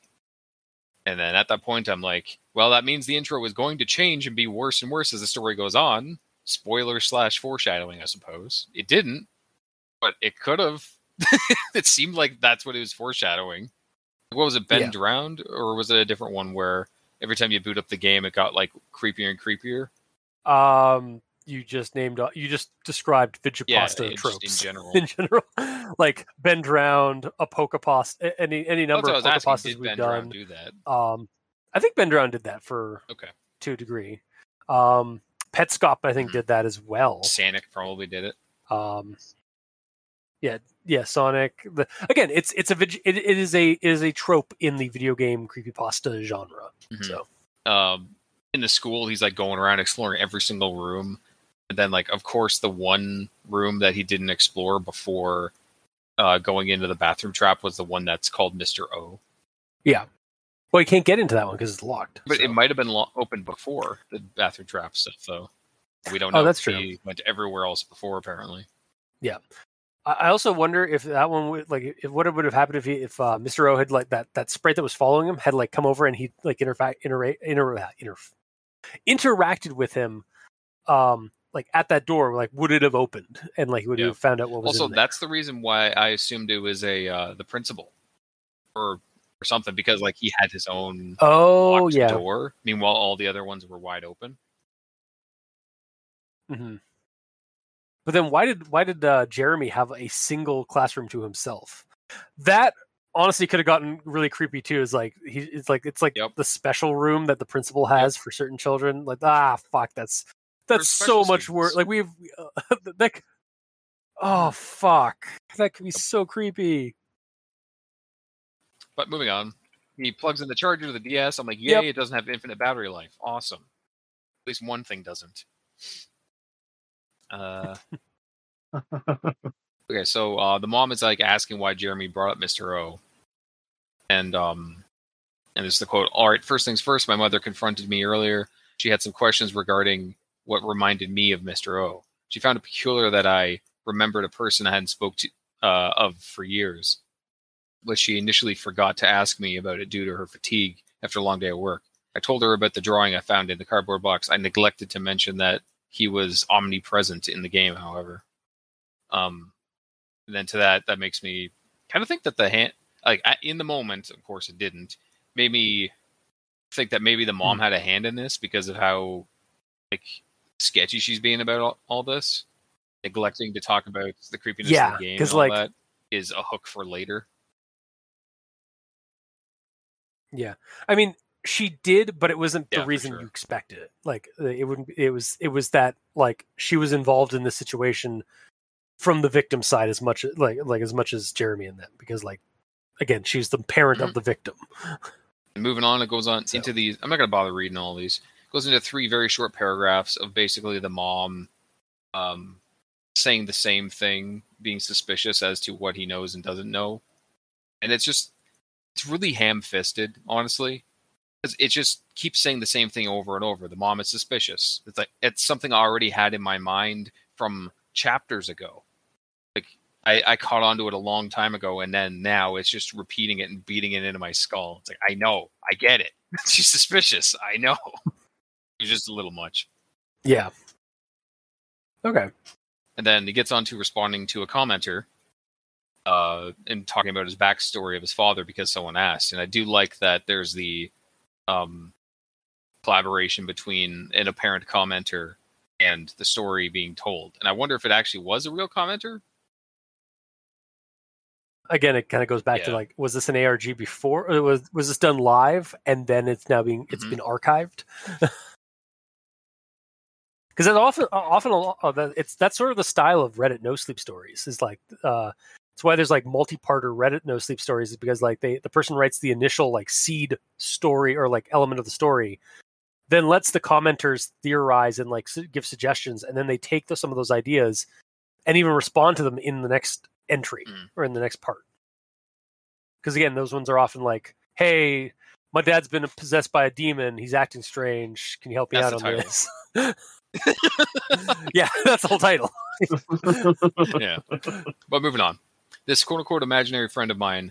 And then at that point, I'm like, well, that means the intro is going to change and be worse and worse as the story goes on. Spoiler slash foreshadowing, I suppose. It didn't, but it could have. it seemed like that's what it was foreshadowing. What was it, Ben Yeah. Drowned? Or was it a different one where every time you boot up the game, it got like creepier and creepier? Um, you just named you just described Yeah, Vigipasta just tropes in general. in general, like Ben drowned, a Pokepasta, any any number of. Pokepastas we've done. Do that? Um, I think Ben Drowned did that for Okay. to a degree. Um, Petscop, I think, Mhm. did that as well. Sanic probably did it. Um, yeah, yeah, Sonic. The, again, it's it's a it, it is a it is a trope in the video game creepypasta genre. Mhm. So um, in the school, he's like going around exploring every single room, and then like of course the one room that he didn't explore before uh, going into the bathroom trap was the one that's called Mister O. Yeah. Well, you can't get into that one because it's locked. But so. it might have been lo- open before the bathroom trap stuff, though. We don't know Oh, know. that's if true. He went everywhere else before, apparently. I I also wonder if that one would like if what would have happened if he, if uh, Mr. O had like that that sprite that was following him had like come over and he like interfact intera- inter, uh, inter, interacted with him um like at that door like would it have opened and like would Yeah. have found out what was Also, that's the reason why I assumed it was a uh, the principal, or or something, because like he had his own oh locked yeah door. Meanwhile, all the other ones were wide open. hmm but then why did why did uh, Jeremy have a single classroom to himself that honestly could have gotten really creepy too is like he it's like it's like Yep. the special room that the principal has for certain children like ah fuck that's that's so much worse like we've uh, that oh fuck that could be so creepy But moving on, he plugs in the charger to the DS. I'm like, yay! Yep. It doesn't have infinite battery life. Awesome. At least one thing doesn't. Uh, okay, so uh, the mom is like asking why Jeremy brought up Mr. O, and um, and this is the quote. All right, first things first. My mother confronted me earlier. She had some questions regarding what reminded me of Mr. O. She found it peculiar that I remembered a person I hadn't spoke to uh, of for years, but she initially forgot to ask me about it due to her fatigue after a long day at work. I told her about the drawing I found in the cardboard box. I neglected to mention that he was omnipresent in the game, however. Um, and then to that, that makes me kind of think that the hand, like in the moment, of course, it didn't, made me think that maybe the mom Hmm. had a hand in this because of how like sketchy she's being about all, all this, neglecting to talk about the creepiness Yeah, of the game. 'cause, and all like- that is a hook for later. Yeah, I mean, she did, but it wasn't Yeah, the reason sure. you expected it. Like uh, it wouldn't. It was. It was that like she was involved in the situation from the victim side as much like like as much as Jeremy and them because like again she's the parent of Mhm. the victim. And moving on, it goes on So- into these. I'm not going to bother reading all these. It goes into three very short paragraphs of basically the mom um, saying the same thing, being suspicious as to what he knows and doesn't know. And it's just, it's really ham fisted, honestly. It just keeps saying the same thing over and over. The mom is suspicious. It's like, it's something I already had in my mind from chapters ago. Like, I, I caught onto it a long time ago, and then now it's just repeating it and beating it into my skull. It's like I know, I get it. She's suspicious. I know. It's just a little much. Yeah. Okay. And then he gets on to responding to a commenter, uh, and talking about his backstory of his father because someone asked. And I do like that there's the um, collaboration between an apparent commenter and the story being told. And I wonder if it actually was a real commenter. Again, it kind of goes back to like, was this an ARG before? Or was was this done live and then it's now being it's Mhm. been archived? Because often often a lot of that- it's that's sort of the style of Reddit no sleep stories. Is like uh, it's why there's like multi-parter Reddit no sleep stories is because like they the person writes the initial like seed story or like element of the story, then lets the commenters theorize and like su- give suggestions, and then they take the, some of those ideas and even respond to them in the next entry Mm. or in the next part. Because again, those ones are often like, "Hey, my dad's been possessed by a demon. He's acting strange. Can you help me That's out on title. this?" yeah, that's the whole title. yeah. But moving on. This quote unquote imaginary friend of mine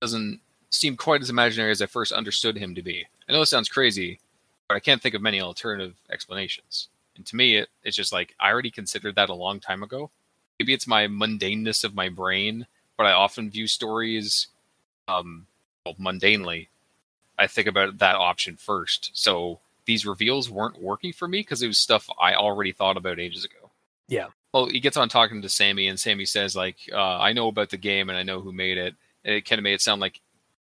doesn't seem quite as imaginary as I first understood him to be. I know it sounds crazy, but I can't think of many alternative explanations. And to me, it, it's just like I already considered that a long time ago. Maybe it's my mundaneness of my brain, but I often view stories um, well, mundanely. I think about that option first. So these reveals weren't working for me because it was stuff I already thought about ages ago. Yeah. Well, he gets on talking to Sammy, and Sammy says, like, uh, I know about the game and I know who made it. And it kind of made it sound like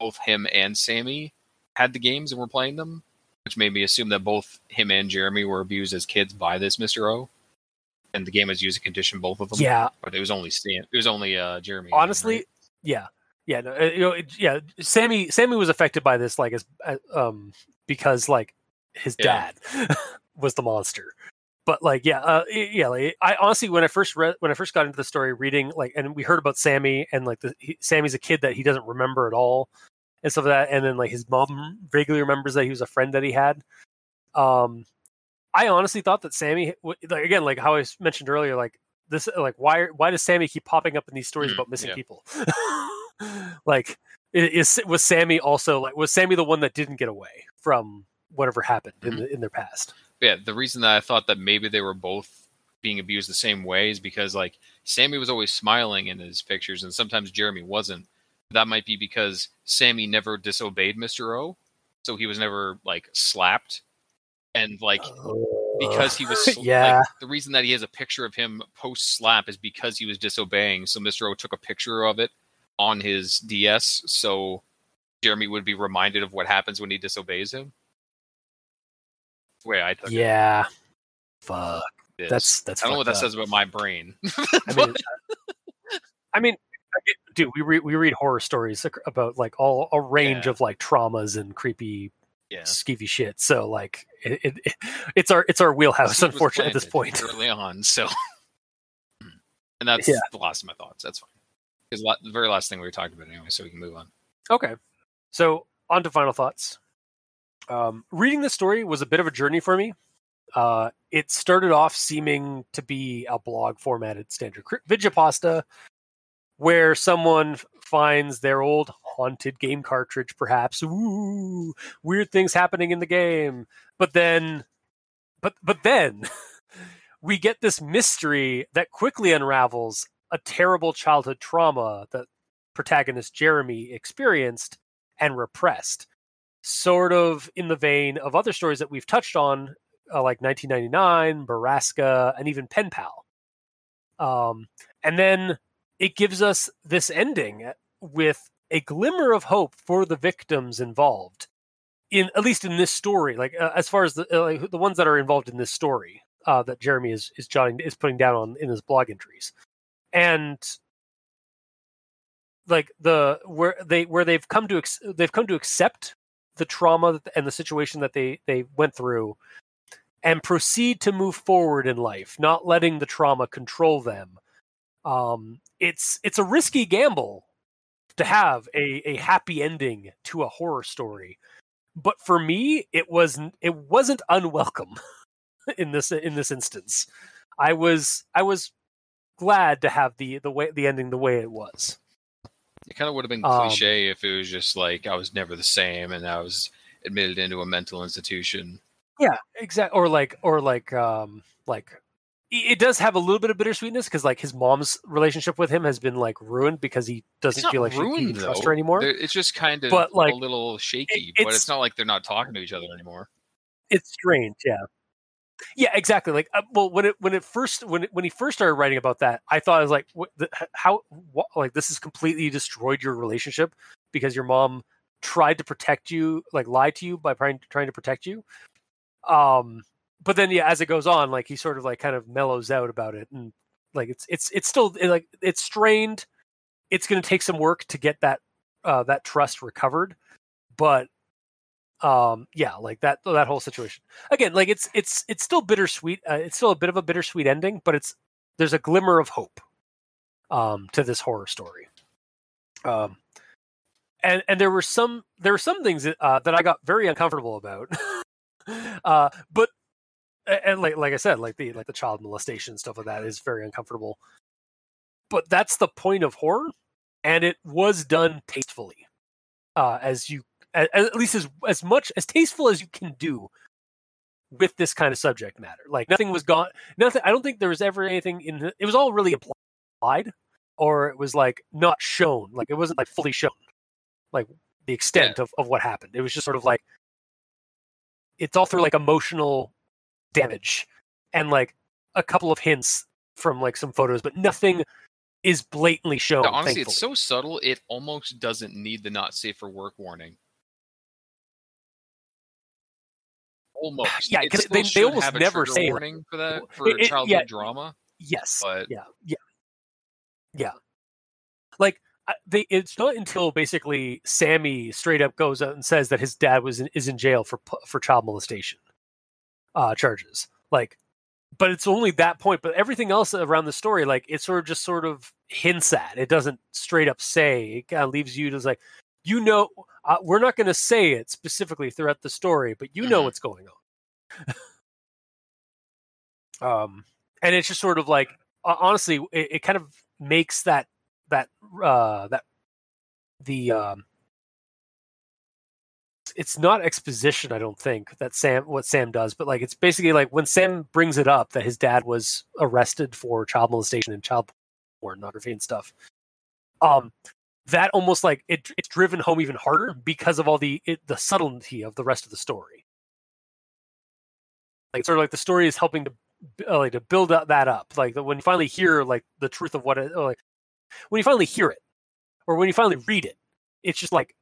both him and Sammy had the games and were playing them, which made me assume that both him and Jeremy were abused as kids by this Mr. O. And the game has used to condition both of them. Yeah. But it was only Stan. It was only uh, Jeremy. Honestly, right? yeah. Yeah, no, you know, it- yeah. Sammy, Sammy was affected by this, like, as uh, um, because like his Yeah. dad was the monster. But like, yeah, uh, yeah. Like, I honestly, when I first read, when I first got into the story, reading like, and we heard about Sammy, and like, the, he, Sammy's a kid that he doesn't remember at all, and stuff like that. And then like his mom vaguely remembers that he was a friend that he had. Um, I honestly thought that Sammy, like again, like how i mentioned earlier, like this, like why why does Sammy keep popping up in these stories Mm, about missing yeah. people? like, is was Sammy also like was Sammy the one that didn't get away from whatever happened in Mhm. the, in their past? Yeah, the reason that I thought that maybe they were both being abused the same way is because like Sammy was always smiling in his pictures and sometimes Jeremy wasn't. That might be because Sammy never disobeyed Mr. O, so he was never like slapped. And like because he was uh, sl- yeah. like, the reason that he has a picture of him post slap is because he was disobeying. So Mr. O took a picture of it on his DS so Jeremy would be reminded of what happens when he disobeys him. Wait, I took it. yeah. Fuck. That's that's. I don't know what that up. says about my brain. I mean, I mean, dude, we read we read horror stories about like all a range Yeah. of like traumas and creepy, yeah. skeevy shit. So like, it, it, it- it's our it's our wheelhouse, unfortunately, at this point. early on. So, and that's Yeah. the last of my thoughts. That's fine. Because the very last thing we were talking about anyway, so we can move on. Okay, so on to final thoughts. Um, reading the story was a bit of a journey for me. Uh, it started off seeming to be a blog formatted standard Vigipasta, where someone finds their old haunted game cartridge, perhaps. Ooh, weird things happening in the game. But then, but but then, we get this mystery that quickly unravels a terrible childhood trauma that protagonist Jeremy experienced and repressed. Sort of in the vein of other stories that we've touched on, uh, like 1999, Borrasca, and even Pen Pal. Um, and then it gives us this ending with a glimmer of hope for the victims involved. In at least in this story, like uh, as far as the uh, like, the ones that are involved in this story uh, that Jeremy is is jotting is putting down on in his blog entries, and like the where they where they've come to ex- they've come to accept the trauma and the situation that they they went through and proceed to move forward in life not letting the trauma control them. Um it's it's a risky gamble to have a a happy ending to a horror story but for me it was it wasn't unwelcome in this in this instance. I was i was glad to have the the way the ending the way it was It kind of would have been Um, cliche if it was just like I was never the same and I was admitted into a mental institution. Yeah, exactly. Or like, or like, um, like it does have a little bit of bittersweetness because like his mom's relationship with him has been like ruined because he doesn't feel like she ruined can trust her anymore. They're- It's just kind of But, like, a little shaky, it- but it's- it's not like they're not talking to each other anymore. It's strange, yeah, yeah, exactly. Like, uh, well, when it when it first when it, when he first started writing about that, I thought I was like, what, the, how, what, like this has completely destroyed your relationship because your mom tried to protect you, like lied to you by trying trying to protect you. Um, but then yeah, as it goes on, like he sort of like kind of mellows out about it, and like it's it's it's still like it's strained. It's going to take some work to get that uh, that trust recovered, but um yeah like that that whole situation. Again like it's it's it's still bittersweet uh, it's still a bit of a bittersweet ending but it's there's a glimmer of hope um to this horror story. Um and and there were some there were some things that, uh, that i got very uncomfortable about. Uh but and like like i said like the like the child molestation stuff like that is very uncomfortable. But that's the point of horror and it was done tastefully, uh, as you at, at least as as much as tasteful as you can do with this kind of subject matter. Like nothing was gone. Nothing. I don't think there was ever anything in. The, it was all really applied, or it was like not shown. Like it wasn't like fully shown, like the extent Yeah. of of what happened. It was just sort of like it's all through like emotional damage and like a couple of hints from like some photos, but nothing is blatantly shown. Yeah, honestly, thankfully. it's so subtle it almost doesn't need the not safe for work warning. Almost. Yeah, because they- they almost have a never say, warning for that for it- it- childhood yeah. drama. Yes. But- yeah. Yeah. Yeah. Like they, it's not until basically Sammy straight up goes out and says that his dad was in, is in jail for for child molestation uh, charges. Like, but it's only that point. But everything else around the story, like it sort of just sort of hints at. It doesn't straight up say. It kind of leaves you to like, you know, uh, we're not going to say it specifically throughout the story, but you know Mhm. what's going on. um, and it's just sort of like uh, honestly, it, it kind of makes that that uh that the um it's not exposition i don't think that sam what sam does but like it's basically like when sam brings it up that his dad was arrested for child molestation and child pornography and stuff um that almost like it, it's driven home even harder because of all the it, the subtlety of the rest of the story. Like sort of like the story is helping to uh, like to build up that up. Like when you finally hear like the truth of what it or, like when you finally hear it or when you finally read it it's just like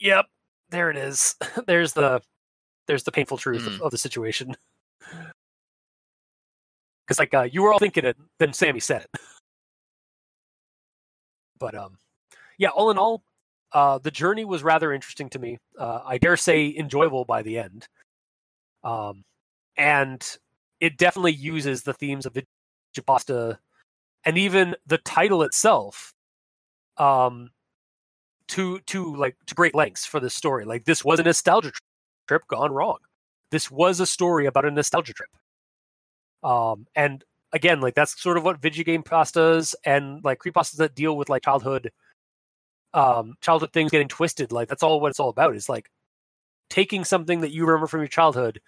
yep there it is. There's the there's the painful truth of, Mm. of the situation. Because like uh, you were all thinking it then sammy said it. But um yeah all in all uh the journey was rather interesting to me. Uh i dare say enjoyable by the end. Um and it definitely uses the themes of Vigipasta and even the title itself um to to like to great lengths for this story. Like this was a nostalgia trip gone wrong. This was a story about a nostalgia trip. Um and again like that's sort of what video game pastas and like creepypastas that deal with like childhood um childhood things getting twisted like that's all what it's all about is like taking something that you remember from your childhood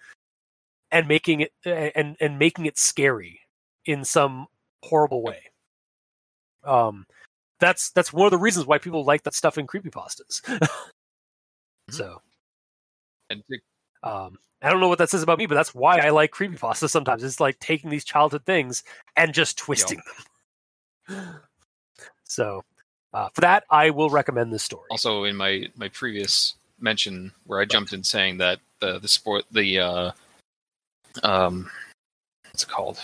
and making it and and making it scary in some horrible way. Um that's that's one of the reasons why people like that stuff in creepypastas. So. And to- um i don't know what that says about me but that's why i like creepypastas sometimes it's like taking these childhood things and just twisting them. So uh, for that i will recommend this story also in my my previous mention where I jumped in saying that the the sport the uh um what's it called?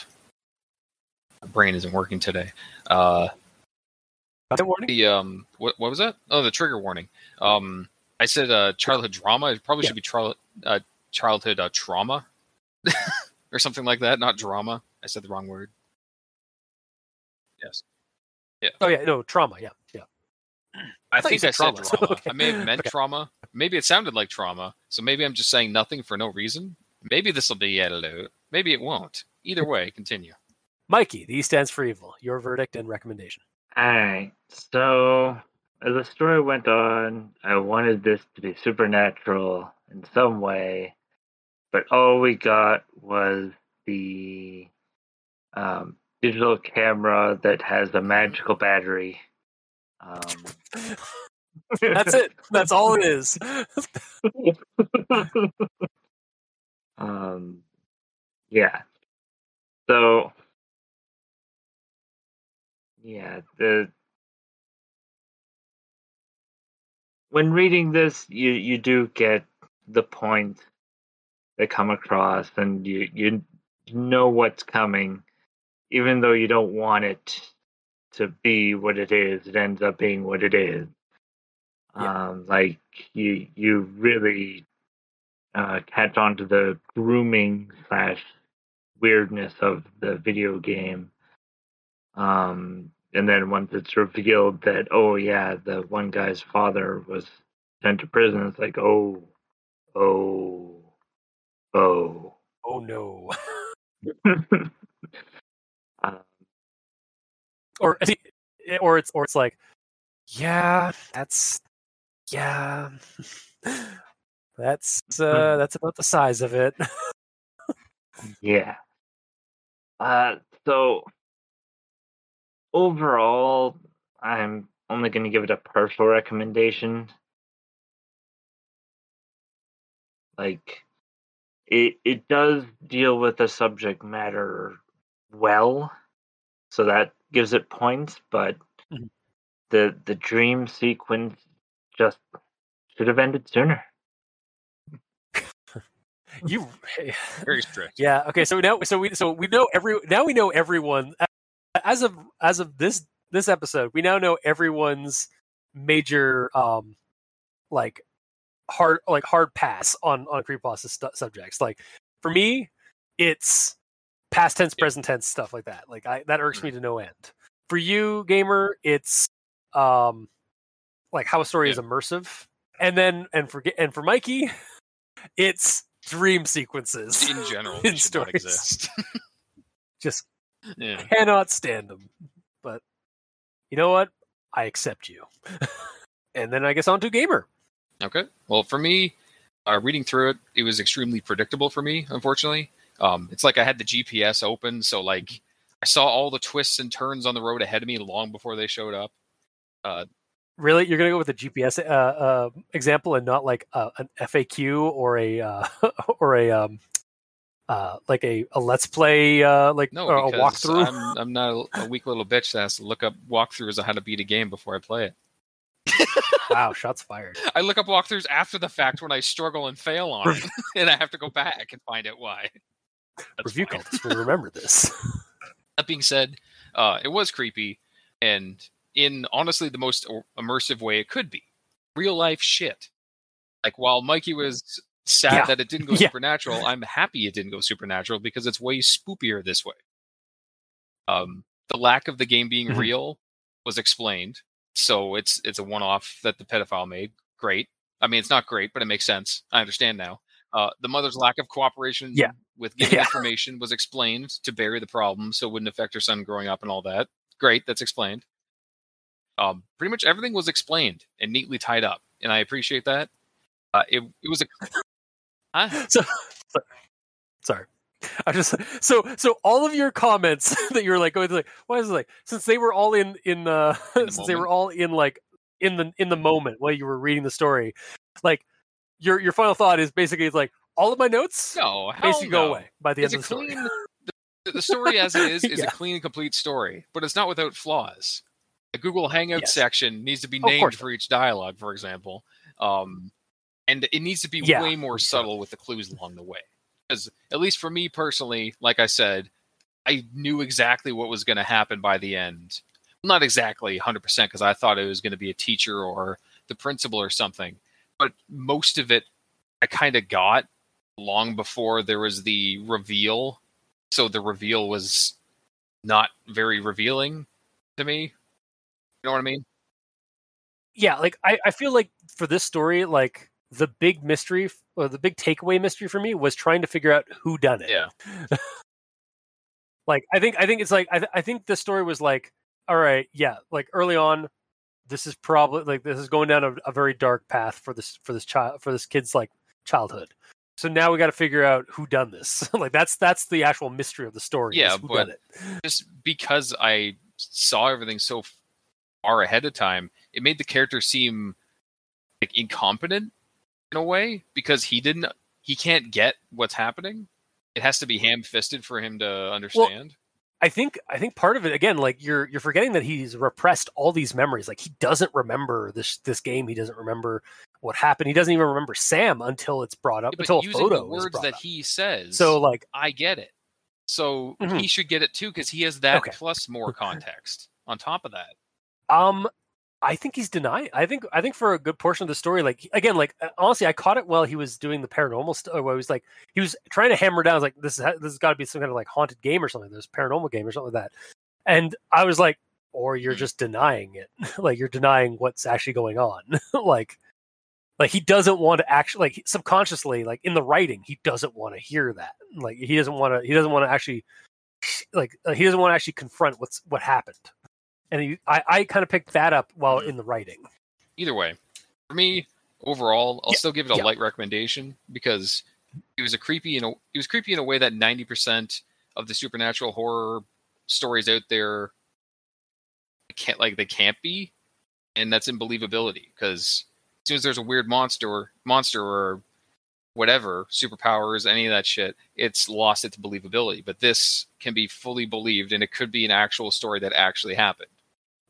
My brain isn't working today. Uh Content warning? the um what what was that? Oh, the trigger warning. Um I said uh childhood drama. It probably Yeah. should be child uh, childhood uh, trauma or something like that, not drama. I said the wrong word. Yes. Yeah. Oh yeah no trauma yeah yeah I, think I said said trauma, trauma. okay. I may have meant Okay. trauma. Maybe it sounded like trauma. So maybe I'm just saying nothing for no reason. Maybe this will be edited out. Maybe it won't. Either way, continue. mikey the e stands for evil your verdict and recommendation Alright, so as the story went on, I wanted this to be supernatural in some way, but all we got was the um, digital camera that has a magical battery. Um, that's it that's all it is um, yeah. So, yeah, the when reading this, you you do get the point they come across, and you you know what's coming, even though you don't want it to be what it is. It ends up being what it is. Yeah. Um, like you you really uh, catch on to the grooming slash weirdness of the video game. Um, and then once it's revealed that, oh yeah, the one guy's father was sent to prison, it's like, oh, oh, oh. oh no or or it's or it's like Yeah, that's yeah. That's uh that's about the size of it. Yeah. Uh, so overall, I'm only going to give it a partial recommendation. Like, it it does deal with the subject matter well, so that gives it points. But Mhm. the the dream sequence just should have ended sooner. you Very strict. Yeah. Okay. So now, so we, so we know every now we know everyone as of as of this this episode. We now know everyone's major um like hard like hard pass on on creepypasta stu- subjects. Like for me, it's past tense, present tense stuff like that. Like I that irks me to no end. For you, gamer, it's um like how a story is immersive, and then and for and for Mikey, it's dream sequences In general, in they should not stories. exist. Just yeah. cannot stand them. But you know what? I accept you. and then I guess on to gamer. Okay. Well, for me, uh, reading through it, it was extremely predictable for me. Unfortunately, um, it's like I had the GPS open, so like I saw all the twists and turns on the road ahead of me long before they showed up. Uh, Really, you're gonna go with a GPS uh, uh, example and not like uh, an FAQ or a uh, or a um, uh, like a, a let's play uh, like no, or a walkthrough. I'm, I'm not a, a weak little bitch that has to look up walkthroughs on how to beat a game before I play it. wow, shots fired. I look up walkthroughs after the fact when I struggle and fail on it, and I have to go back and find out why. That's Review fine. cultists will remember this. That being said, uh, it was creepy, and in honestly the most immersive way it could be. Real life shit. Like while Mikey was sad Yeah. that it didn't go Yeah. supernatural, I'm happy it didn't go supernatural because it's way spoopier this way. Um, the lack of the game being Mhm. real was explained, so it's it's a one-off that the pedophile made. Great. I mean, it's not great, but it makes sense. I understand now. Uh, the mother's lack of cooperation Yeah. with giving Yeah. information was explained to bury the problem so it wouldn't affect her son growing up and all that. Great, that's explained. Um, pretty much everything was explained and neatly tied up, and I appreciate that. Uh, it it was a Huh? so, so- sorry. I just so so all of your comments that you were like going like why is it like since they were all in in uh In the since they were all in like in the in the moment while you were reading the story like your your final thought is basically it's like all of my notes no, basically go away by the It's end of the story. clean. The, the story as it is is Yeah. a clean and complete story, but it's not without flaws. The Google Hangout Yes. section needs to be named course. for each dialogue, for example, um, and it needs to be Yeah, way more sure. subtle with the clues along the way. Because at least for me personally, like I said, I knew exactly what was going to happen by the end. Not exactly 100% because I thought it was going to be a teacher or the principal or something, but most of it I kind of got long before there was the reveal. So the reveal was not very revealing to me. You know what I mean? yeah, like I, I feel like for this story, like the big mystery or the big takeaway mystery for me was trying to figure out who done it. Yeah. like I think I think it's like I, th- I think the story was like all right yeah like early on this is probably like this is going down a, a very dark path for this for this child for this kid's like childhood so now we got to figure out who done this like that's that's the actual mystery of the story Yeah, but- it Just because I saw everything so far ahead of time, it made the character seem like incompetent in a way because he didn't he can't get what's happening. It has to be ham-fisted for him to understand. I think I think part of it again, like you're you're forgetting that he's repressed all these memories. Like he doesn't remember this this game. He doesn't remember what happened. He doesn't even remember Sam until it's brought up. Yeah, until a using photo the words that up. he says, So like I get it. So Mhm. he should get it too because he has that Okay. plus more context on top of that. um, I think he's denying. I think I think for a good portion of the story, like again, like uh, honestly, I caught it while he was doing the paranormal stuff. Where he was like he was trying to hammer down like this is this has got to be some kind of like haunted game or something. This paranormal game or something like that. And I was like, or you're Hmm. just denying it. like you're denying what's actually going on. like like he doesn't want to actually like subconsciously like in the writing he doesn't want to hear that like he doesn't want to he doesn't want to actually like uh, he doesn't want to actually confront what's what happened and he, I I kind of picked that up while Mhm. in the writing. Either way, for me overall, I'll Yeah, still give it a yeah. light recommendation because it was a creepy in a it was creepy in a way that ninety percent of the supernatural horror stories out there can't like they can't be, and that's in believability because as soon as there's a weird monster monster or whatever superpowers any of that shit it's lost its believability but this can be fully believed and it could be an actual story that actually happened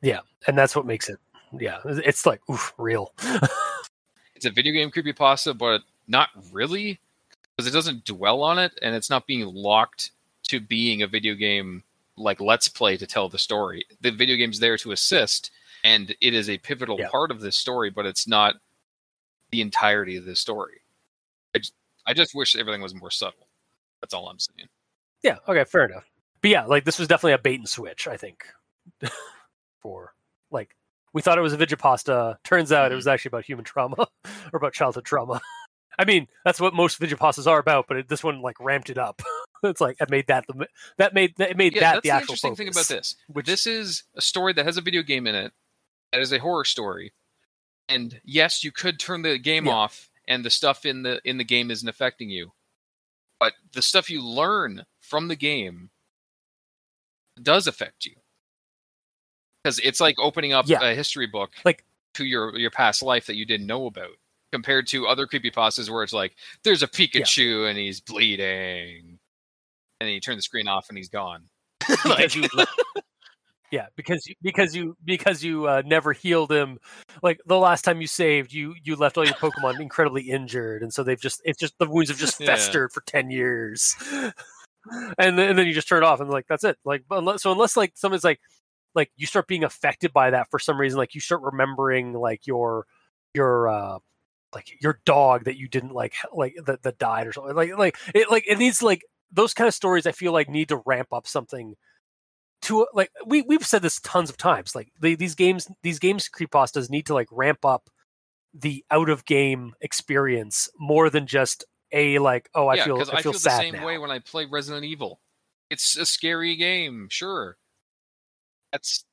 and that's what makes it yeah it's like oof real it's a video game creepy creepypasta, but not really because it doesn't dwell on it and it's not being locked to being a video game like let's play to tell the story. The video game's there to assist and it is a pivotal Yeah. part of this story, but it's not the entirety of the story. I just, I just wish everything was more subtle. That's all I'm saying. yeah okay fair enough but yeah like this was definitely a bait and switch i think for like we thought it was a vigipasta. Turns out it was mm. actually about human trauma or about childhood trauma. I mean that's what most vigipastas are about but it, this one like ramped it up. It's like it made that the that made that made Yeah, that that's the the, actual interesting thing about this. which- this is a story that has a video game in it that is a horror story. And yes you could turn the game Yeah. off and the stuff in the in the game isn't affecting you. But the stuff you learn from the game does affect you because it's like opening up Yeah. a history book Like- to your your past life that you didn't know about compared to other creepy creepypastas where it's like there's a pikachu and he's bleeding and then you turn the screen off and he's gone. Because you yeah because you because you because you uh, never healed him. Like the last time you saved you you left all your pokemon incredibly injured and so they've just it's just the wounds have just Yeah. festered for 10 years. And then, and then you just turn it off and like that's it. Like unless, so unless like someone's like like you start being affected by that for some reason like you start remembering like your your uh like your dog that you didn't like like that, that died or something like like it like it needs like those kind of stories i feel like need to ramp up something to like we we've said this tons of times like the, these games these games creepypastas need to like ramp up the out of game experience more than just a like oh i yeah, feel because i feel, the same now. way when I play Resident Evil. It's a scary game, sure. That's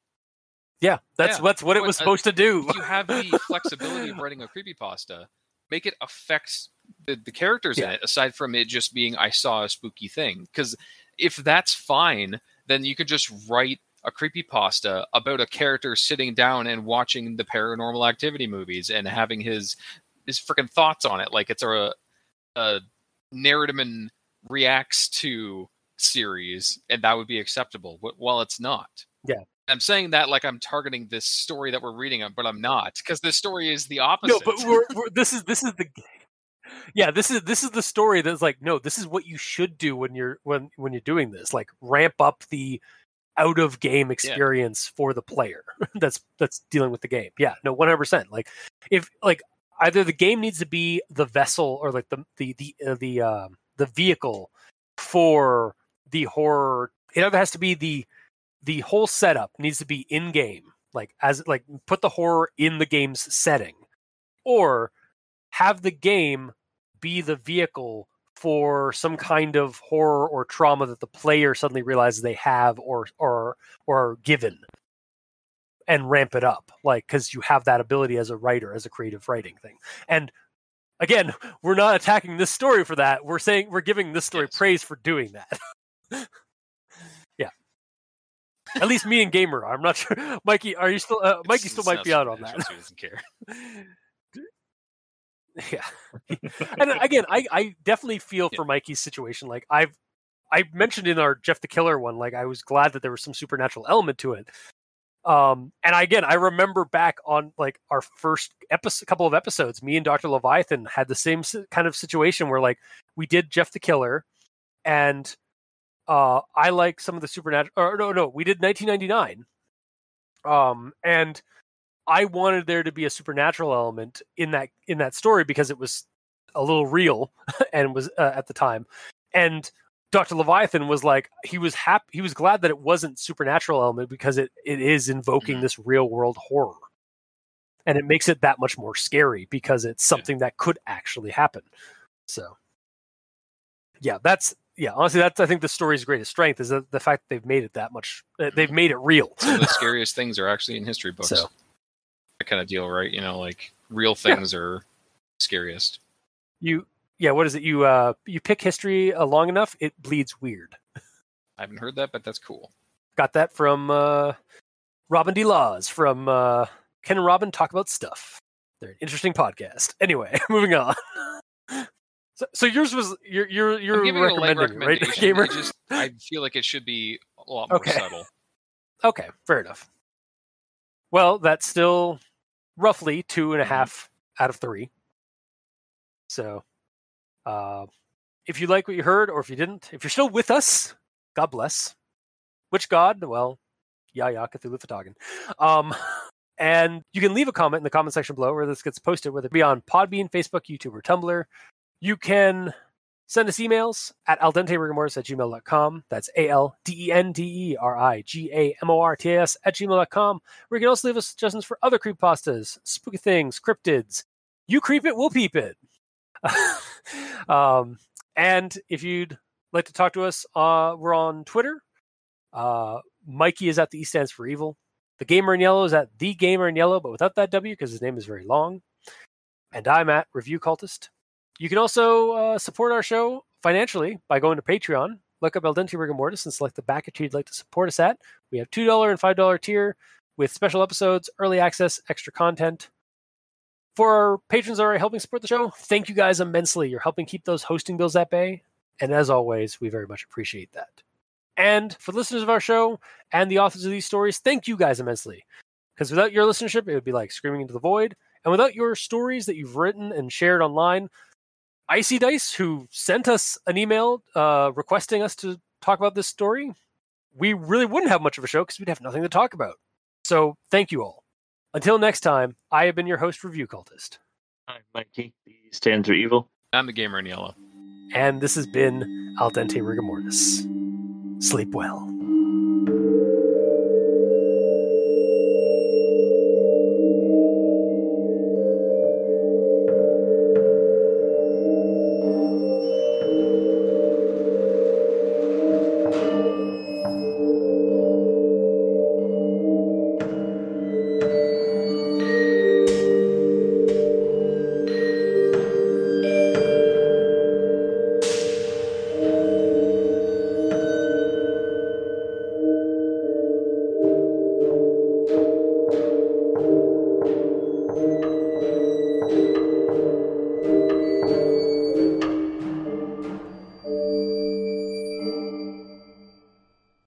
yeah that's yeah, that's what it was uh, supposed to do you have the flexibility of writing a creepy pasta. make it affect the, the characters in it, aside from it just being I saw a spooky thing. Because if that's fine, then you could just write a creepy pasta about a character sitting down and watching the paranormal activity movies and having his his freaking thoughts on it. Like it's a a Narrativman reacts to series, and that would be acceptable. While it's not. Yeah. I'm saying that like I'm targeting this story that we're reading, but I'm not because this story is the opposite. no but we're, we're this is this is the yeah this is this is the story that's like no this is what you should do when you're when when you're doing this like ramp up the out of game experience for the player that's that's dealing with the game yeah no 100% like if like either the game needs to be the vessel or like the the the uh, the um the vehicle for the horror it either has to be the the whole setup needs to be in game like as like put the horror in the game's setting. Or have the game be the vehicle for some kind of horror or trauma that the player suddenly realizes they have or or or are given and ramp it up like because you have that ability as a writer as a creative writing thing. And again we're not attacking this story for that. We're saying we're giving this story Yes. praise for doing that at least me and gamer are. i'm not sure mikey are you still uh, mikey still might be out on that he doesn't care. yeah and again i i definitely feel Yeah. for mikey's situation like i've i mentioned in our jeff the killer one like i was glad that there was some supernatural element to it um and again i remember back on like our first episode couple of episodes me and dr leviathan had the same kind of situation where like we did jeff the killer and uh i like some of the supernatural or no no we did 1999 um and I wanted there to be a supernatural element in that in that story because it was a little real and was uh, at the time. And Dr. Leviathan was like he was happy he was glad that it wasn't supernatural element because it it is invoking Mhm. this real world horror. And it makes it that much more scary because it's something that could actually happen. So yeah, that's yeah, honestly, that's I think the story's greatest strength is that the fact that they've made it that much. uh, They've made it real. Some of the scariest things are actually in history books. So- That kind of deal, right? You know, like real things are scariest. You yeah, what is it? You uh you pick history uh, long enough, it bleeds weird. I haven't heard that, but that's cool. Got that from uh Robin D. Laws from uh Ken and Robin talk about stuff. They're an interesting podcast. Anyway, moving on. So, so yours was you're you're you're I'm giving it a light recommending, right, gamer? It just I feel like it should be a lot more Okay. subtle. Okay, fair enough. Well, that's still roughly two and a Mhm. half out of three. So, uh, if you like what you heard, or if you didn't, if you're still with us, God bless. Which God? Well, yeah, yeah, Cthulhu fhtagn. Um, and you can leave a comment in the comment section below where this gets posted, whether it be on Podbean, Facebook, YouTube, or Tumblr. You can send us emails at aldenterigamortis at gmail.com. That's A L D E N D E R I G A M O R T A S at gmail.com. Where you can also leave us suggestions for other creepypastas, spooky things, cryptids. You creep it, we'll peep it. um, and if you'd like to talk to us, uh, we're on Twitter. Uh, Mikey is at the E stands for evil. The Gamer in Yellow is at the Gamer in Yellow, but without that W because his name is very long. And I'm at Review Cultist. You can also uh, support our show financially by going to Patreon. Look up Al Dente Rigor Mortis and select the backer tier you'd like to support us at. We have $2 and $5 tier with special episodes, early access, extra content. For our patrons that are helping support the show, thank you guys immensely. You're helping keep those hosting bills at bay. And as always, we very much appreciate that. And for listeners of our show and the authors of these stories, thank you guys immensely. Because without your listenership, it would be like screaming into the void. And without your stories that you've written and shared online, Icy Dice, who sent us an email uh, requesting us to talk about this story, we really wouldn't have much of a show because we'd have nothing to talk about. So thank you all. Until next time, I have been your host, Review Cultist. I'm Mikey. The E stands for evil. I'm the gamer in yellow. And this has been Al Dente Rigor Mortis. Sleep well.